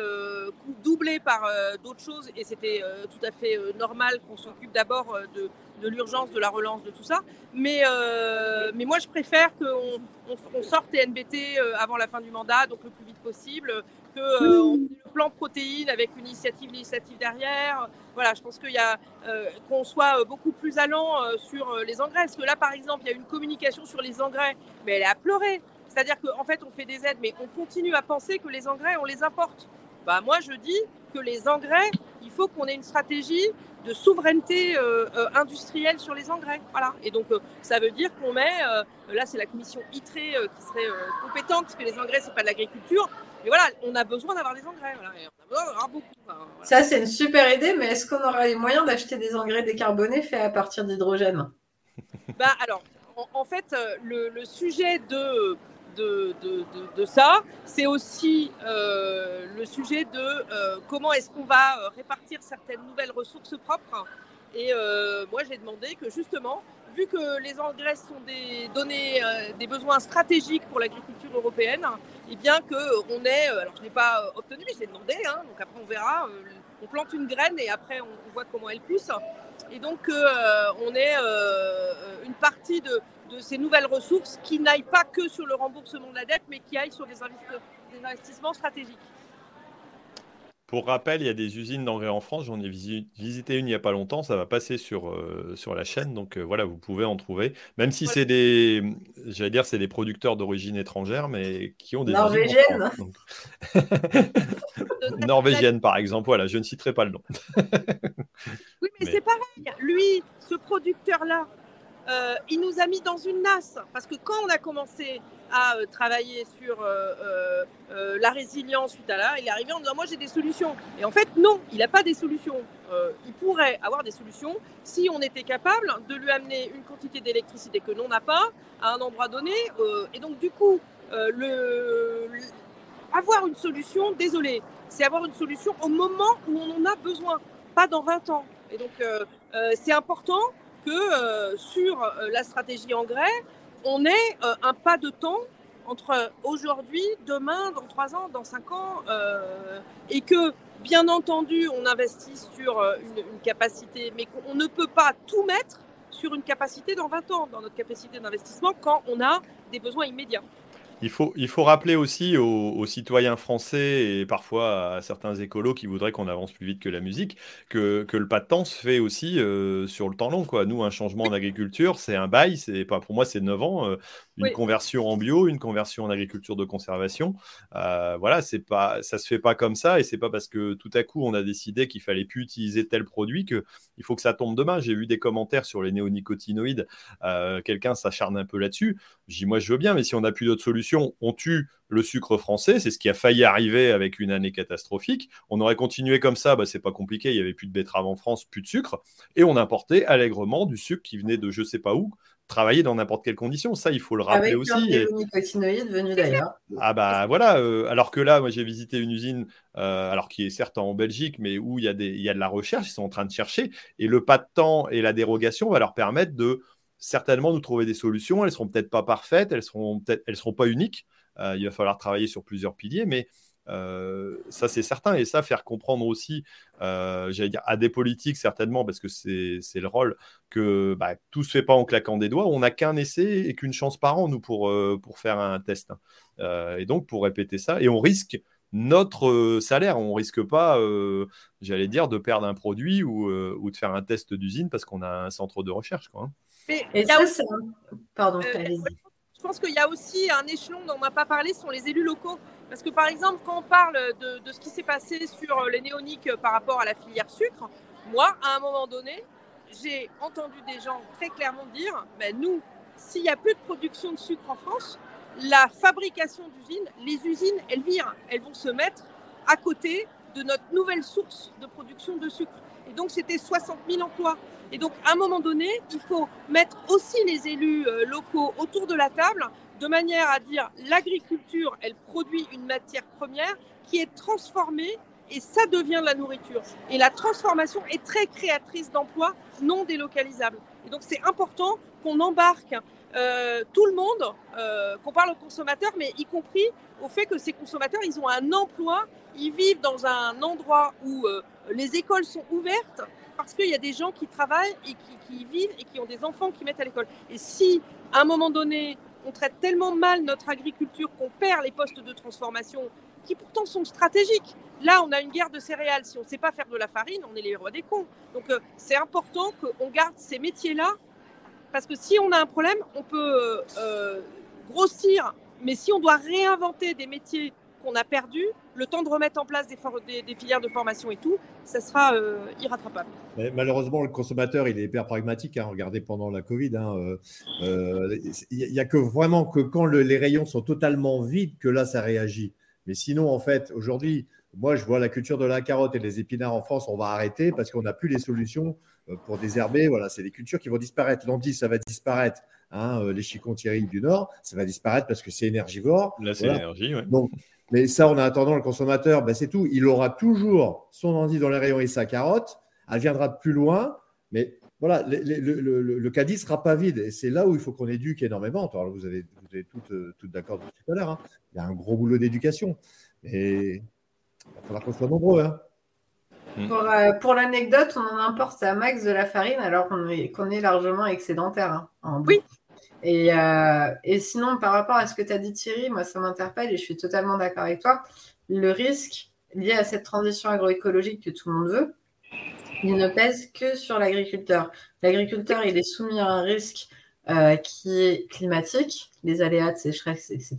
doublés par d'autres choses, et c'était tout à fait normal qu'on s'occupe d'abord de, de l'urgence, de la relance, de tout ça. Mais, mais moi, je préfère qu'on on, sorte TNBT avant la fin du mandat, donc le plus vite possible, que le plan protéines avec une initiative législative derrière. Voilà, je pense qu'il y a euh, qu'on soit euh, beaucoup plus allant euh, sur les engrais. Parce que là, par exemple, il y a une communication sur les engrais, mais elle est à pleurer. C'est-à-dire qu'en fait, on fait des aides, mais on continue à penser que les engrais, on les importe. Bah, moi, je dis que les engrais, il faut qu'on ait une stratégie de souveraineté industrielle sur les engrais. Voilà. Et donc, ça veut dire qu'on met, là, c'est la commission ITRE qui serait compétente, parce que les engrais, c'est pas de l'agriculture, mais voilà, on a besoin d'avoir des engrais. Voilà, on a besoin d'avoir beaucoup. Ça, c'est une super idée, mais est-ce qu'on aura les moyens d'acheter des engrais décarbonés faits à partir d'hydrogène? Bah, Alors, en, fait, euh, le, sujet de, de, ça, c'est aussi euh, le sujet de euh, comment est-ce qu'on va répartir certaines nouvelles ressources propres. Et moi, j'ai demandé que justement, vu que les engrais sont des données, euh, des besoins stratégiques pour l'agriculture européenne, et eh bien qu'on ait, euh, alors je n'ai pas euh, obtenu, mais je l'ai demandé, hein, donc après on verra, on plante une graine et après on, voit comment elle pousse. Et donc on ait une partie de, ces nouvelles ressources qui n'aillent pas que sur le remboursement de la dette, mais qui aillent sur des investissements stratégiques. Pour rappel, il y a des usines d'engrais en France. J'en ai visité une il n'y a pas longtemps. Ça va passer sur, euh, sur la chaîne. Donc euh, voilà, vous pouvez en trouver. Même si c'est des, j'allais dire, c'est des producteurs d'origine étrangère, mais qui ont des Norvégiennes. Norvégienne, par exemple. Voilà, je ne citerai pas le nom. oui, mais, mais... c'est pareil. Lui, ce producteur-là, euh, il nous a mis dans une nasse. Parce que quand on a commencé à euh, travailler sur euh, la résilience suite à là, il est arrivé en disant Moi j'ai des solutions. Et en fait, non, il n'a pas des solutions. il pourrait avoir des solutions si on était capable de lui amener une quantité d'électricité que l'on n'a pas à un endroit donné. et donc, du coup, avoir une solution, désolé, c'est avoir une solution au moment où on en a besoin, pas dans 20 ans. Et donc, c'est important que sur la stratégie engrais, on ait un pas de temps entre aujourd'hui, demain, dans trois ans, dans cinq ans, et que bien entendu, on investit sur une, une capacité, mais qu'on ne peut pas tout mettre sur une capacité dans 20 ans, dans notre capacité d'investissement, quand on a des besoins immédiats. Il faut, il faut rappeler aussi aux, citoyens français et parfois à certains écolos qui voudraient qu'on avance plus vite que la musique que, que le pas de temps se fait aussi euh, sur le temps long. Quoi. Nous, un changement en agriculture, c'est un bail. C'est pas, pour moi, c'est 9 ans. Euh, une conversion en bio, une conversion en agriculture de conservation. Euh, voilà, c'est pas, ça se fait pas comme ça et c'est pas parce que tout à coup on a décidé qu'il fallait plus utiliser tel produit que il faut que ça tombe demain. J'ai vu des commentaires sur les néonicotinoïdes. Quelqu'un s'acharne un peu là-dessus. Je dis moi je veux bien, mais si on n'a plus d'autres solutions on tue le sucre français. C'est ce qui a failli arriver avec une année catastrophique. On aurait continué comme ça, bah, c'est pas compliqué. Il y avait plus de betterave en France, plus de sucre, et on importait allègrement du sucre qui venait de je sais pas où, travailler dans n'importe quelle condition. Ça, il faut le rappeler Avec aussi. Avec nicotinoïdes venus d'ailleurs. Ah bah voilà. Euh, alors que là, moi, j'ai visité une usine, euh, alors qui est certes en Belgique, mais où il y, a des, il y a de la recherche. Ils sont en train de chercher, et le pas de temps et la dérogation va leur permettre de certainement nous trouver des solutions. Elles seront peut-être pas parfaites, elles seront peut-être, elles seront pas uniques. Euh, il va falloir travailler sur plusieurs piliers, mais euh, ça c'est certain. Et ça, faire comprendre aussi, euh, j'allais dire à des politiques certainement, parce que c'est, le rôle que bah, tout se fait pas en claquant des doigts. On n'a qu'un essai et qu'une chance par an nous pour faire un test. et donc pour répéter ça, et on risque notre salaire. On risque pas, j'allais dire, de perdre un produit ou, ou, de faire un test d'usine parce qu'on a un centre de recherche. Quoi, hein. Mais et ça, aussi... Pardon, euh, je pense qu'il y a aussi un échelon dont on n'a pas parlé, ce sont les élus locaux. Parce que par exemple, quand on parle de, de ce qui s'est passé sur les néoniques par rapport à la filière sucre, moi, à un moment donné, j'ai entendu des gens très clairement dire, ben nous, s'il n'y a plus de production de sucre en France, la fabrication d'usines, les usines, elles virent, elles vont se mettre à côté de notre nouvelle source de production de sucre. Et donc, c'était 60 000 emplois. Et donc, à un moment donné, il faut mettre aussi les élus euh, locaux autour de la table de manière à dire l'agriculture, elle produit une matière première qui est transformée et ça devient de la nourriture. Et la transformation est très créatrice d'emplois non délocalisables. Et donc, c'est important qu'on embarque euh, tout le monde, euh, qu'on parle aux consommateurs, mais y compris au fait que ces consommateurs, ils ont un emploi, ils vivent dans un endroit où les écoles sont ouvertes, parce qu'il y a des gens qui travaillent et qui, vivent et qui ont des enfants qui mettent à l'école. Et si, à un moment donné, on traite tellement mal notre agriculture qu'on perd les postes de transformation qui pourtant sont stratégiques. Là, on a une guerre de céréales. Si on ne sait pas faire de la farine, on est les rois des cons. Donc, euh, c'est important qu'on garde ces métiers-là parce que si on a un problème, on peut euh, grossir. Mais si on doit réinventer des métiers qu'on a perdu, le temps de remettre en place des, des, filières de formation et tout, ça sera euh, irrattrapable. malheureusement, le consommateur, il est hyper pragmatique. Hein. Regardez pendant la Covid, il hein, euh, euh, n'y a que vraiment que quand les rayons sont totalement vides que là, ça réagit. Mais sinon, en fait, aujourd'hui, moi, je vois la culture de la carotte et des épinards en France, on va arrêter parce qu'on n'a plus les solutions pour désherber. Voilà, c'est des cultures qui vont disparaître. L'endive, ça va disparaître. Hein, les chicons du Nord, ça va disparaître parce que c'est énergivore. Là, c'est l'énergie, Donc, mais ça, en attendant, le consommateur, ben c'est tout. Il aura toujours son endive dans les rayons et sa carotte. Elle viendra plus loin. Mais voilà, le, le, le, caddie ne sera pas vide. Et c'est là où il faut qu'on éduque énormément. Alors, vous avez, vous avez toutes, euh, toutes d'accord tout à l'heure. Hein. Il y a un gros boulot d'éducation. Et il va falloir qu'on soit nombreux. Hein. Hmm. Pour, euh, pour l'anecdote, on en importe à max de la farine alors qu'on est, qu'on est largement excédentaire. Hein, oui. Euh, et, sinon, par rapport à ce que tu as dit Thierry, moi ça m'interpelle et je suis totalement d'accord avec toi. Le risque lié à cette transition agroécologique que tout le monde veut, il ne pèse que sur l'agriculteur. L'agriculteur, il est soumis à un risque euh, qui est climatique, les aléas de sécheresse, etc.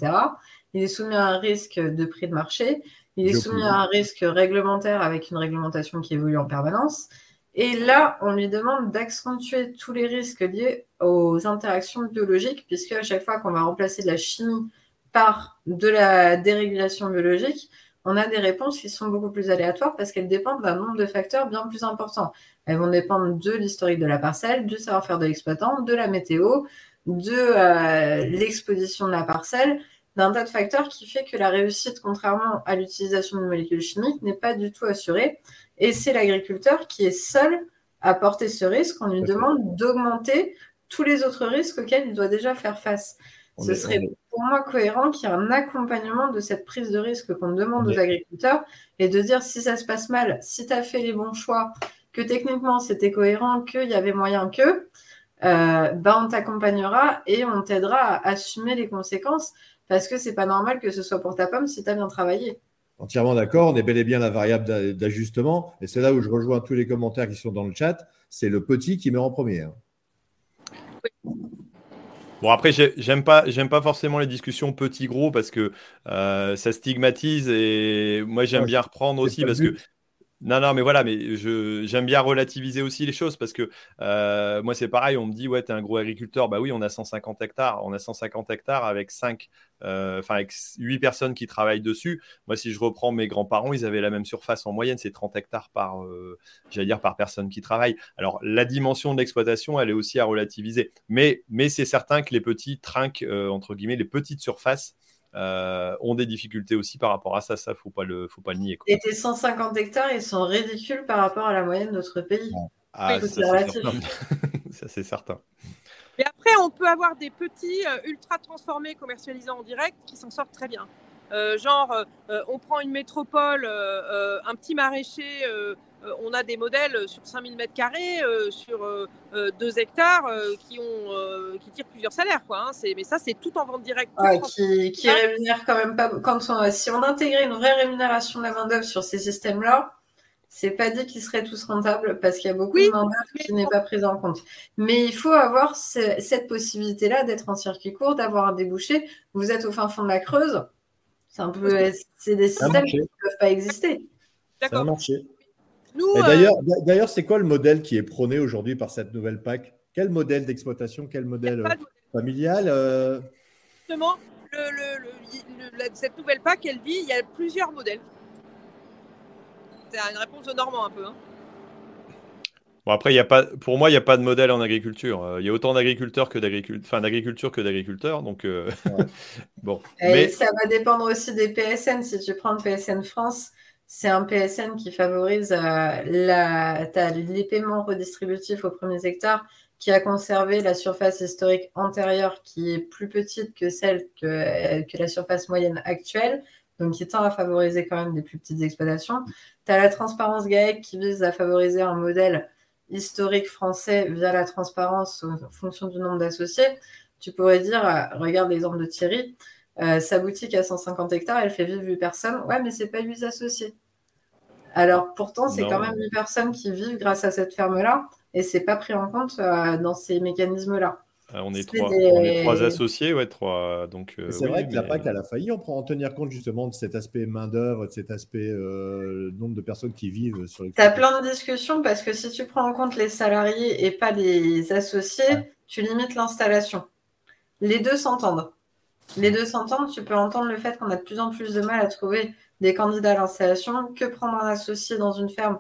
Il est soumis à un risque de prix de marché. Il est soumis à un risque réglementaire avec une réglementation qui évolue en permanence. Et là, on lui demande d'accentuer tous les risques liés aux interactions biologiques, puisque à chaque fois qu'on va remplacer de la chimie par de la dérégulation biologique, on a des réponses qui sont beaucoup plus aléatoires parce qu'elles dépendent d'un nombre de facteurs bien plus importants. Elles vont dépendre de l'historique de la parcelle, du savoir-faire de l'exploitant, de la météo, de euh, l'exposition de la parcelle, d'un tas de facteurs qui fait que la réussite, contrairement à l'utilisation de molécules chimiques, n'est pas du tout assurée. Et c'est l'agriculteur qui est seul à porter ce risque, on lui demande d'augmenter tous les autres risques auxquels il doit déjà faire face. ce serait pour moi cohérent qu'il y ait un accompagnement de cette prise de risque qu'on demande aux agriculteurs et de dire si ça se passe mal, si tu as fait les bons choix, que techniquement c'était cohérent, qu'il y avait moyen que, euh, ben on t'accompagnera et on t'aidera à assumer les conséquences parce que c'est pas normal que ce soit pour ta pomme si tu as bien travaillé. Entièrement d'accord, on est bel et bien la variable d'ajustement et c'est là où je rejoins tous les commentaires qui sont dans le chat, c'est le petit qui met en premier. Hein. Bon, après, j'aime pas, j'aime pas forcément les discussions petit-gros parce que euh, ça stigmatise et moi, j'aime bien reprendre aussi parce que non, non, mais voilà, mais j'aime bien relativiser aussi les choses parce que euh, moi, c'est pareil, on me dit, ouais, tu es un gros agriculteur. Bah oui, on a 150 hectares. On a 150 hectares avec 5, euh, enfin, avec 8 personnes qui travaillent dessus. Moi, si je reprends mes grands-parents, ils avaient la même surface en moyenne, c'est 30 hectares par, euh, par personne qui travaille. Alors, la dimension de l'exploitation, elle est aussi à relativiser. Mais, mais c'est certain que les petits trinquent, entre guillemets, les petites surfaces euh, ont des difficultés aussi par rapport à ça. Ça, faut pas le, faut pas le nier. Et tes 150 hectares, ils sont ridicules par rapport à la moyenne de notre pays. Ah, ça, c'est certain. Mais après, on peut avoir des petits euh, ultra transformés commercialisés en direct qui s'en sortent très bien. Euh, genre, on prend une métropole, un petit maraîcher euh, on a des modèles sur 5000 mètres carrés, euh, sur 2 euh, hectares, qui, ont, qui tirent plusieurs salaires. Quoi, hein. Mais ça, c'est tout en vente directe. qui, qui rémunère quand même pas. Quand si on intégrait une vraie rémunération de la main-d'œuvre sur ces systèmes-là, c'est pas dit qu'ils seraient tous rentables parce qu'il y a beaucoup de main-d'œuvre qui n'est pas prise en compte. Mais il faut avoir cette possibilité-là d'être en circuit court, d'avoir un débouché. Vous êtes au fin fond de la Creuse. C'est un peu, c'est des systèmes qui ne peuvent pas exister. D'accord. Euh, d'ailleurs, c'est quoi le modèle qui est prôné aujourd'hui par cette nouvelle PAC? Quel modèle d'exploitation Quel modèle euh, familial euh? Justement, cette nouvelle PAC, elle dit il y a plusieurs modèles. C'est une réponse de Normand un peu. Hein. Bon, après, y a pas, pour moi, il n'y a pas de modèle en agriculture. Il y a autant d'agriculteurs que d'agriculteurs, enfin d'agriculture que d'agriculteurs. Donc, bon. mais... ça va dépendre aussi des PSN. Si tu prends le PSN France, c'est un PSN qui favorise euh, les paiements redistributifs aux premiers hectares, qui a conservé la surface historique antérieure qui est plus petite que celle que, euh, que la surface moyenne actuelle, donc qui tend à favoriser quand même des plus petites exploitations. Tu as la transparence GAEC qui vise à favoriser un modèle historique français via la transparence en fonction du nombre d'associés. Tu pourrais dire, euh, regarde l'exemple de Thierry, euh, sa boutique à 150 hectares, elle fait vivre 8 personnes. Ouais, mais c'est pas 8 associés. Alors pourtant, c'est quand même 8 personnes qui vivent grâce à cette ferme-là et c'est pas pris en compte euh, dans ces mécanismes-là. Ah, on, est trois, on, est trois, associés, ouais, trois. Donc, euh, c'est vrai que la PAC, elle a failli en, en tenir compte justement de cet aspect main-d'œuvre, de cet aspect nombre de personnes qui vivent sur les. Tu as plein de discussions parce que si tu prends en compte les salariés et pas les associés, tu limites l'installation. Les deux s'entendent les deux s'entendent, tu peux entendre le fait qu'on a de plus en plus de mal à trouver des candidats à l'installation, que prendre un associé dans une ferme,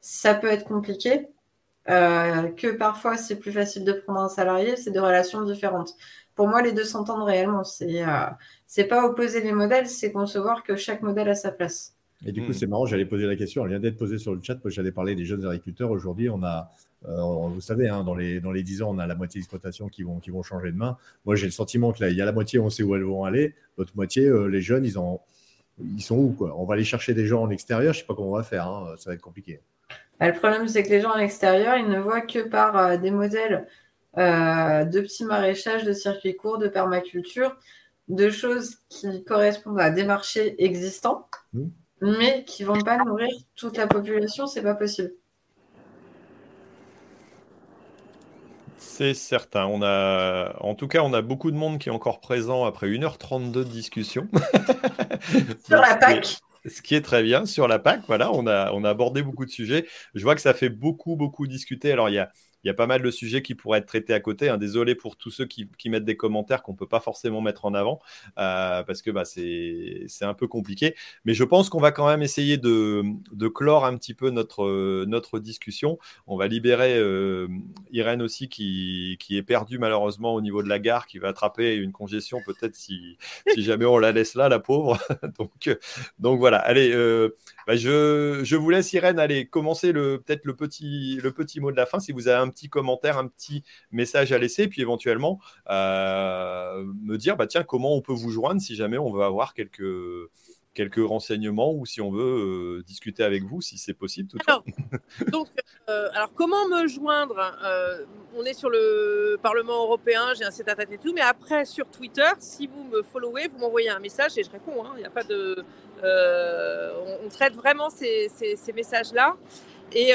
ça peut être compliqué, euh, que parfois c'est plus facile de prendre un salarié, c'est deux relations différentes. Pour moi, les deux s'entendent réellement. C'est euh, pas opposer les modèles, c'est concevoir que chaque modèle a sa place. Et du coup, hmm. c'est marrant, j'allais poser la question, elle vient d'être posée sur le chat, moi j'allais parler des jeunes agriculteurs. Aujourd'hui, on a euh, vous savez, hein, dans, les, dans les 10 ans, on a la moitié d'exploitations qui vont, qui vont changer de main. Moi, j'ai le sentiment qu'il y a la moitié, on sait où elles vont aller. L'autre moitié, euh, les jeunes, ils, ont, ils sont où quoi? On va aller chercher des gens en extérieur, je ne sais pas comment on va faire, hein, ça va être compliqué. Bah, le problème, c'est que les gens à l'extérieur, ils ne voient que par euh, des modèles de petits maraîchages, de circuits courts, de permaculture, de choses qui correspondent à des marchés existants, mmh. Mais qui ne vont pas nourrir toute la population, c'est pas possible. C'est certain. On a, en tout cas, on a beaucoup de monde qui est encore présent après 1h32 de discussion. Sur la PAC. Ce qui est très bien sur la PAC, voilà, on a, on a abordé beaucoup de sujets. Je vois que ça fait beaucoup, beaucoup discuter. Alors, il y a, il y a pas mal de sujets qui pourraient être traités à côté. Hein. Désolé pour tous ceux qui, mettent des commentaires qu'on ne peut pas forcément mettre en avant euh, parce que bah, c'est un peu compliqué. Mais je pense qu'on va quand même essayer de, clore un petit peu notre, discussion. On va libérer euh, Irène aussi qui, est perdue malheureusement au niveau de la gare, qui va attraper une congestion peut-être si, jamais on la laisse là, la pauvre. donc, donc voilà, allez. Euh, Bah, je, vous laisse, Irène, aller commencer peut-être le petit, le petit mot de la fin. Si vous avez un petit commentaire, un petit message à laisser, puis éventuellement euh, me dire bah, tiens, comment on peut vous joindre si jamais on veut avoir quelques quelques renseignements ou si on veut euh, discuter avec vous, si c'est possible. Alors, donc, euh, alors, comment me joindre euh, On est sur le Parlement européen, j'ai un site internet et tout, mais après sur Twitter, si vous me followez, vous m'envoyez un message et je réponds. Hein. Il n'y a pas de, on, traite vraiment ces, messages-là. Et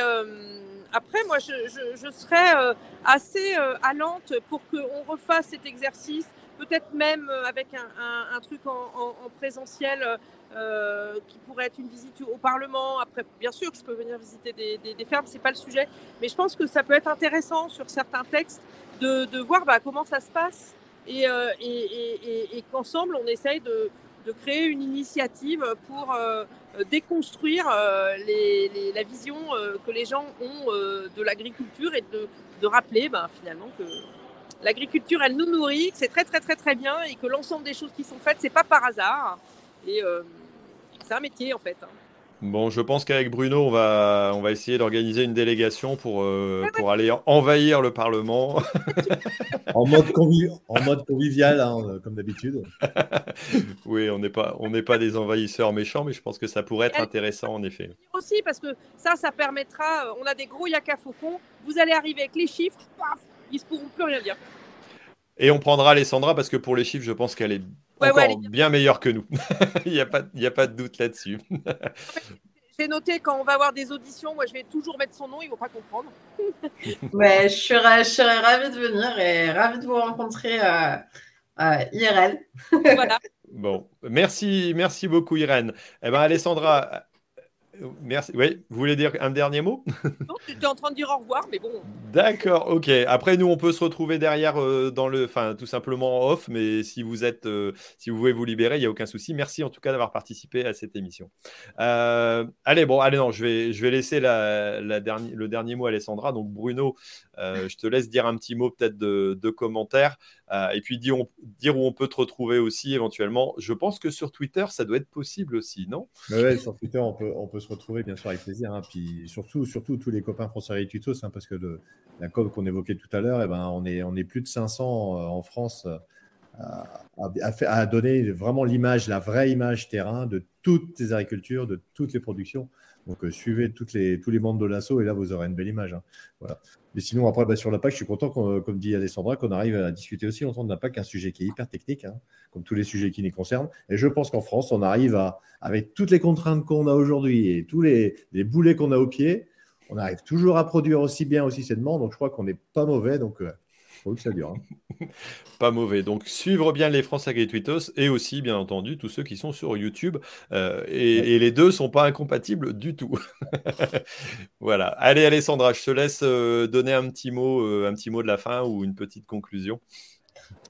après, moi, je, je, serais assez allante pour qu'on refasse cet exercice peut-être même avec un, truc en présentiel euh, qui pourrait être une visite au Parlement. Après, bien sûr je peux venir visiter des, fermes, c'est pas le sujet, mais je pense que ça peut être intéressant sur certains textes de, voir bah, comment ça se passe et, euh, qu'ensemble on essaye de, créer une initiative pour euh, déconstruire la vision que les gens ont de l'agriculture et de, rappeler bah, finalement que l'agriculture elle nous nourrit, que c'est très très très très bien et que l'ensemble des choses qui sont faites c'est pas par hasard. C'est un métier en fait. Hein. Bon, je pense qu'avec Bruno, on va, on va essayer d'organiser une délégation pour, euh, pour aller envahir le Parlement. en, mode en mode convivial, hein, comme d'habitude. oui, on n'est pas, on pas des envahisseurs méchants, mais je pense que ça pourrait être intéressant en effet. Aussi, parce que ça, ça permettra, euh, on a des gros yaka faucons, vous allez arriver avec les chiffres, paf, ils ne pourront plus rien dire. Et on prendra Alessandra parce que pour les chiffres, je pense qu'elle est encore bien meilleure que nous. Il n'y a, pas, a pas de doute là-dessus. J'ai noté quand on va avoir des auditions, moi je vais toujours mettre son nom, ils ne vont pas comprendre. ouais, je serais, je serais ravie de venir et ravie de vous rencontrer euh, euh, IRL. voilà. Bon, merci, merci beaucoup Irène. Eh ben Alessandra, Merci. Oui, vous voulez dire un dernier mot? Non, j'étais en train de dire au revoir, mais bon. D'accord, ok. Après, nous, on peut se retrouver derrière euh, dans le, enfin, tout simplement off, mais si vous êtes, euh, si vous voulez vous libérer, il n'y a aucun souci. Merci en tout cas d'avoir participé à cette émission. Euh, allez, bon, allez, non, je vais, je vais laisser la, le dernier mot à Alessandra. Donc, Bruno, je te laisse dire un petit mot peut-être de, de commentaire. Euh, et puis dire, où on peut te retrouver aussi éventuellement. Je pense que sur Twitter, ça doit être possible aussi, non? Oui, sur Twitter, on peut, se retrouver bien sûr avec plaisir. Hein. Puis surtout, surtout tous les copains Français Tutos, hein, parce que la com qu'on évoquait tout à l'heure, eh ben, on, est, plus de 500 euh, en France. Euh, à, donner vraiment l'image, la vraie image terrain de toutes les agricultures, de toutes les productions. Donc, suivez toutes les, tous les membres de l'assaut et là, vous aurez une belle image. Hein. Voilà. Mais sinon, après, bah, sur la PAC, je suis content, comme dit Alessandra, qu'on arrive à discuter aussi longtemps de la PAC, un sujet qui est hyper technique, hein, comme tous les sujets qui nous concernent. Et je pense qu'en France, on arrive à, avec toutes les contraintes qu'on a aujourd'hui et tous les, les boulets qu'on a au pied, on arrive toujours à produire aussi bien, aussi sainement. Donc, je crois qu'on n'est pas mauvais. Donc, euh, faut que ça dure. Hein. pas mauvais. Donc, suivre bien les France Agri-Tweetos et aussi, bien entendu, tous ceux qui sont sur YouTube. Euh, et, les deux ne sont pas incompatibles du tout. voilà. Allez, Alessandra, je te laisse euh, donner un petit, mot, euh, un petit mot de la fin ou une petite conclusion.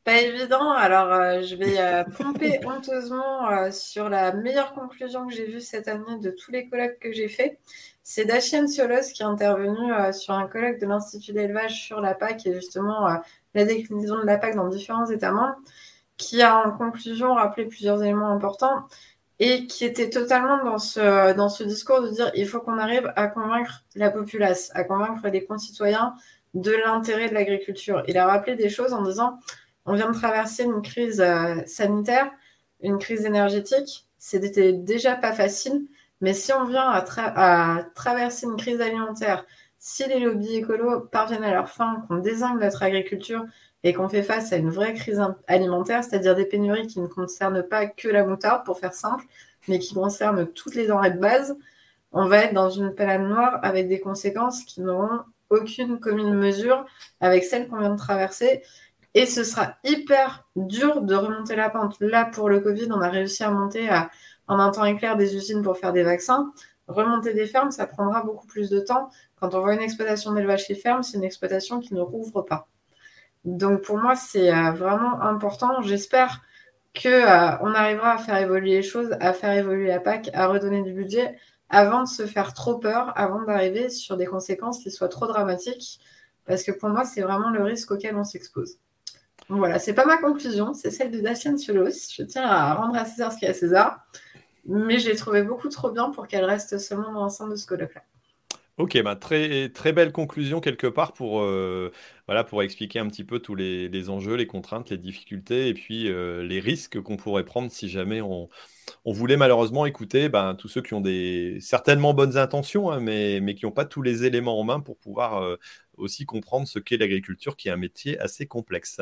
Pas évident. Alors, je vais pomper honteusement sur la meilleure conclusion que j'ai vue cette année de tous les colloques que j'ai faits. C'est Dachien Ciolos qui est intervenu euh, sur un colloque de l'Institut d'élevage sur la PAC et justement euh, la déclinaison de la PAC dans différents États membres, qui a en conclusion rappelé plusieurs éléments importants et qui était totalement dans ce, dans ce discours de dire il faut qu'on arrive à convaincre la populace, à convaincre les concitoyens de l'intérêt de l'agriculture. Il a rappelé des choses en disant on vient de traverser une crise euh, sanitaire, une crise énergétique, c'était déjà pas facile. Mais si on vient à, traverser une crise alimentaire, si les lobbies écolos parviennent à leur fin, qu'on désigne notre agriculture et qu'on fait face à une vraie crise alimentaire, c'est-à-dire des pénuries qui ne concernent pas que la moutarde, pour faire simple, mais qui concernent toutes les denrées de base, on va être dans une palade noire avec des conséquences qui n'auront aucune commune mesure avec celles qu'on vient de traverser. Et ce sera hyper dur de remonter la pente. Là, pour le Covid, on a réussi à monter en un temps éclair des usines pour faire des vaccins. Remonter des fermes, ça prendra beaucoup plus de temps. Quand on voit une exploitation d'élevage chez ferme, c'est une exploitation qui ne rouvre pas. Donc pour moi, c'est euh, vraiment important. J'espère qu'on euh, arrivera à faire évoluer les choses, à faire évoluer la PAC, à redonner du budget avant de se faire trop peur, avant d'arriver sur des conséquences qui soient trop dramatiques. Parce que pour moi, c'est vraiment le risque auquel on s'expose. Voilà, c'est pas ma conclusion, c'est celle de Dacian Ciolos. Je tiens à rendre à César ce qui est à César. Mais j'ai trouvé beaucoup trop bien pour qu'elle reste seulement dans l'ensemble de ce colloque-là. Ok, bah très, très belle conclusion quelque part pour, euh, voilà, pour expliquer un petit peu tous les, enjeux, les contraintes, les difficultés et puis euh, les risques qu'on pourrait prendre si jamais on, voulait malheureusement écouter ben, tous ceux qui ont des certainement bonnes intentions, hein, mais, mais qui n'ont pas tous les éléments en main pour pouvoir euh, aussi comprendre ce qu'est l'agriculture, qui est un métier assez complexe.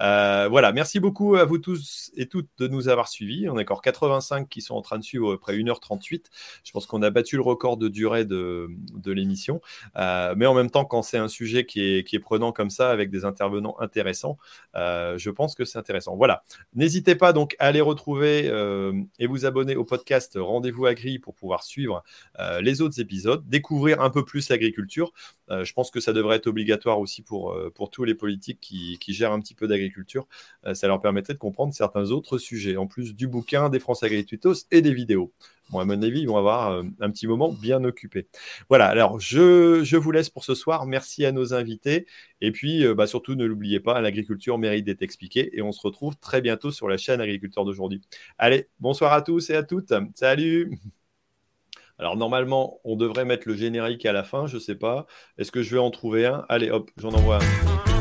Euh, voilà, merci beaucoup à vous tous et toutes de nous avoir suivis. On est encore 85 qui sont en train de suivre après 1h38. Je pense qu'on a battu le record de durée de, l'émission. Euh, mais en même temps, quand c'est un sujet qui est, qui est prenant comme ça, avec des intervenants intéressants, euh, je pense que c'est intéressant. Voilà. N'hésitez pas donc à aller retrouver et vous abonner au podcast Rendez-vous Agri pour pouvoir suivre les autres épisodes, découvrir un peu plus l'agriculture. je pense que ça devrait être obligatoire aussi pour, euh, pour tous les politiques qui, qui gèrent un petit peu d'agriculture. Euh, ça leur permettrait de comprendre certains autres sujets, en plus du bouquin, des France Agricultos et des vidéos. Bon, à mon avis, ils vont avoir euh, un petit moment bien occupé. Voilà, alors je, vous laisse pour ce soir. Merci à nos invités. Et puis, bah, surtout, ne l'oubliez pas, l'agriculture mérite d'être expliquée. Et on se retrouve très bientôt sur la chaîne Agriculteur d'aujourd'hui. Allez, bonsoir à tous et à toutes. Salut alors normalement, on devrait mettre le générique à la fin, je sais pas. Est-ce que je vais en trouver un? Allez, hop, j'en envoie un.